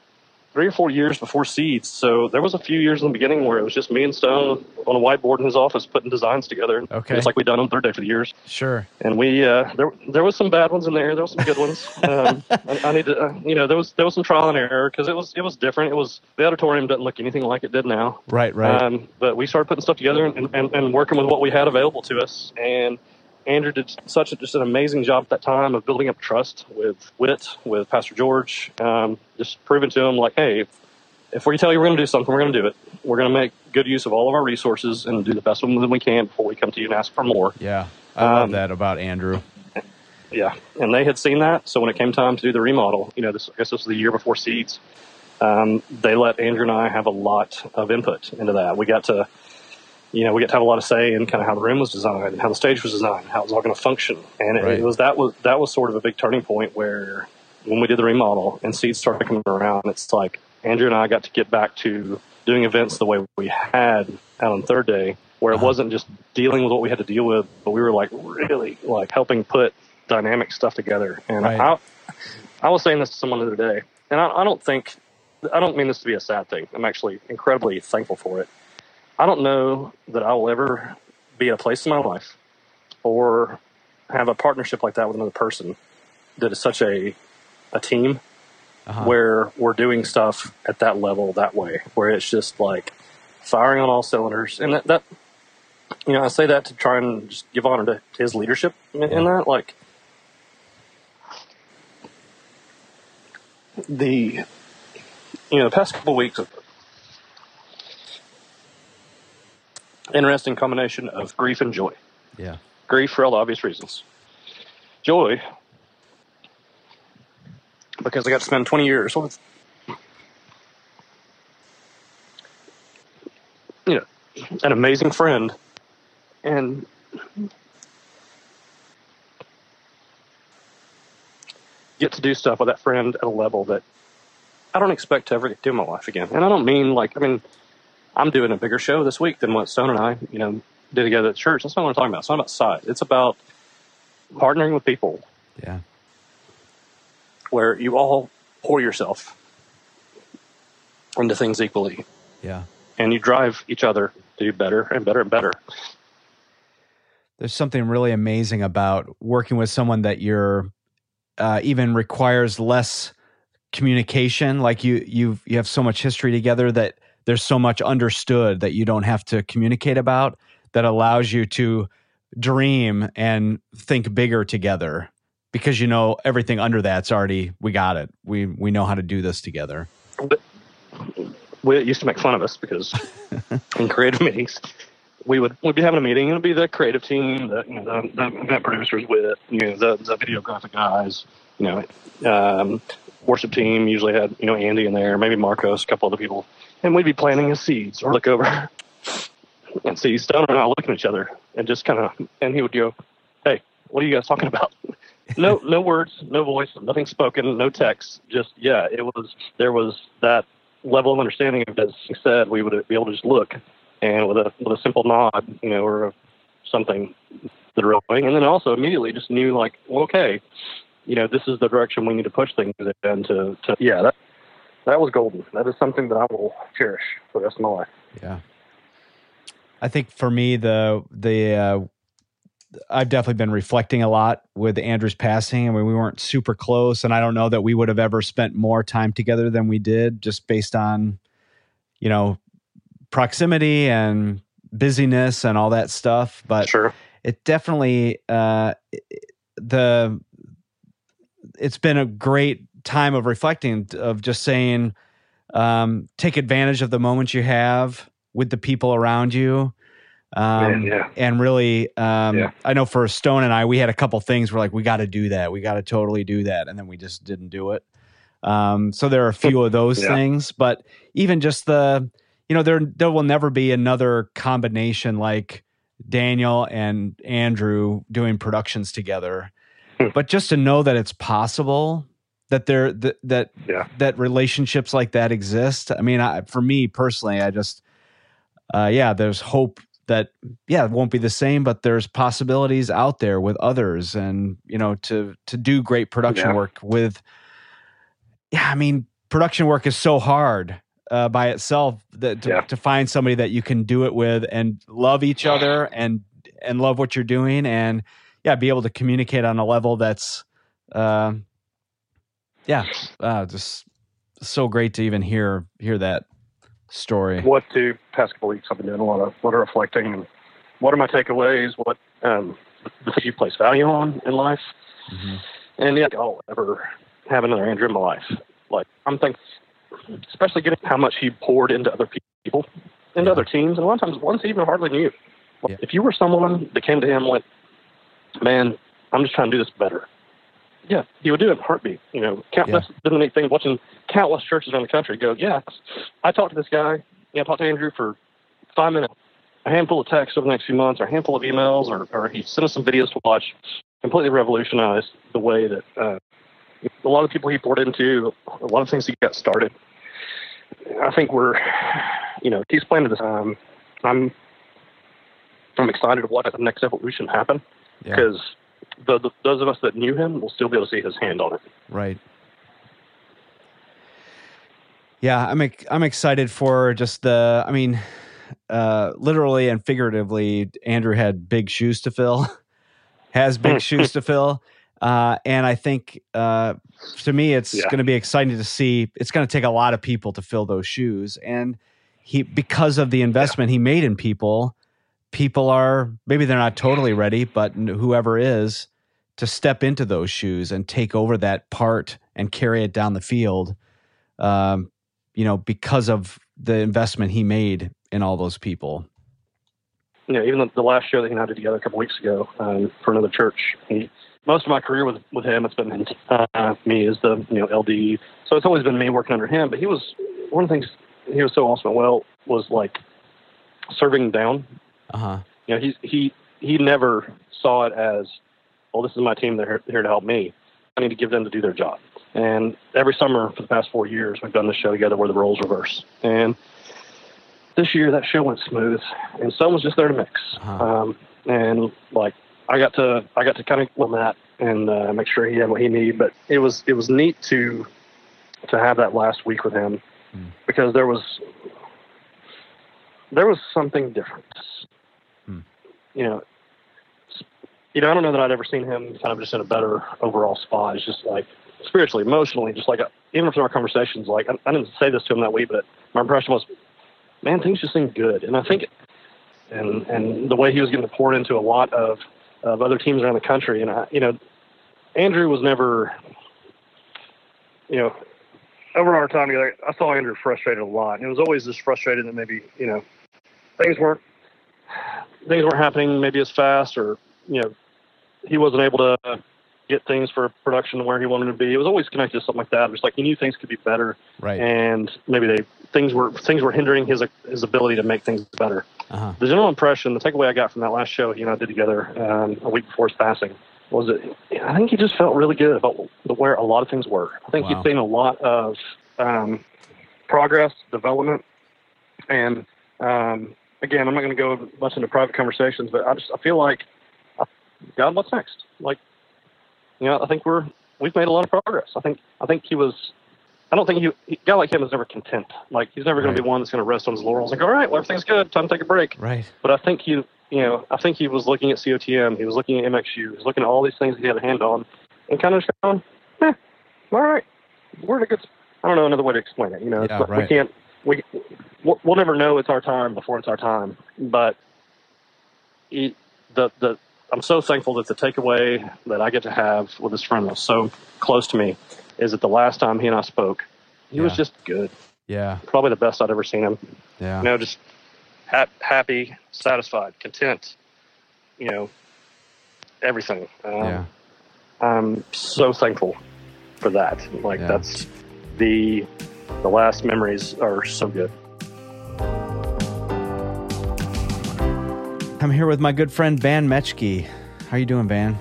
three or four years before Seeds. So there was a few years in the beginning where it was just me and Stone on a whiteboard in his office putting designs together. Okay. just like we'd done on Third Day for the years. Sure. And we uh, there there was some bad ones in there. There was some good ones. Um, I, I need to uh, you know there was there was some trial and error because it was it was different. It was the auditorium doesn't look anything like it did now. Right. Right. Um, but we started putting stuff together and, and, and working with what we had available to us. And Andrew did such a, just an amazing job at that time of building up trust with Whit, with Pastor George, um, just proving to him like, hey, if, if we tell you we're going to do something, we're going to do it. We're going to make good use of all of our resources and do the best of them that we can before we come to you and ask for more. yeah. I love um, that about Andrew. Yeah, and they had seen that. So when it came time to do the remodel, you know, this I guess this was the year before Seeds. Um, they let Andrew and I have a lot of input into that. We got to you know, we get to have a lot of say in kind of how the room was designed, and how the stage was designed, how it was all going to function. And Right. it was that was that was sort of a big turning point where when we did the remodel and Seeds started coming around, it's like Andrew and I got to get back to doing events the way we had out on third day, where it Uh-huh. wasn't just dealing with what we had to deal with, but we were like really like helping put dynamic stuff together. And Right. I, I was saying this to someone the other day, and I, I don't think I don't mean this to be a sad thing. I'm actually incredibly thankful for it. I don't know that I will ever be at a place in my life or have a partnership like that with another person that is such a a team Uh-huh. where we're doing stuff at that level that way, where it's just like firing on all cylinders. And that, that you know, I say that to try and just give honor to, to his leadership in, in that. Like the you know, the past couple weeks of interesting combination of grief and joy. Yeah. Grief for all the obvious reasons. Joy because I got to spend 20 years with, you know, an amazing friend, and get to do stuff with that friend at a level that I don't expect to ever do in my life again. And I don't mean like I mean I'm doing a bigger show this week than what Stone and I, you know, did together at church. That's not what I'm talking about. It's not about size. It's about partnering with people Yeah. where you all pour yourself into things equally Yeah. and you drive each other to do better and better and better. There's something really amazing about working with someone that you're uh, even requires less communication. Like you, you, you have so much history together that there's so much understood that you don't have to communicate about that allows you to dream and think bigger together because you know everything under that's already we got it. We we know how to do this together. We used to make fun of us because in creative meetings, we would we'd be having a meeting. It'd be the creative team, the, you know, the, the event producers with you know the, the videographic guys, you know, um, worship team usually had you know Andy in there, maybe Marcos, a couple other people, and we'd be planting his seeds or look over and see Stone and I looking at each other and just kind of, and he would go, "Hey, what are you guys talking about?" no, no words, no voice, nothing spoken, no text. Just yeah, it was there was that level of understanding of as he said, we would be able to just look and with a with a simple nod, you know, or something the drawing, and then also immediately just knew like, well, okay, you know, this is the direction we need to push things in to, to yeah, that that was golden. That is something that I will cherish for the rest of my life. Yeah. I think for me the the uh I've definitely been reflecting a lot with Andrew's passing. I mean, we weren't super close, and I don't know that we would have ever spent more time together than we did, just based on, you know, proximity and busyness and all that stuff. But Sure. it definitely uh, the it's been a great time of reflecting of just saying um, take advantage of the moments you have with the people around you um, Yeah, yeah. and really um, Yeah. i know for stone and i we had a couple things we're like we got to do that we got to totally do that and then we just didn't do it um, so there are a few of those things but even just the you know there there will never be another combination like Daniel and Andrew doing productions together. Hmm. but just to know that it's possible that there that that, Yeah. that relationships like that exist. I mean, I, for me personally, I just uh, yeah, there's hope that yeah, it won't be the same, but there's possibilities out there with others, and you know to to do great production Yeah. work with. Yeah, I mean, production work is so hard uh, by itself that to, Yeah. to find somebody that you can do it with and love each other and and love what you're doing and yeah, be able to communicate on a level that's uh, yeah, uh, just so great to even hear hear that story. What do past couple weeks I've been doing a lot of what are reflecting and what are my takeaways? What um, the you place value on in life? Mhm. And yeah, I'll ever have another Andrew in my life. Like I'm thinking, especially given how much he poured into other people, into Yeah. other teams, and a lot of times one even hardly knew. Like, Yeah. If you were someone that came to him like, "Man, I'm just trying to do this better," yeah, he would do it in a heartbeat. You know, countless yeah. neat thing watching countless churches around the country go, "Yeah, I talked to this guy. Yeah, I talked to Andrew for five minutes. a handful of texts over the next few months, or a handful of emails, or, or he sent us some videos to watch. Completely revolutionized the way that uh, a lot of people he poured into, a lot of things he got started. I think we're, you know, he's planted this. Um, I'm, I'm excited to watch the next evolution happen because yeah. The, the, those of us that knew him will still be able to see his hand on it. Right. Yeah, I'm I'm excited for just the. I mean, uh, literally and figuratively, Andrew had big shoes to fill, has big shoes to fill. Uh, and I think uh, to me, it's yeah. going to be exciting to see. It's going to take a lot of people to fill those shoes, and he because of the investment yeah. he made in people, people are maybe they're not totally ready, but whoever is to step into those shoes and take over that part and carry it down the field. Um, you know, because of the investment he made in all those people. Know, even the, the last show that he and I did together a couple weeks ago um, for another church, he, most of my career with with him, it's been uh, me as the you know LD. So it's always been me working under him. But he was one of the things he was so awesome. Well, was like serving down. Uh huh. You know, he he he never saw it as, well, this is my team. They're here to help me. I need to give them to do their job. And every summer for the past four years, we've done this show together where the roles reverse. And this year, that show went smooth, and Son was just there to mix. Uh-huh. Um, and like, I got to I got to kind of on that and uh, make sure he had what he needed. But it was it was neat to to have that last week with him mm. because there was there was something different. You know, you know, I don't know that I'd ever seen him kind of just in a better overall spot. It's just like spiritually, emotionally, just like uh, even from our conversations, like I, I, didn't say this to him that way, but my impression was, man, things just seem good. And I think, and and the way he was getting poured into a lot of of other teams around the country, and I, you know, Andrew was never, you know, over our time together, I saw Andrew frustrated a lot. And it was always just frustrated that maybe you know things weren't things weren't happening maybe as fast, or you know, he wasn't able to get things for production where he wanted to be. It was always connected to something like that. It was like he knew things could be better, right? And maybe they things were things were hindering his his ability to make things better. Uh-huh. The general impression, the takeaway I got from that last show he and I did together um, a week before his passing was that I think he just felt really good about where a lot of things were. I think wow. he'd seen a lot of um, progress, development, and um, again, I'm not going to go much into private conversations, but I just I feel like God, what's next? Like you know, I think we're we've made a lot of progress. I think I think he was. I don't think he, a guy like him is never content. Like he's never going right. to be one that's going to rest on his laurels. Like, all right, well everything's good. Time to take a break. Right. But I think he, you know, I think he was looking at COTM. He was looking at MXU. He was looking at all these things he had a hand on, and kind of just going, eh, all right, we're in a good. I don't know another way to explain it. You know, yeah, right. we can't. We we'll never know it's our time before it's our time. But he, the the I'm so thankful that the takeaway that I get to have with this friend that's so close to me is that the last time he and I spoke, he yeah. was just good. Yeah. Probably the best I'd ever seen him. Yeah. You know, just ha- happy, satisfied, content, you know, everything. Um, yeah. I'm so thankful for that. Like yeah. that's the the last memories are so good. I'm here with my good friend Van Metchke. How you doing, Van?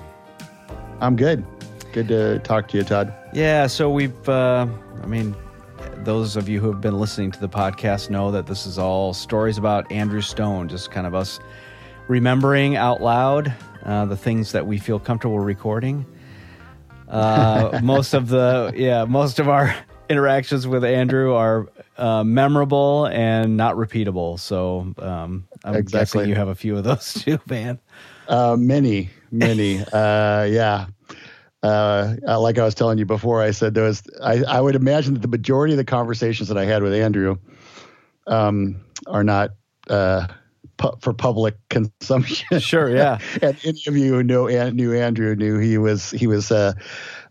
I'm good. Good to talk to you, Todd. Yeah, so we've, uh, I mean, those of you who have been listening to the podcast know that this is all stories about Andrew Stone, just kind of us remembering out loud uh, the things that we feel comfortable recording. Uh, most of the, yeah, most of our interactions with Andrew are uh, memorable and not repeatable. So um, I'm exactly. guessing you have a few of those too, Van. Uh, many, many. uh, yeah. Uh, uh, like I was telling you before, I said there was. I, I would imagine that the majority of the conversations that I had with Andrew um, are not uh, pu- for public consumption. Sure, yeah. and any of you who know knew Andrew knew he was he was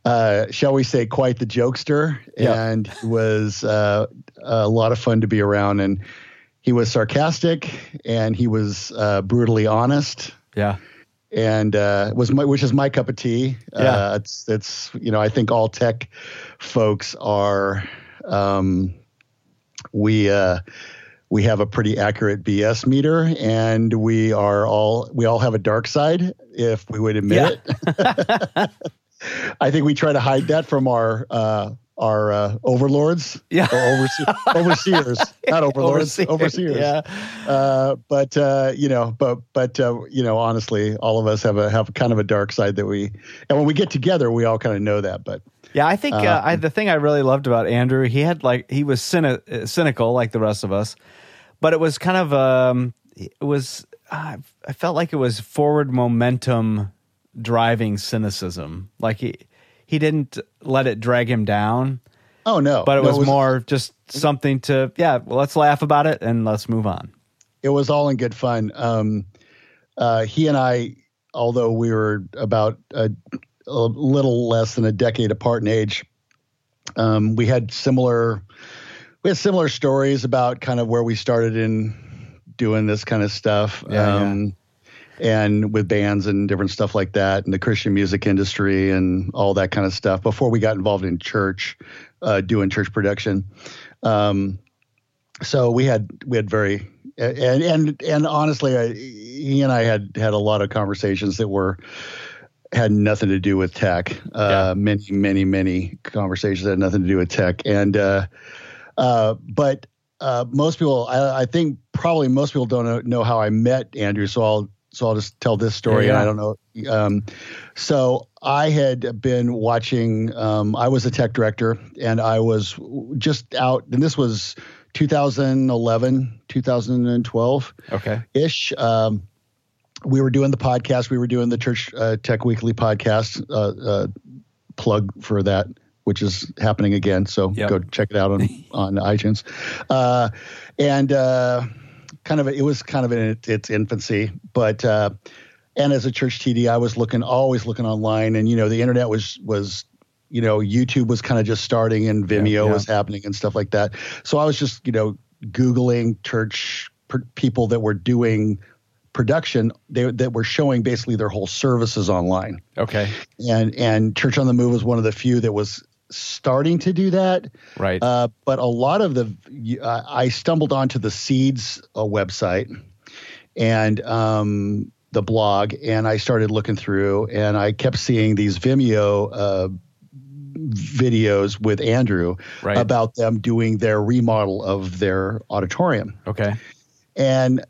uh, shall we say, quite the jokester, yeah. and was uh, a lot of fun to be around. And he was sarcastic, and he was uh, brutally honest. Yeah, and uh, was my, which is my cup of tea. Yeah, uh, it's it's you know I think all tech folks are um, we we have a pretty accurate BS meter, and we are all we all have a dark side, if we would admit yeah. it. I think we try to hide that from our uh, our uh, overlords, yeah, or overse- overseers, not overlords, overseers. overseers. Yeah. Uh, but uh, you know, but but uh, you know, honestly, all of us have a have kind of a dark side that we, and when we get together, we all kind of know that. But yeah, I think uh, I, the thing I really loved about Andrew, he had like he was cyni- cynical like the rest of us, but it was kind of um, it was I felt like it was forward momentum driving cynicism, like he he didn't let it drag him down. Oh no! But it, no, was, it was more just something to yeah. Well, let's laugh about it and let's move on. It was all in good fun. Um, uh, he and I, although we were about a, a, little less than a decade apart in age, um, we had similar we had similar stories about kind of where we started in doing this kind of stuff. Yeah, um, yeah and with bands and different stuff like that, and the Christian music industry and all that kind of stuff before we got involved in church, uh, doing church production. Um, so we had we had very and and and honestly, I, he and I had had a lot of conversations that were had nothing to do with tech. Uh, yeah. Many many many conversations had nothing to do with tech, and uh, uh, but. Uh, most people, I, I, think probably most people don't know, know how I met Andrew, so I'll so I'll just tell this story. Yeah. I don't know. Um, so I had been watching. Um, I was a tech director, and I was just out, and this was 2011, 2012. Okay. Ish. Um, we were doing the podcast. We were doing the Church uh, Tech Weekly podcast. Uh, uh, plug for that, which is happening again. So yep. go check it out on on iTunes. Uh, and uh, kind of it was kind of in its infancy, but uh, and as a church TD, I was looking always looking online, and you know the internet was was you know YouTube was kind of just starting and Vimeo yeah, yeah. was happening and stuff like that. So I was just you know googling church per- people that were doing production they, that were showing basically their whole services online. Okay. And and Church on the Move was one of the few that was starting to do that. Right. Uh, but a lot of the, uh, I stumbled onto the Seeds uh, website and um, the blog, and I started looking through, and I kept seeing these Vimeo uh, videos with Andrew right. about them doing their remodel of their auditorium. Okay. And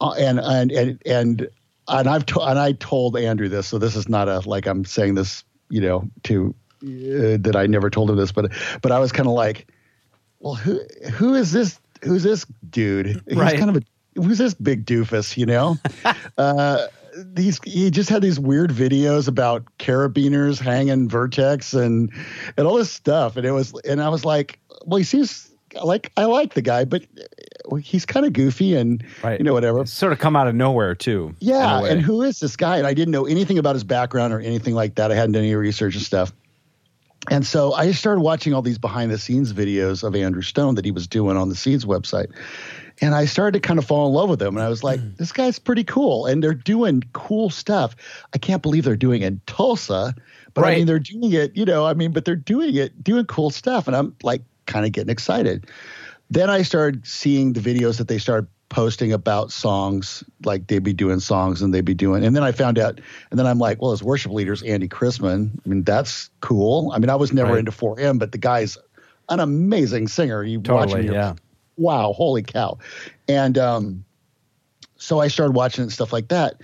uh, and and and and and I've to, and I told Andrew this, so this is not a like I'm saying this, you know, to uh, that I never told him this, but but I was kind of like, well, who who is this? Who's this dude? He's right. kind of a who's this big doofus? You know, uh, these he just had these weird videos about carabiners hanging vertex and and all this stuff, and it was and I was like, well, he seems like I like the guy, but he's kind of goofy and right. you know whatever. It's sort of come out of nowhere too. Yeah, and who is this guy? And I didn't know anything about his background or anything like that. I hadn't done any research and stuff. And so I started watching all these behind the scenes videos of Andrew Stone that he was doing on the Seeds website. And I started to kind of fall in love with him. And I was like, mm. this guy's pretty cool. And they're doing cool stuff. I can't believe they're doing it in Tulsa. But right. I mean, they're doing it, you know, I mean, but they're doing it, doing cool stuff. And I'm like kind of getting excited. Then I started seeing the videos that they started posting about songs, like they'd be doing songs and they'd be doing. And then I found out, and then I'm like, well, as worship leaders, Andy Chrisman. I mean, that's cool. I mean, I was never right. into 4Him, but the guy's an amazing singer. You totally, watching, yeah. Wow, holy cow! And um, so I started watching and stuff like that.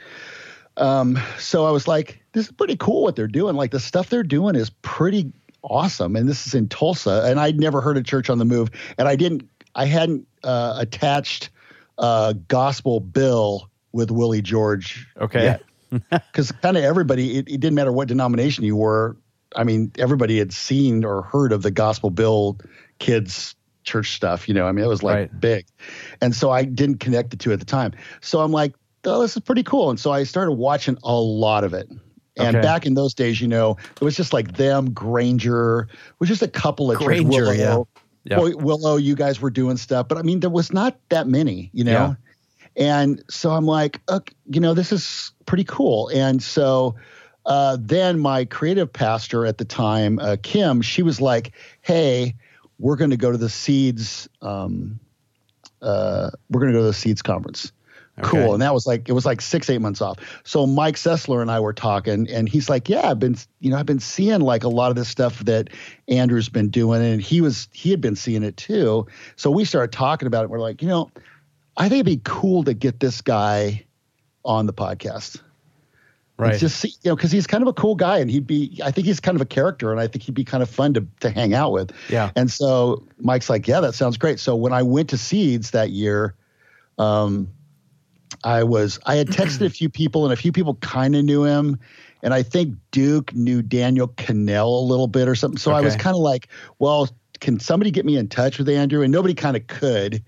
Um, so I was like, this is pretty cool what they're doing. Like the stuff they're doing is pretty awesome. And this is in Tulsa, and I'd never heard of Church on the Move, and I didn't, I hadn't uh, attached uh, gospel bill with Willie George. Okay. Because kind of everybody, it, it, didn't matter what denomination you were. I mean, everybody had seen or heard of the gospel bill kids church stuff. You know, I mean, it was like right. big. And so I didn't connect the two at the time. So I'm like, oh, this is pretty cool. And so I started watching a lot of it. And okay. back in those days, you know, it was just like them, Granger, it was just a couple of Granger, church, yeah. Yep. Willow, you guys were doing stuff, but I mean, there was not that many, you know? Yeah. And so I'm like, okay, you know, this is pretty cool. And so uh, then my creative pastor at the time, uh, Kim, she was like, hey, we're going to go to the Seeds um, uh, we're going to go to the Seeds conference. Okay. Cool. And that was like, it was like six, eight months off. So Mike Sessler and I were talking and he's like, yeah, I've been, you know, I've been seeing like a lot of this stuff that Andrew's been doing. And he was, he had been seeing it too. So we started talking about it. We're like, you know, I think it'd be cool to get this guy on the podcast. Right. It's just, you know, cause he's kind of a cool guy and he'd be, I think he's kind of a character and I think he'd be kind of fun to, to hang out with. Yeah. And so Mike's like, yeah, that sounds great. So when I went to Seeds that year, um, I was I had texted a few people and a few people kind of knew him, and I think Duke knew Daniel Cannell a little bit or something. So I was kind of like, well, can somebody get me in touch with Andrew? And nobody kind of could.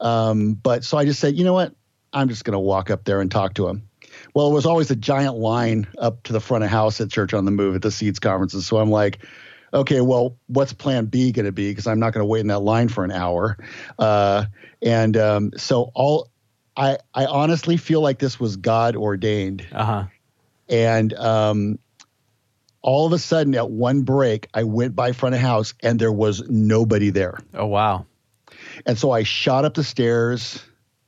Um, but so I just said, you know what? I'm just going to walk up there and talk to him. Well, it was always a giant line up to the front of house at Church on the Move at the Seeds conferences. So I'm like, okay, well, what's plan B going to be? Because I'm not going to wait in that line for an hour. Uh, and um, so all, I, I honestly feel like this was God ordained. Uh huh. And um, all of a sudden, at one break, I went by front of house and there was nobody there. Oh wow. And so I shot up the stairs,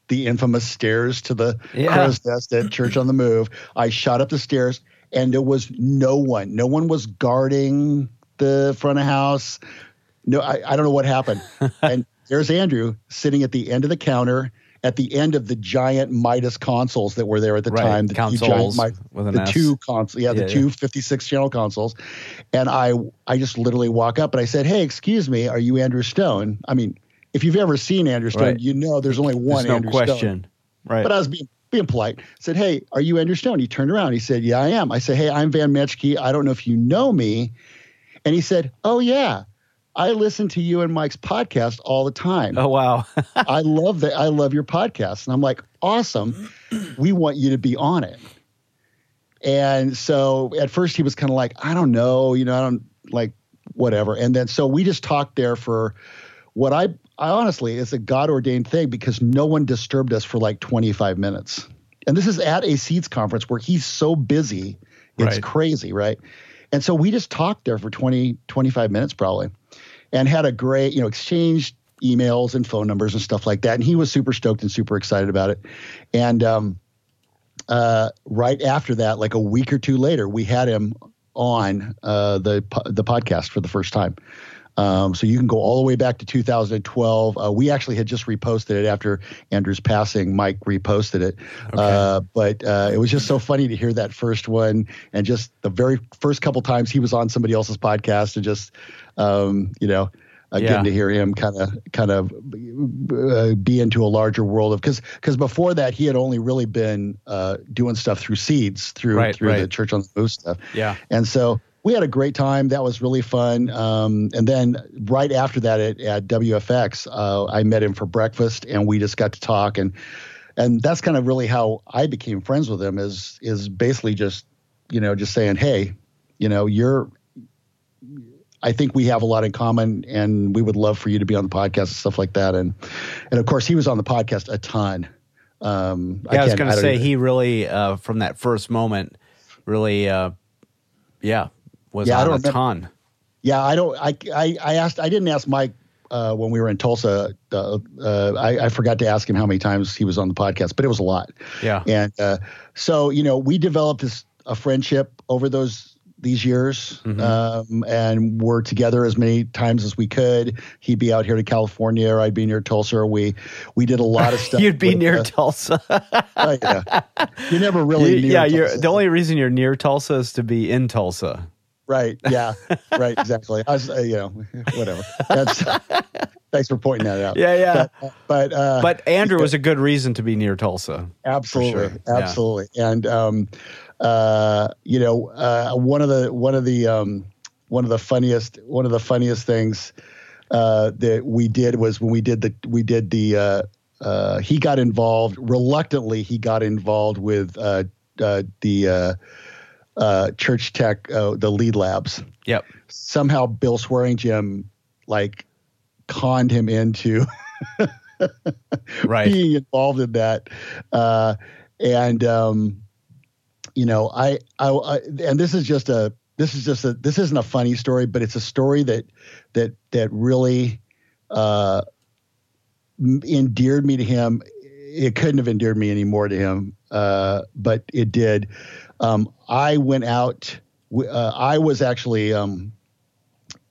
the infamous stairs to the Yeah. crow's nest at Church on the Move. I shot up the stairs and there was no one. No one was guarding the front of house. No, I, I don't know what happened. and there's Andrew sitting at the end of the counter at the end of the giant Midas consoles that were there at the Right, time. The two consoles giant Mi- with an the S. two consoles, yeah, the Yeah, yeah. two 56 channel consoles. And I I just literally walk up and I said, "Hey, excuse me, are you Andrew Stone?" I mean, if you've ever seen Andrew Stone, Right. you know there's only one There's no Andrew Stone. question. Right. But I was being being polite. Said, "Hey, are you Andrew Stone?" He turned around. He said, "Yeah, I am." I said, "Hey, I'm Van Metschke. I don't know if you know me." And he said, "Oh yeah, I listen to you and Mike's podcast all the time. oh wow. I love that. I love your podcast." And I'm like, "Awesome. We want you to be on it." And so at first he was kind of like, "I don't know, you know, I don't like whatever." And then so we just talked there for what I I honestly it's a God ordained thing because no one disturbed us for like 25 minutes. And this is at a seeds conference where he's so busy, it's Right. crazy, right? And so we just talked there for 20 25 minutes probably and had a great, you know, exchanged emails and phone numbers and stuff like that. And he was super stoked and super excited about it. And um uh right after that, like a week or two later, we had him on uh the the podcast for the first time. Um, so you can go all the way back to 2012. Uh, we actually had just reposted it after Andrew's passing. Mike reposted it, uh, but uh, it was just so funny to hear that first one and just the very first couple times he was on somebody else's podcast and just, um, you know, uh, Yeah. to hear him kind of kind of uh, be into a larger world of because because before that he had only really been uh, doing stuff through seeds through Right, through the church on the move stuff. yeah. And so we had a great time. That was really fun. Um, and then right after that at, at WFX, uh, I met him for breakfast and we just got to talk. And and that's kind of really how I became friends with him is is basically just, you know, just saying, hey, you know, you're I think we have a lot in common and we would love for you to be on the podcast and stuff like that. And and of course he was on the podcast a ton. Um, Yeah, I, was going to say even- he really, uh, from that first moment, really, uh, yeah, was Yeah, I don't a remember- ton. Yeah, I don't. I I, I asked. I didn't ask Mike uh, when we were in Tulsa. Uh, uh, I, I forgot to ask him how many times he was on the podcast, but it was a lot. Yeah. And uh, so you know, we developed this a friendship over those these years, Mhm. um, and we're together as many times as we could. He'd be out here to California, or I'd be near Tulsa. Or We we did a lot of stuff. You'd be with, near uh, Tulsa. oh, yeah. You're never really You- near. yeah, you're the only reason you're near Tulsa is to be in Tulsa. Right. Yeah. right. Exactly. I was, uh, you know, whatever. That's, thanks for pointing that out. Yeah, yeah. But, but, uh, But Andrew was a good reason to be near Tulsa. absolutely, sure. Yeah. absolutely. And, um, uh, you know, uh, one of the, one of the, um, one of the funniest, one of the funniest things, uh, that we did was when we did the, we did the, uh, uh, he got involved reluctantly. He got involved with, uh, uh, the, uh, uh, church tech, uh, the lead labs. Yep. somehow Bill Swaringim like conned him into Right. being involved in that. Uh, and um, you know, I, I, I, and this is just a, this is just a, this isn't a funny story, but it's a story that, that, that really, uh, endeared me to him. It couldn't have endeared me any more to him, uh, but it did. Um, I went out. Uh, I was actually um,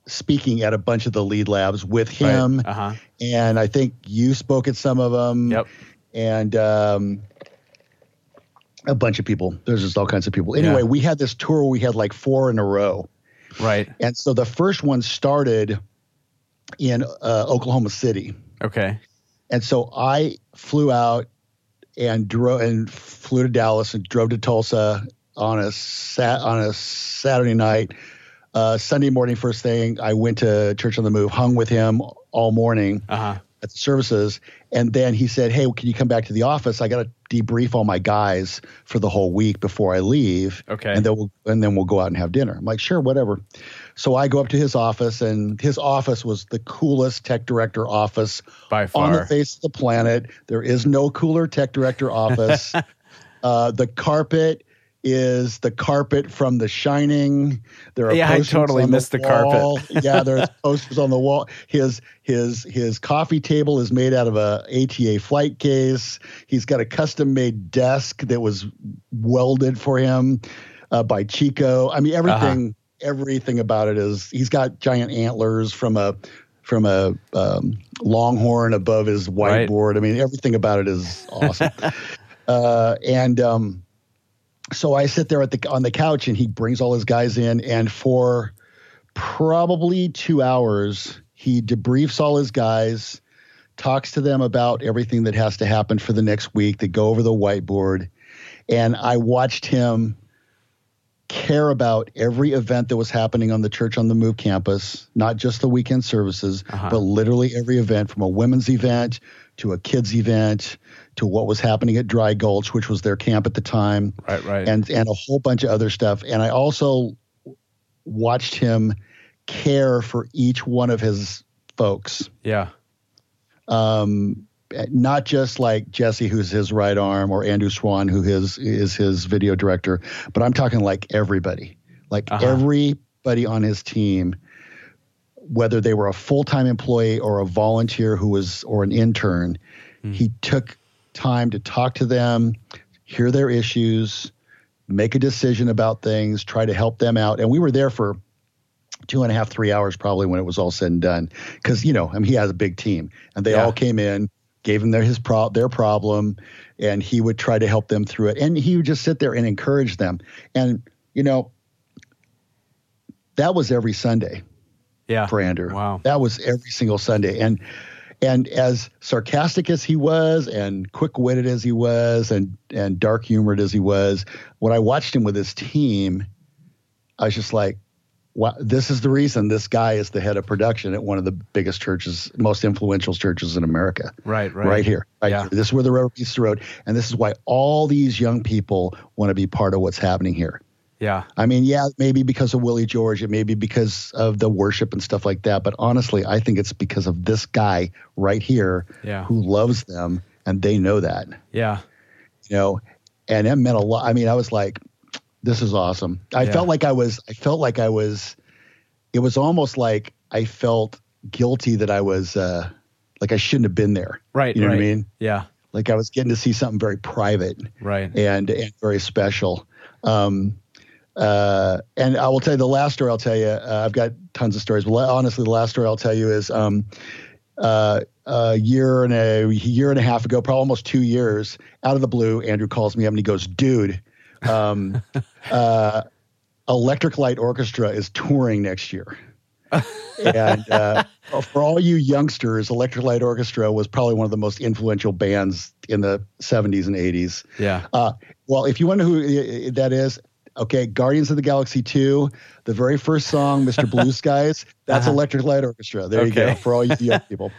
speaking at a bunch of the lead labs with him, Right. Uh-huh. and I think you spoke at some of them. Yep. And um, a bunch of people. There's just all kinds of people. Anyway, Yeah. we had this tour. We had like four in a row. Right. And so the first one started in uh, Oklahoma City. Okay. And so I flew out and drove and flew to Dallas and drove to Tulsa on a sat on a Saturday night. Uh, Sunday morning, first thing, I went to Church on the Move, hung with him all morning Uh-huh. at the services, and then he said, "Hey, can you come back to the office? I got to debrief all my guys for the whole week before I leave." Okay. and then we'll and then we'll go out and have dinner. I'm like, sure, whatever. So I go up to his office, and his office was the coolest tech director office By far on the face of the planet. There is no cooler tech director office. uh, the carpet is the carpet from The Shining. There are Yeah, I posters totally on missed the carpet. wall. yeah, there's posters on the wall. His his his coffee table is made out of a ATA flight case. He's got a custom made desk that was welded for him uh, by Chico. I mean, everything everything about it is. He's got giant antlers from a from a um, longhorn above his Right. whiteboard. I mean, everything about it is awesome. uh, and um, so I sit there at the on the couch, and he brings all his guys in, and for probably two hours, he debriefs all his guys, talks to them about everything that has to happen for the next week. They go over the whiteboard, and I watched him care about every event that was happening on the Church on the Move campus, not just the weekend services, Uh-huh. but literally every event from a women's event to a kids event to what was happening at Dry Gulch, which was their camp at the time Right. Right. and and a whole bunch of other stuff. And I also watched him care for each one of his folks. yeah. Um, not just like Jesse, who's his right arm, or Andrew Swan, who his is his video director, but I'm talking like everybody, like Uh-huh. everybody on his team, whether they were a full time employee or a volunteer who was or an intern, Hmm. he took time to talk to them, hear their issues, make a decision about things, try to help them out. And we were there for two and a half, three hours probably when it was all said and done. Because you know, I mean, he has a big team, and they Yeah. all came in, gave him their his pro their problem, and he would try to help them through it. And he would just sit there and encourage them. And you know, that was every Sunday Yeah. for Andrew. Wow. That was every single Sunday. And and as sarcastic as he was and quick-witted as he was and and dark humored as he was, when I watched him with his team, I was just like, wow, this is the reason this guy is the head of production at one of the biggest churches, most influential churches in America. Right. Right. Right, here. Right Yeah. here. This is where the rubber meets the road. And this is why all these young people want to be part of what's happening here. Yeah. I mean, yeah, maybe because of Willie George, it may be because of the worship and stuff like that. But honestly, I think it's because of this guy right here Yeah. who loves them, and they know that, Yeah. you know, and it meant a lot. I mean, I was like, this is awesome. I Yeah. felt like I was, I felt like I was, it was almost like I felt guilty that I was, uh, like I shouldn't have been there. Right. You know right. what I mean? Yeah. Like I was getting to see something very private Right. and and very special. Um, uh, and I will tell you the last story I'll tell you. Uh, I've got tons of stories, but honestly, the last story I'll tell you is um, uh, a year and a year and a half ago, probably almost two years, out of the blue, Andrew calls me up and he goes, "Dude, um, uh, Electric Light Orchestra is touring next year." and uh, for all you youngsters, Electric Light Orchestra was probably one of the most influential bands in the 70s and 80s. Yeah. Uh, well, if you wonder who uh, that is, okay, Guardians of the Galaxy 2, the very first song, Mr. Blue Skies, that's Uh-huh. Electric Light Orchestra. There you go, for all you young people.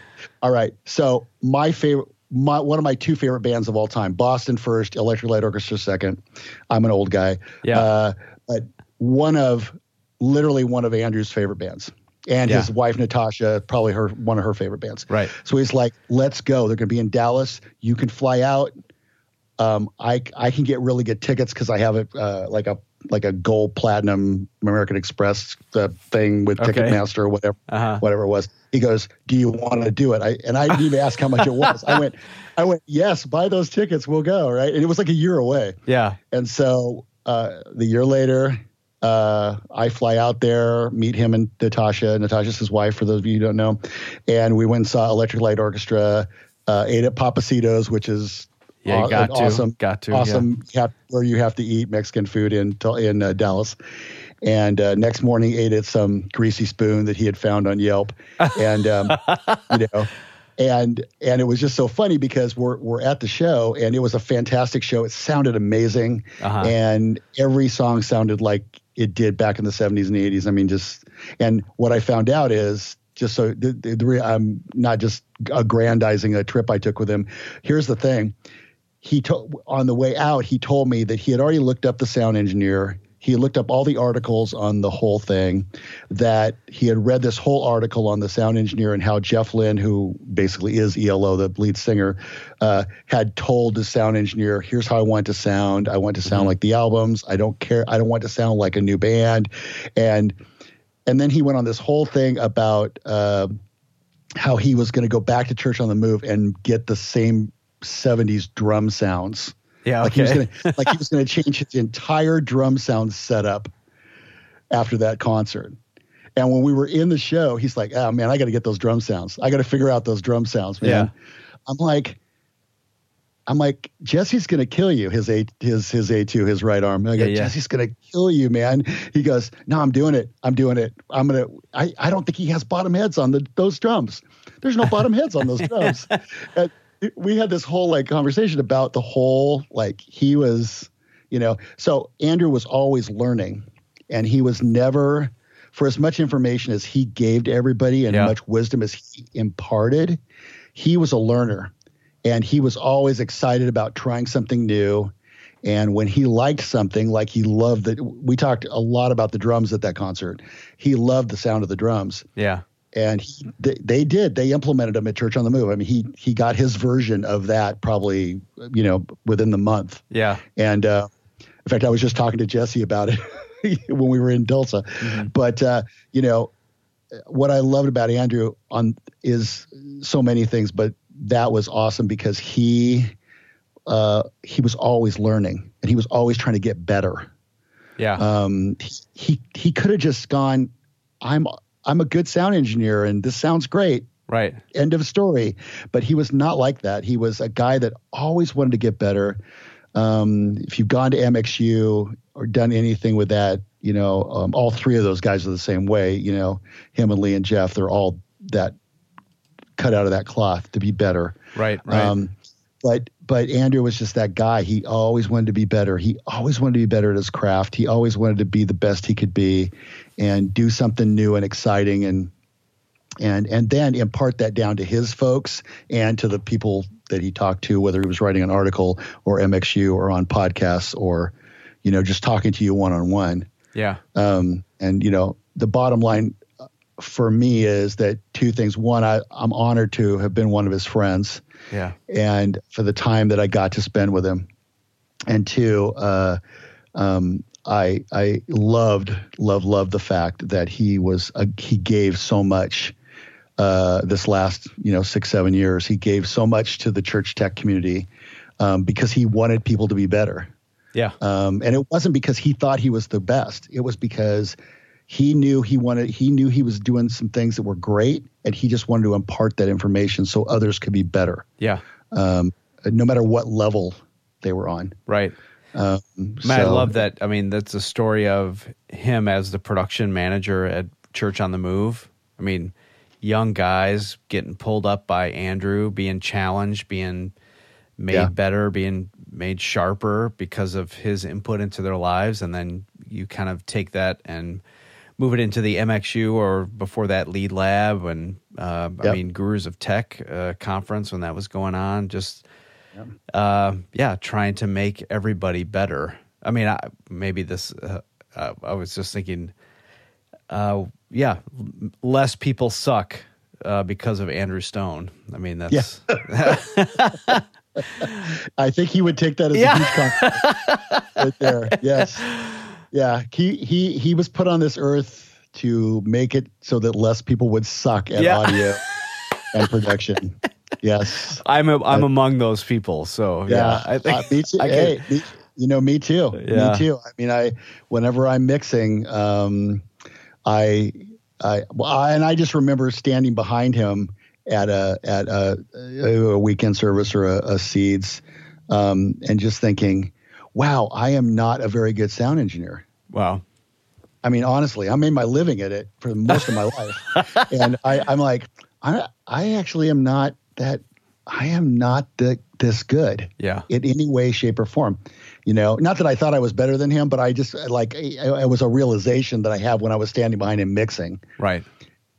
All right, so my favorite. My, one of my two favorite bands of all time, Boston first, Electric Light Orchestra second. I'm an old guy. Yeah. Uh, but one of, literally one of Andrew's favorite bands. And Yeah. his wife, Natasha, probably her one of her favorite bands. Right. So he's like, let's go. They're going to be in Dallas. You can fly out. Um, I, I can get really good tickets because I have a, uh, like a, like a gold platinum American Express uh, thing with Okay. Ticketmaster or whatever Uh-huh. whatever it was. He goes, "Do you want to do it?" I and I didn't even ask how much it was. I went, I went, "Yes, buy those tickets. We'll go." Right, and it was like a year away. Yeah. And so uh, the year later, uh, I fly out there, meet him and Natasha. Natasha's his wife, for those of you who don't know. And we went and saw Electric Light Orchestra, uh, ate at Pappasito's, which is Yeah, you got to. awesome, Got to, awesome have- where you have to eat Mexican food in in uh, Dallas. And uh, next morning, ate at some greasy spoon that he had found on Yelp, and um, you know, and and it was just so funny because we're we're at the show and it was a fantastic show. It sounded amazing, Uh-huh. and every song sounded like it did back in the 70s and 80s. I mean, just and what I found out is just so the, the, the, I'm not just aggrandizing a trip I took with him. Here's the thing: he told on the way out, he told me that he had already looked up the sound engineer. He looked up all the articles on the whole thing, that he had read this whole article on the sound engineer and how Jeff Lynne, who basically is ELO, the lead singer, uh, had told the sound engineer, here's how I want to sound. I want to sound like the albums. I don't care. I don't want to sound like a new band. And and then he went on this whole thing about uh, how he was going to go back to Church on the Move and get the same 70s drum sounds. Yeah. Like he was gonna like he was gonna change his entire drum sound setup after that concert. And when we were in the show, he's like, "Oh man, I got to get those drum sounds. I got to figure out those drum sounds, man." Yeah. I'm like, I'm like, Jesse's gonna kill you. His a his his a two, his right arm. I go, Yeah, yeah. Jesse's gonna kill you, man. He goes, No, I'm doing it. I'm doing it. I'm gonna. I I don't think he has bottom heads on the those drums. There's no bottom heads on those drums. And we had this whole like conversation about the whole like he was, you know. So Andrew was always learning, and he was never. For as much information as he gave to everybody and Yeah. much wisdom as he imparted, he was a learner and he was always excited about trying something new and when he liked something like he loved that we talked a lot about the drums at that concert he loved the sound of the drums Yeah. And he, they, they did they implemented him at church on the move i mean he he got his version of that probably you know within the month Yeah. and uh, in fact, I was just talking to Jesse about it when we were in Tulsa. But uh, you know, what I loved about Andrew on is so many things, but that was awesome because he uh, he was always learning and he was always trying to get better. Yeah. Um, he he, he could have just gone, I'm I'm a good sound engineer and this sounds great right. end of story. But he was not like that. He was a guy that always wanted to get better. Um, if you've gone to Mix U or done anything with that, you know, um, all three of those guys are the same way. You know, him and Lee and Jeff, they're all that cut out of that cloth to be better. Right. Right. Um, but but Andrew was just that guy. He always wanted to be better. He always wanted to be better at his craft. He always wanted to be the best he could be, and do something new and exciting, and and and then impart that down to his folks and to the people that he talked to, whether he was writing an article or Mix U or on podcasts or, you know, just talking to you one on one. yeah. Um, and you know, the bottom line for me is that two things. One, I, I'm honored to have been one of his friends Yeah. and for the time that I got to spend with him. And two, uh, um, I I loved loved loved the fact that he was uh, he gave so much uh, this last you know six seven years. He gave so much to the church tech community um, because he wanted people to be better. Yeah. Um, and it wasn't because he thought he was the best. It was because he knew he wanted he knew he was doing some things that were great and he just wanted to impart that information so others could be better Yeah. um, no matter what level they were on Right. um, Man, I love that. I mean, that's a story of him as the production manager at Church on the Move. I mean, young guys getting pulled up by Andrew, being challenged, being made Yeah. better, being made sharper because of his input into their lives. And then you kind of take that and move it into the Mix U or before that Lead Lab and, uh, I mean, Gurus of Tech uh, conference when that was going on. Just, uh, yeah, trying to make everybody better. I mean, I, maybe this. Uh, uh, I was just thinking, uh, yeah, less people suck uh, because of Andrew Stone. I mean, that's i think he would take that as Yeah. a huge compliment right there yes yeah, he he he was put on this earth to make it so that less people would suck at Yeah. audio and production. Yes. I'm a, I'm among those people. So yeah, Yeah, I think uh, me too. I can- hey, me, you know, me too. Yeah. Me too. I mean, I whenever I'm mixing, um, I, I, well, I, and I just remember standing behind him at a at a, a weekend service or a, a seeds, um, and just thinking, wow, I am not a very good sound engineer. wow. I mean, honestly, I made my living at it for most of my life, and I, I'm like, I, I actually am not that. I am not the, this good Yeah. in any way, shape, or form. You know, not that I thought I was better than him, but I just like it, it was a realization that I have when I was standing behind him mixing, Right.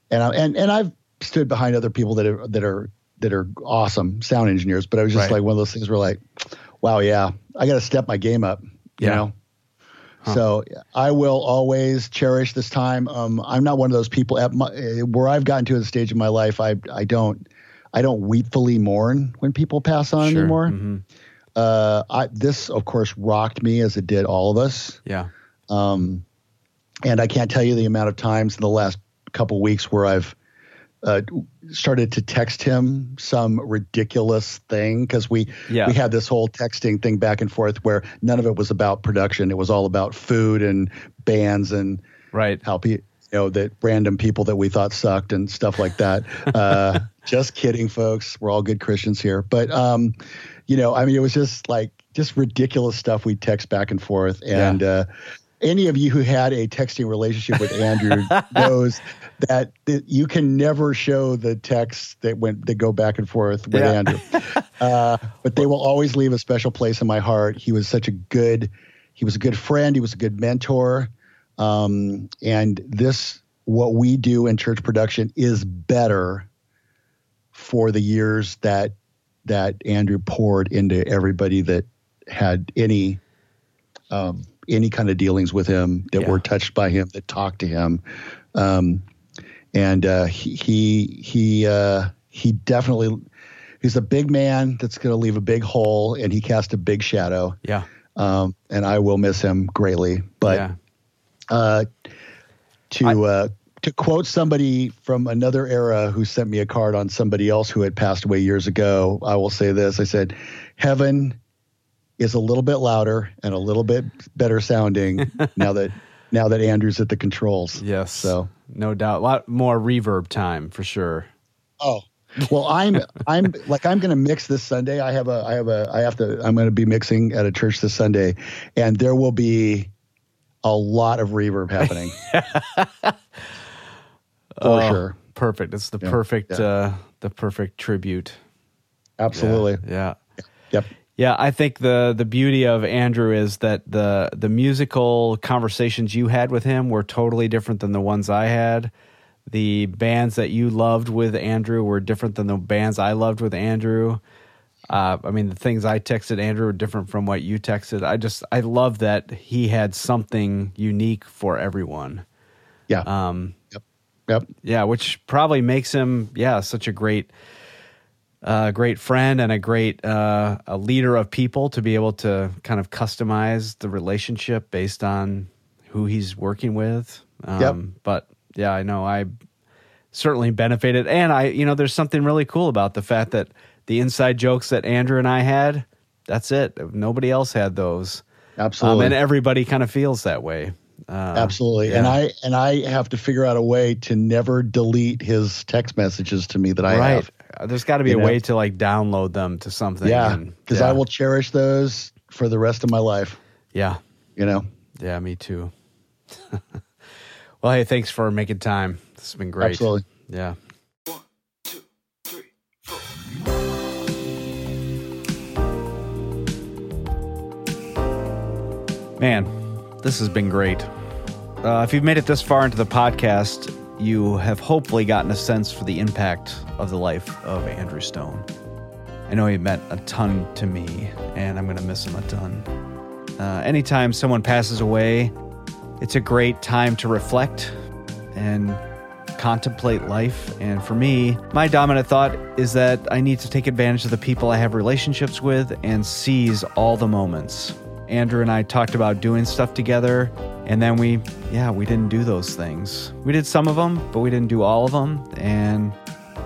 and I, and and I've stood behind other people that are that are that are awesome sound engineers, but I was just Right. like one of those things where like, wow, yeah, I got to step my game up. You Yeah. know. So I will always cherish this time. Um, I'm not one of those people at my, where I've gotten to the stage in my life. I I don't I don't weepfully mourn when people pass on Sure. anymore. Mhm. Uh, I, this of course rocked me as it did all of us. Yeah. Um, and I can't tell you the amount of times in the last couple weeks where I've uh, started to text him some ridiculous thing because we Yeah. we had this whole texting thing back and forth where none of it was about production. It was all about food and bands and Right. how pe- you know that random people that we thought sucked and stuff like that. Uh, just kidding, folks. We're all good Christians here, but um, you know, I mean, it was just like just ridiculous stuff we text back and forth, and uh, any of you who had a texting relationship with Andrew knows that, that you can never show the texts that went that go back and forth with Yeah. Andrew, uh, but they will always leave a special place in my heart. He was such a good, he was a good friend. He was a good mentor. Um, and this, what we do in church production is better for the years that that Andrew poured into everybody that had any um, any kind of dealings with him that Yeah. were touched by him that talked to him um, and uh, he he he, uh, he definitely he's a big man that's going to leave a big hole and he cast a big shadow Yeah. um, and I will miss him greatly but yeah. uh, to uh, to quote somebody from another era who sent me a card on somebody else who had passed away years ago, I will say this: I said, "Heaven is a little bit louder and a little bit better sounding now that now that Andrew's at the controls." Yes. So, no doubt. A lot more reverb time for sure. oh. Well, I'm I'm like I'm going to mix this Sunday. I have a I have a I have to I'm going to be mixing at a church this Sunday, and there will be a lot of reverb happening for Oh, sure. Perfect. It's the Yeah, perfect yeah. uh the perfect tribute. Absolutely. Yeah. Yep. Yeah, I think the the beauty of Andrew is that the the musical conversations you had with him were totally different than the ones I had. The bands that you loved with Andrew were different than the bands I loved with Andrew. Uh, I mean, the things I texted Andrew were different from what you texted. I just I love that he had something unique for everyone. Yeah. Um, Yep. yeah, which probably makes him, yeah, such a great, uh, great friend and a great uh, a leader of people to be able to kind of customize the relationship based on who he's working with. Um, Yep. But yeah, I know I certainly benefited, and I, you know, there's something really cool about the fact that the inside jokes that Andrew and I had. That's it. Nobody else had those. Um, Absolutely. and everybody kind of feels that way. Uh, Absolutely. And. I and I have to figure out a way to never delete his text messages to me that I right. have. Uh, There's got to be You a know? way to like download them to something. Yeah. Because yeah. I will cherish those for the rest of my life. Yeah. You know? Yeah. Me too. well, hey, thanks for making time. This has been great. Absolutely. Yeah. Man, this has been great. Uh, if you've made it this far into the podcast, you have hopefully gotten a sense for the impact of the life of Andrew Stone. I know he meant a ton to me, and I'm going to miss him a ton. Uh, anytime someone passes away, it's a great time to reflect and contemplate life. And for me, my dominant thought is that I need to take advantage of the people I have relationships with and seize all the moments. Andrew and I talked about doing stuff together And then we, yeah, we didn't do those things. We did some of them, but we didn't do all of them. And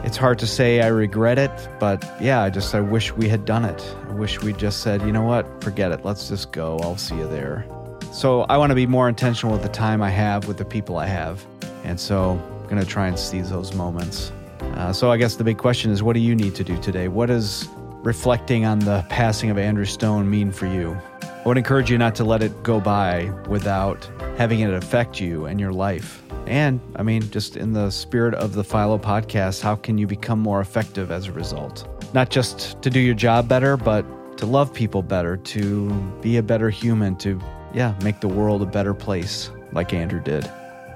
it's hard to say I regret it, but yeah, I just, I wish we had done it. I wish we just said, you know what, forget it. Let's just go. I'll see you there. So I want to be more intentional with the time I have with the people I have. And so I'm going to try and seize those moments. Uh, so I guess the big question is what do you need to do today? What does reflecting on the passing of Andrew Stone mean for you? I would encourage you not to let it go by without having it affect you and your life. And I mean, just in the spirit of the Philo podcast, how can you become more effective as a result? Not just to do your job better, but to love people better, to be a better human, to, yeah, make the world a better place like Andrew did.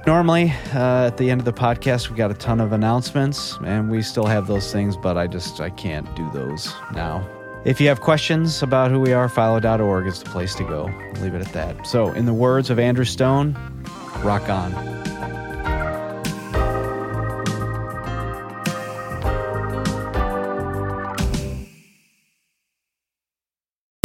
Normally, uh, at the end of the podcast, we got a ton of announcements, and we still have those things, but I just I can't do those now. If you have questions about who we are, philo.org is the place to go. leave it at that. So, in the words of Andrew Stone, rock on.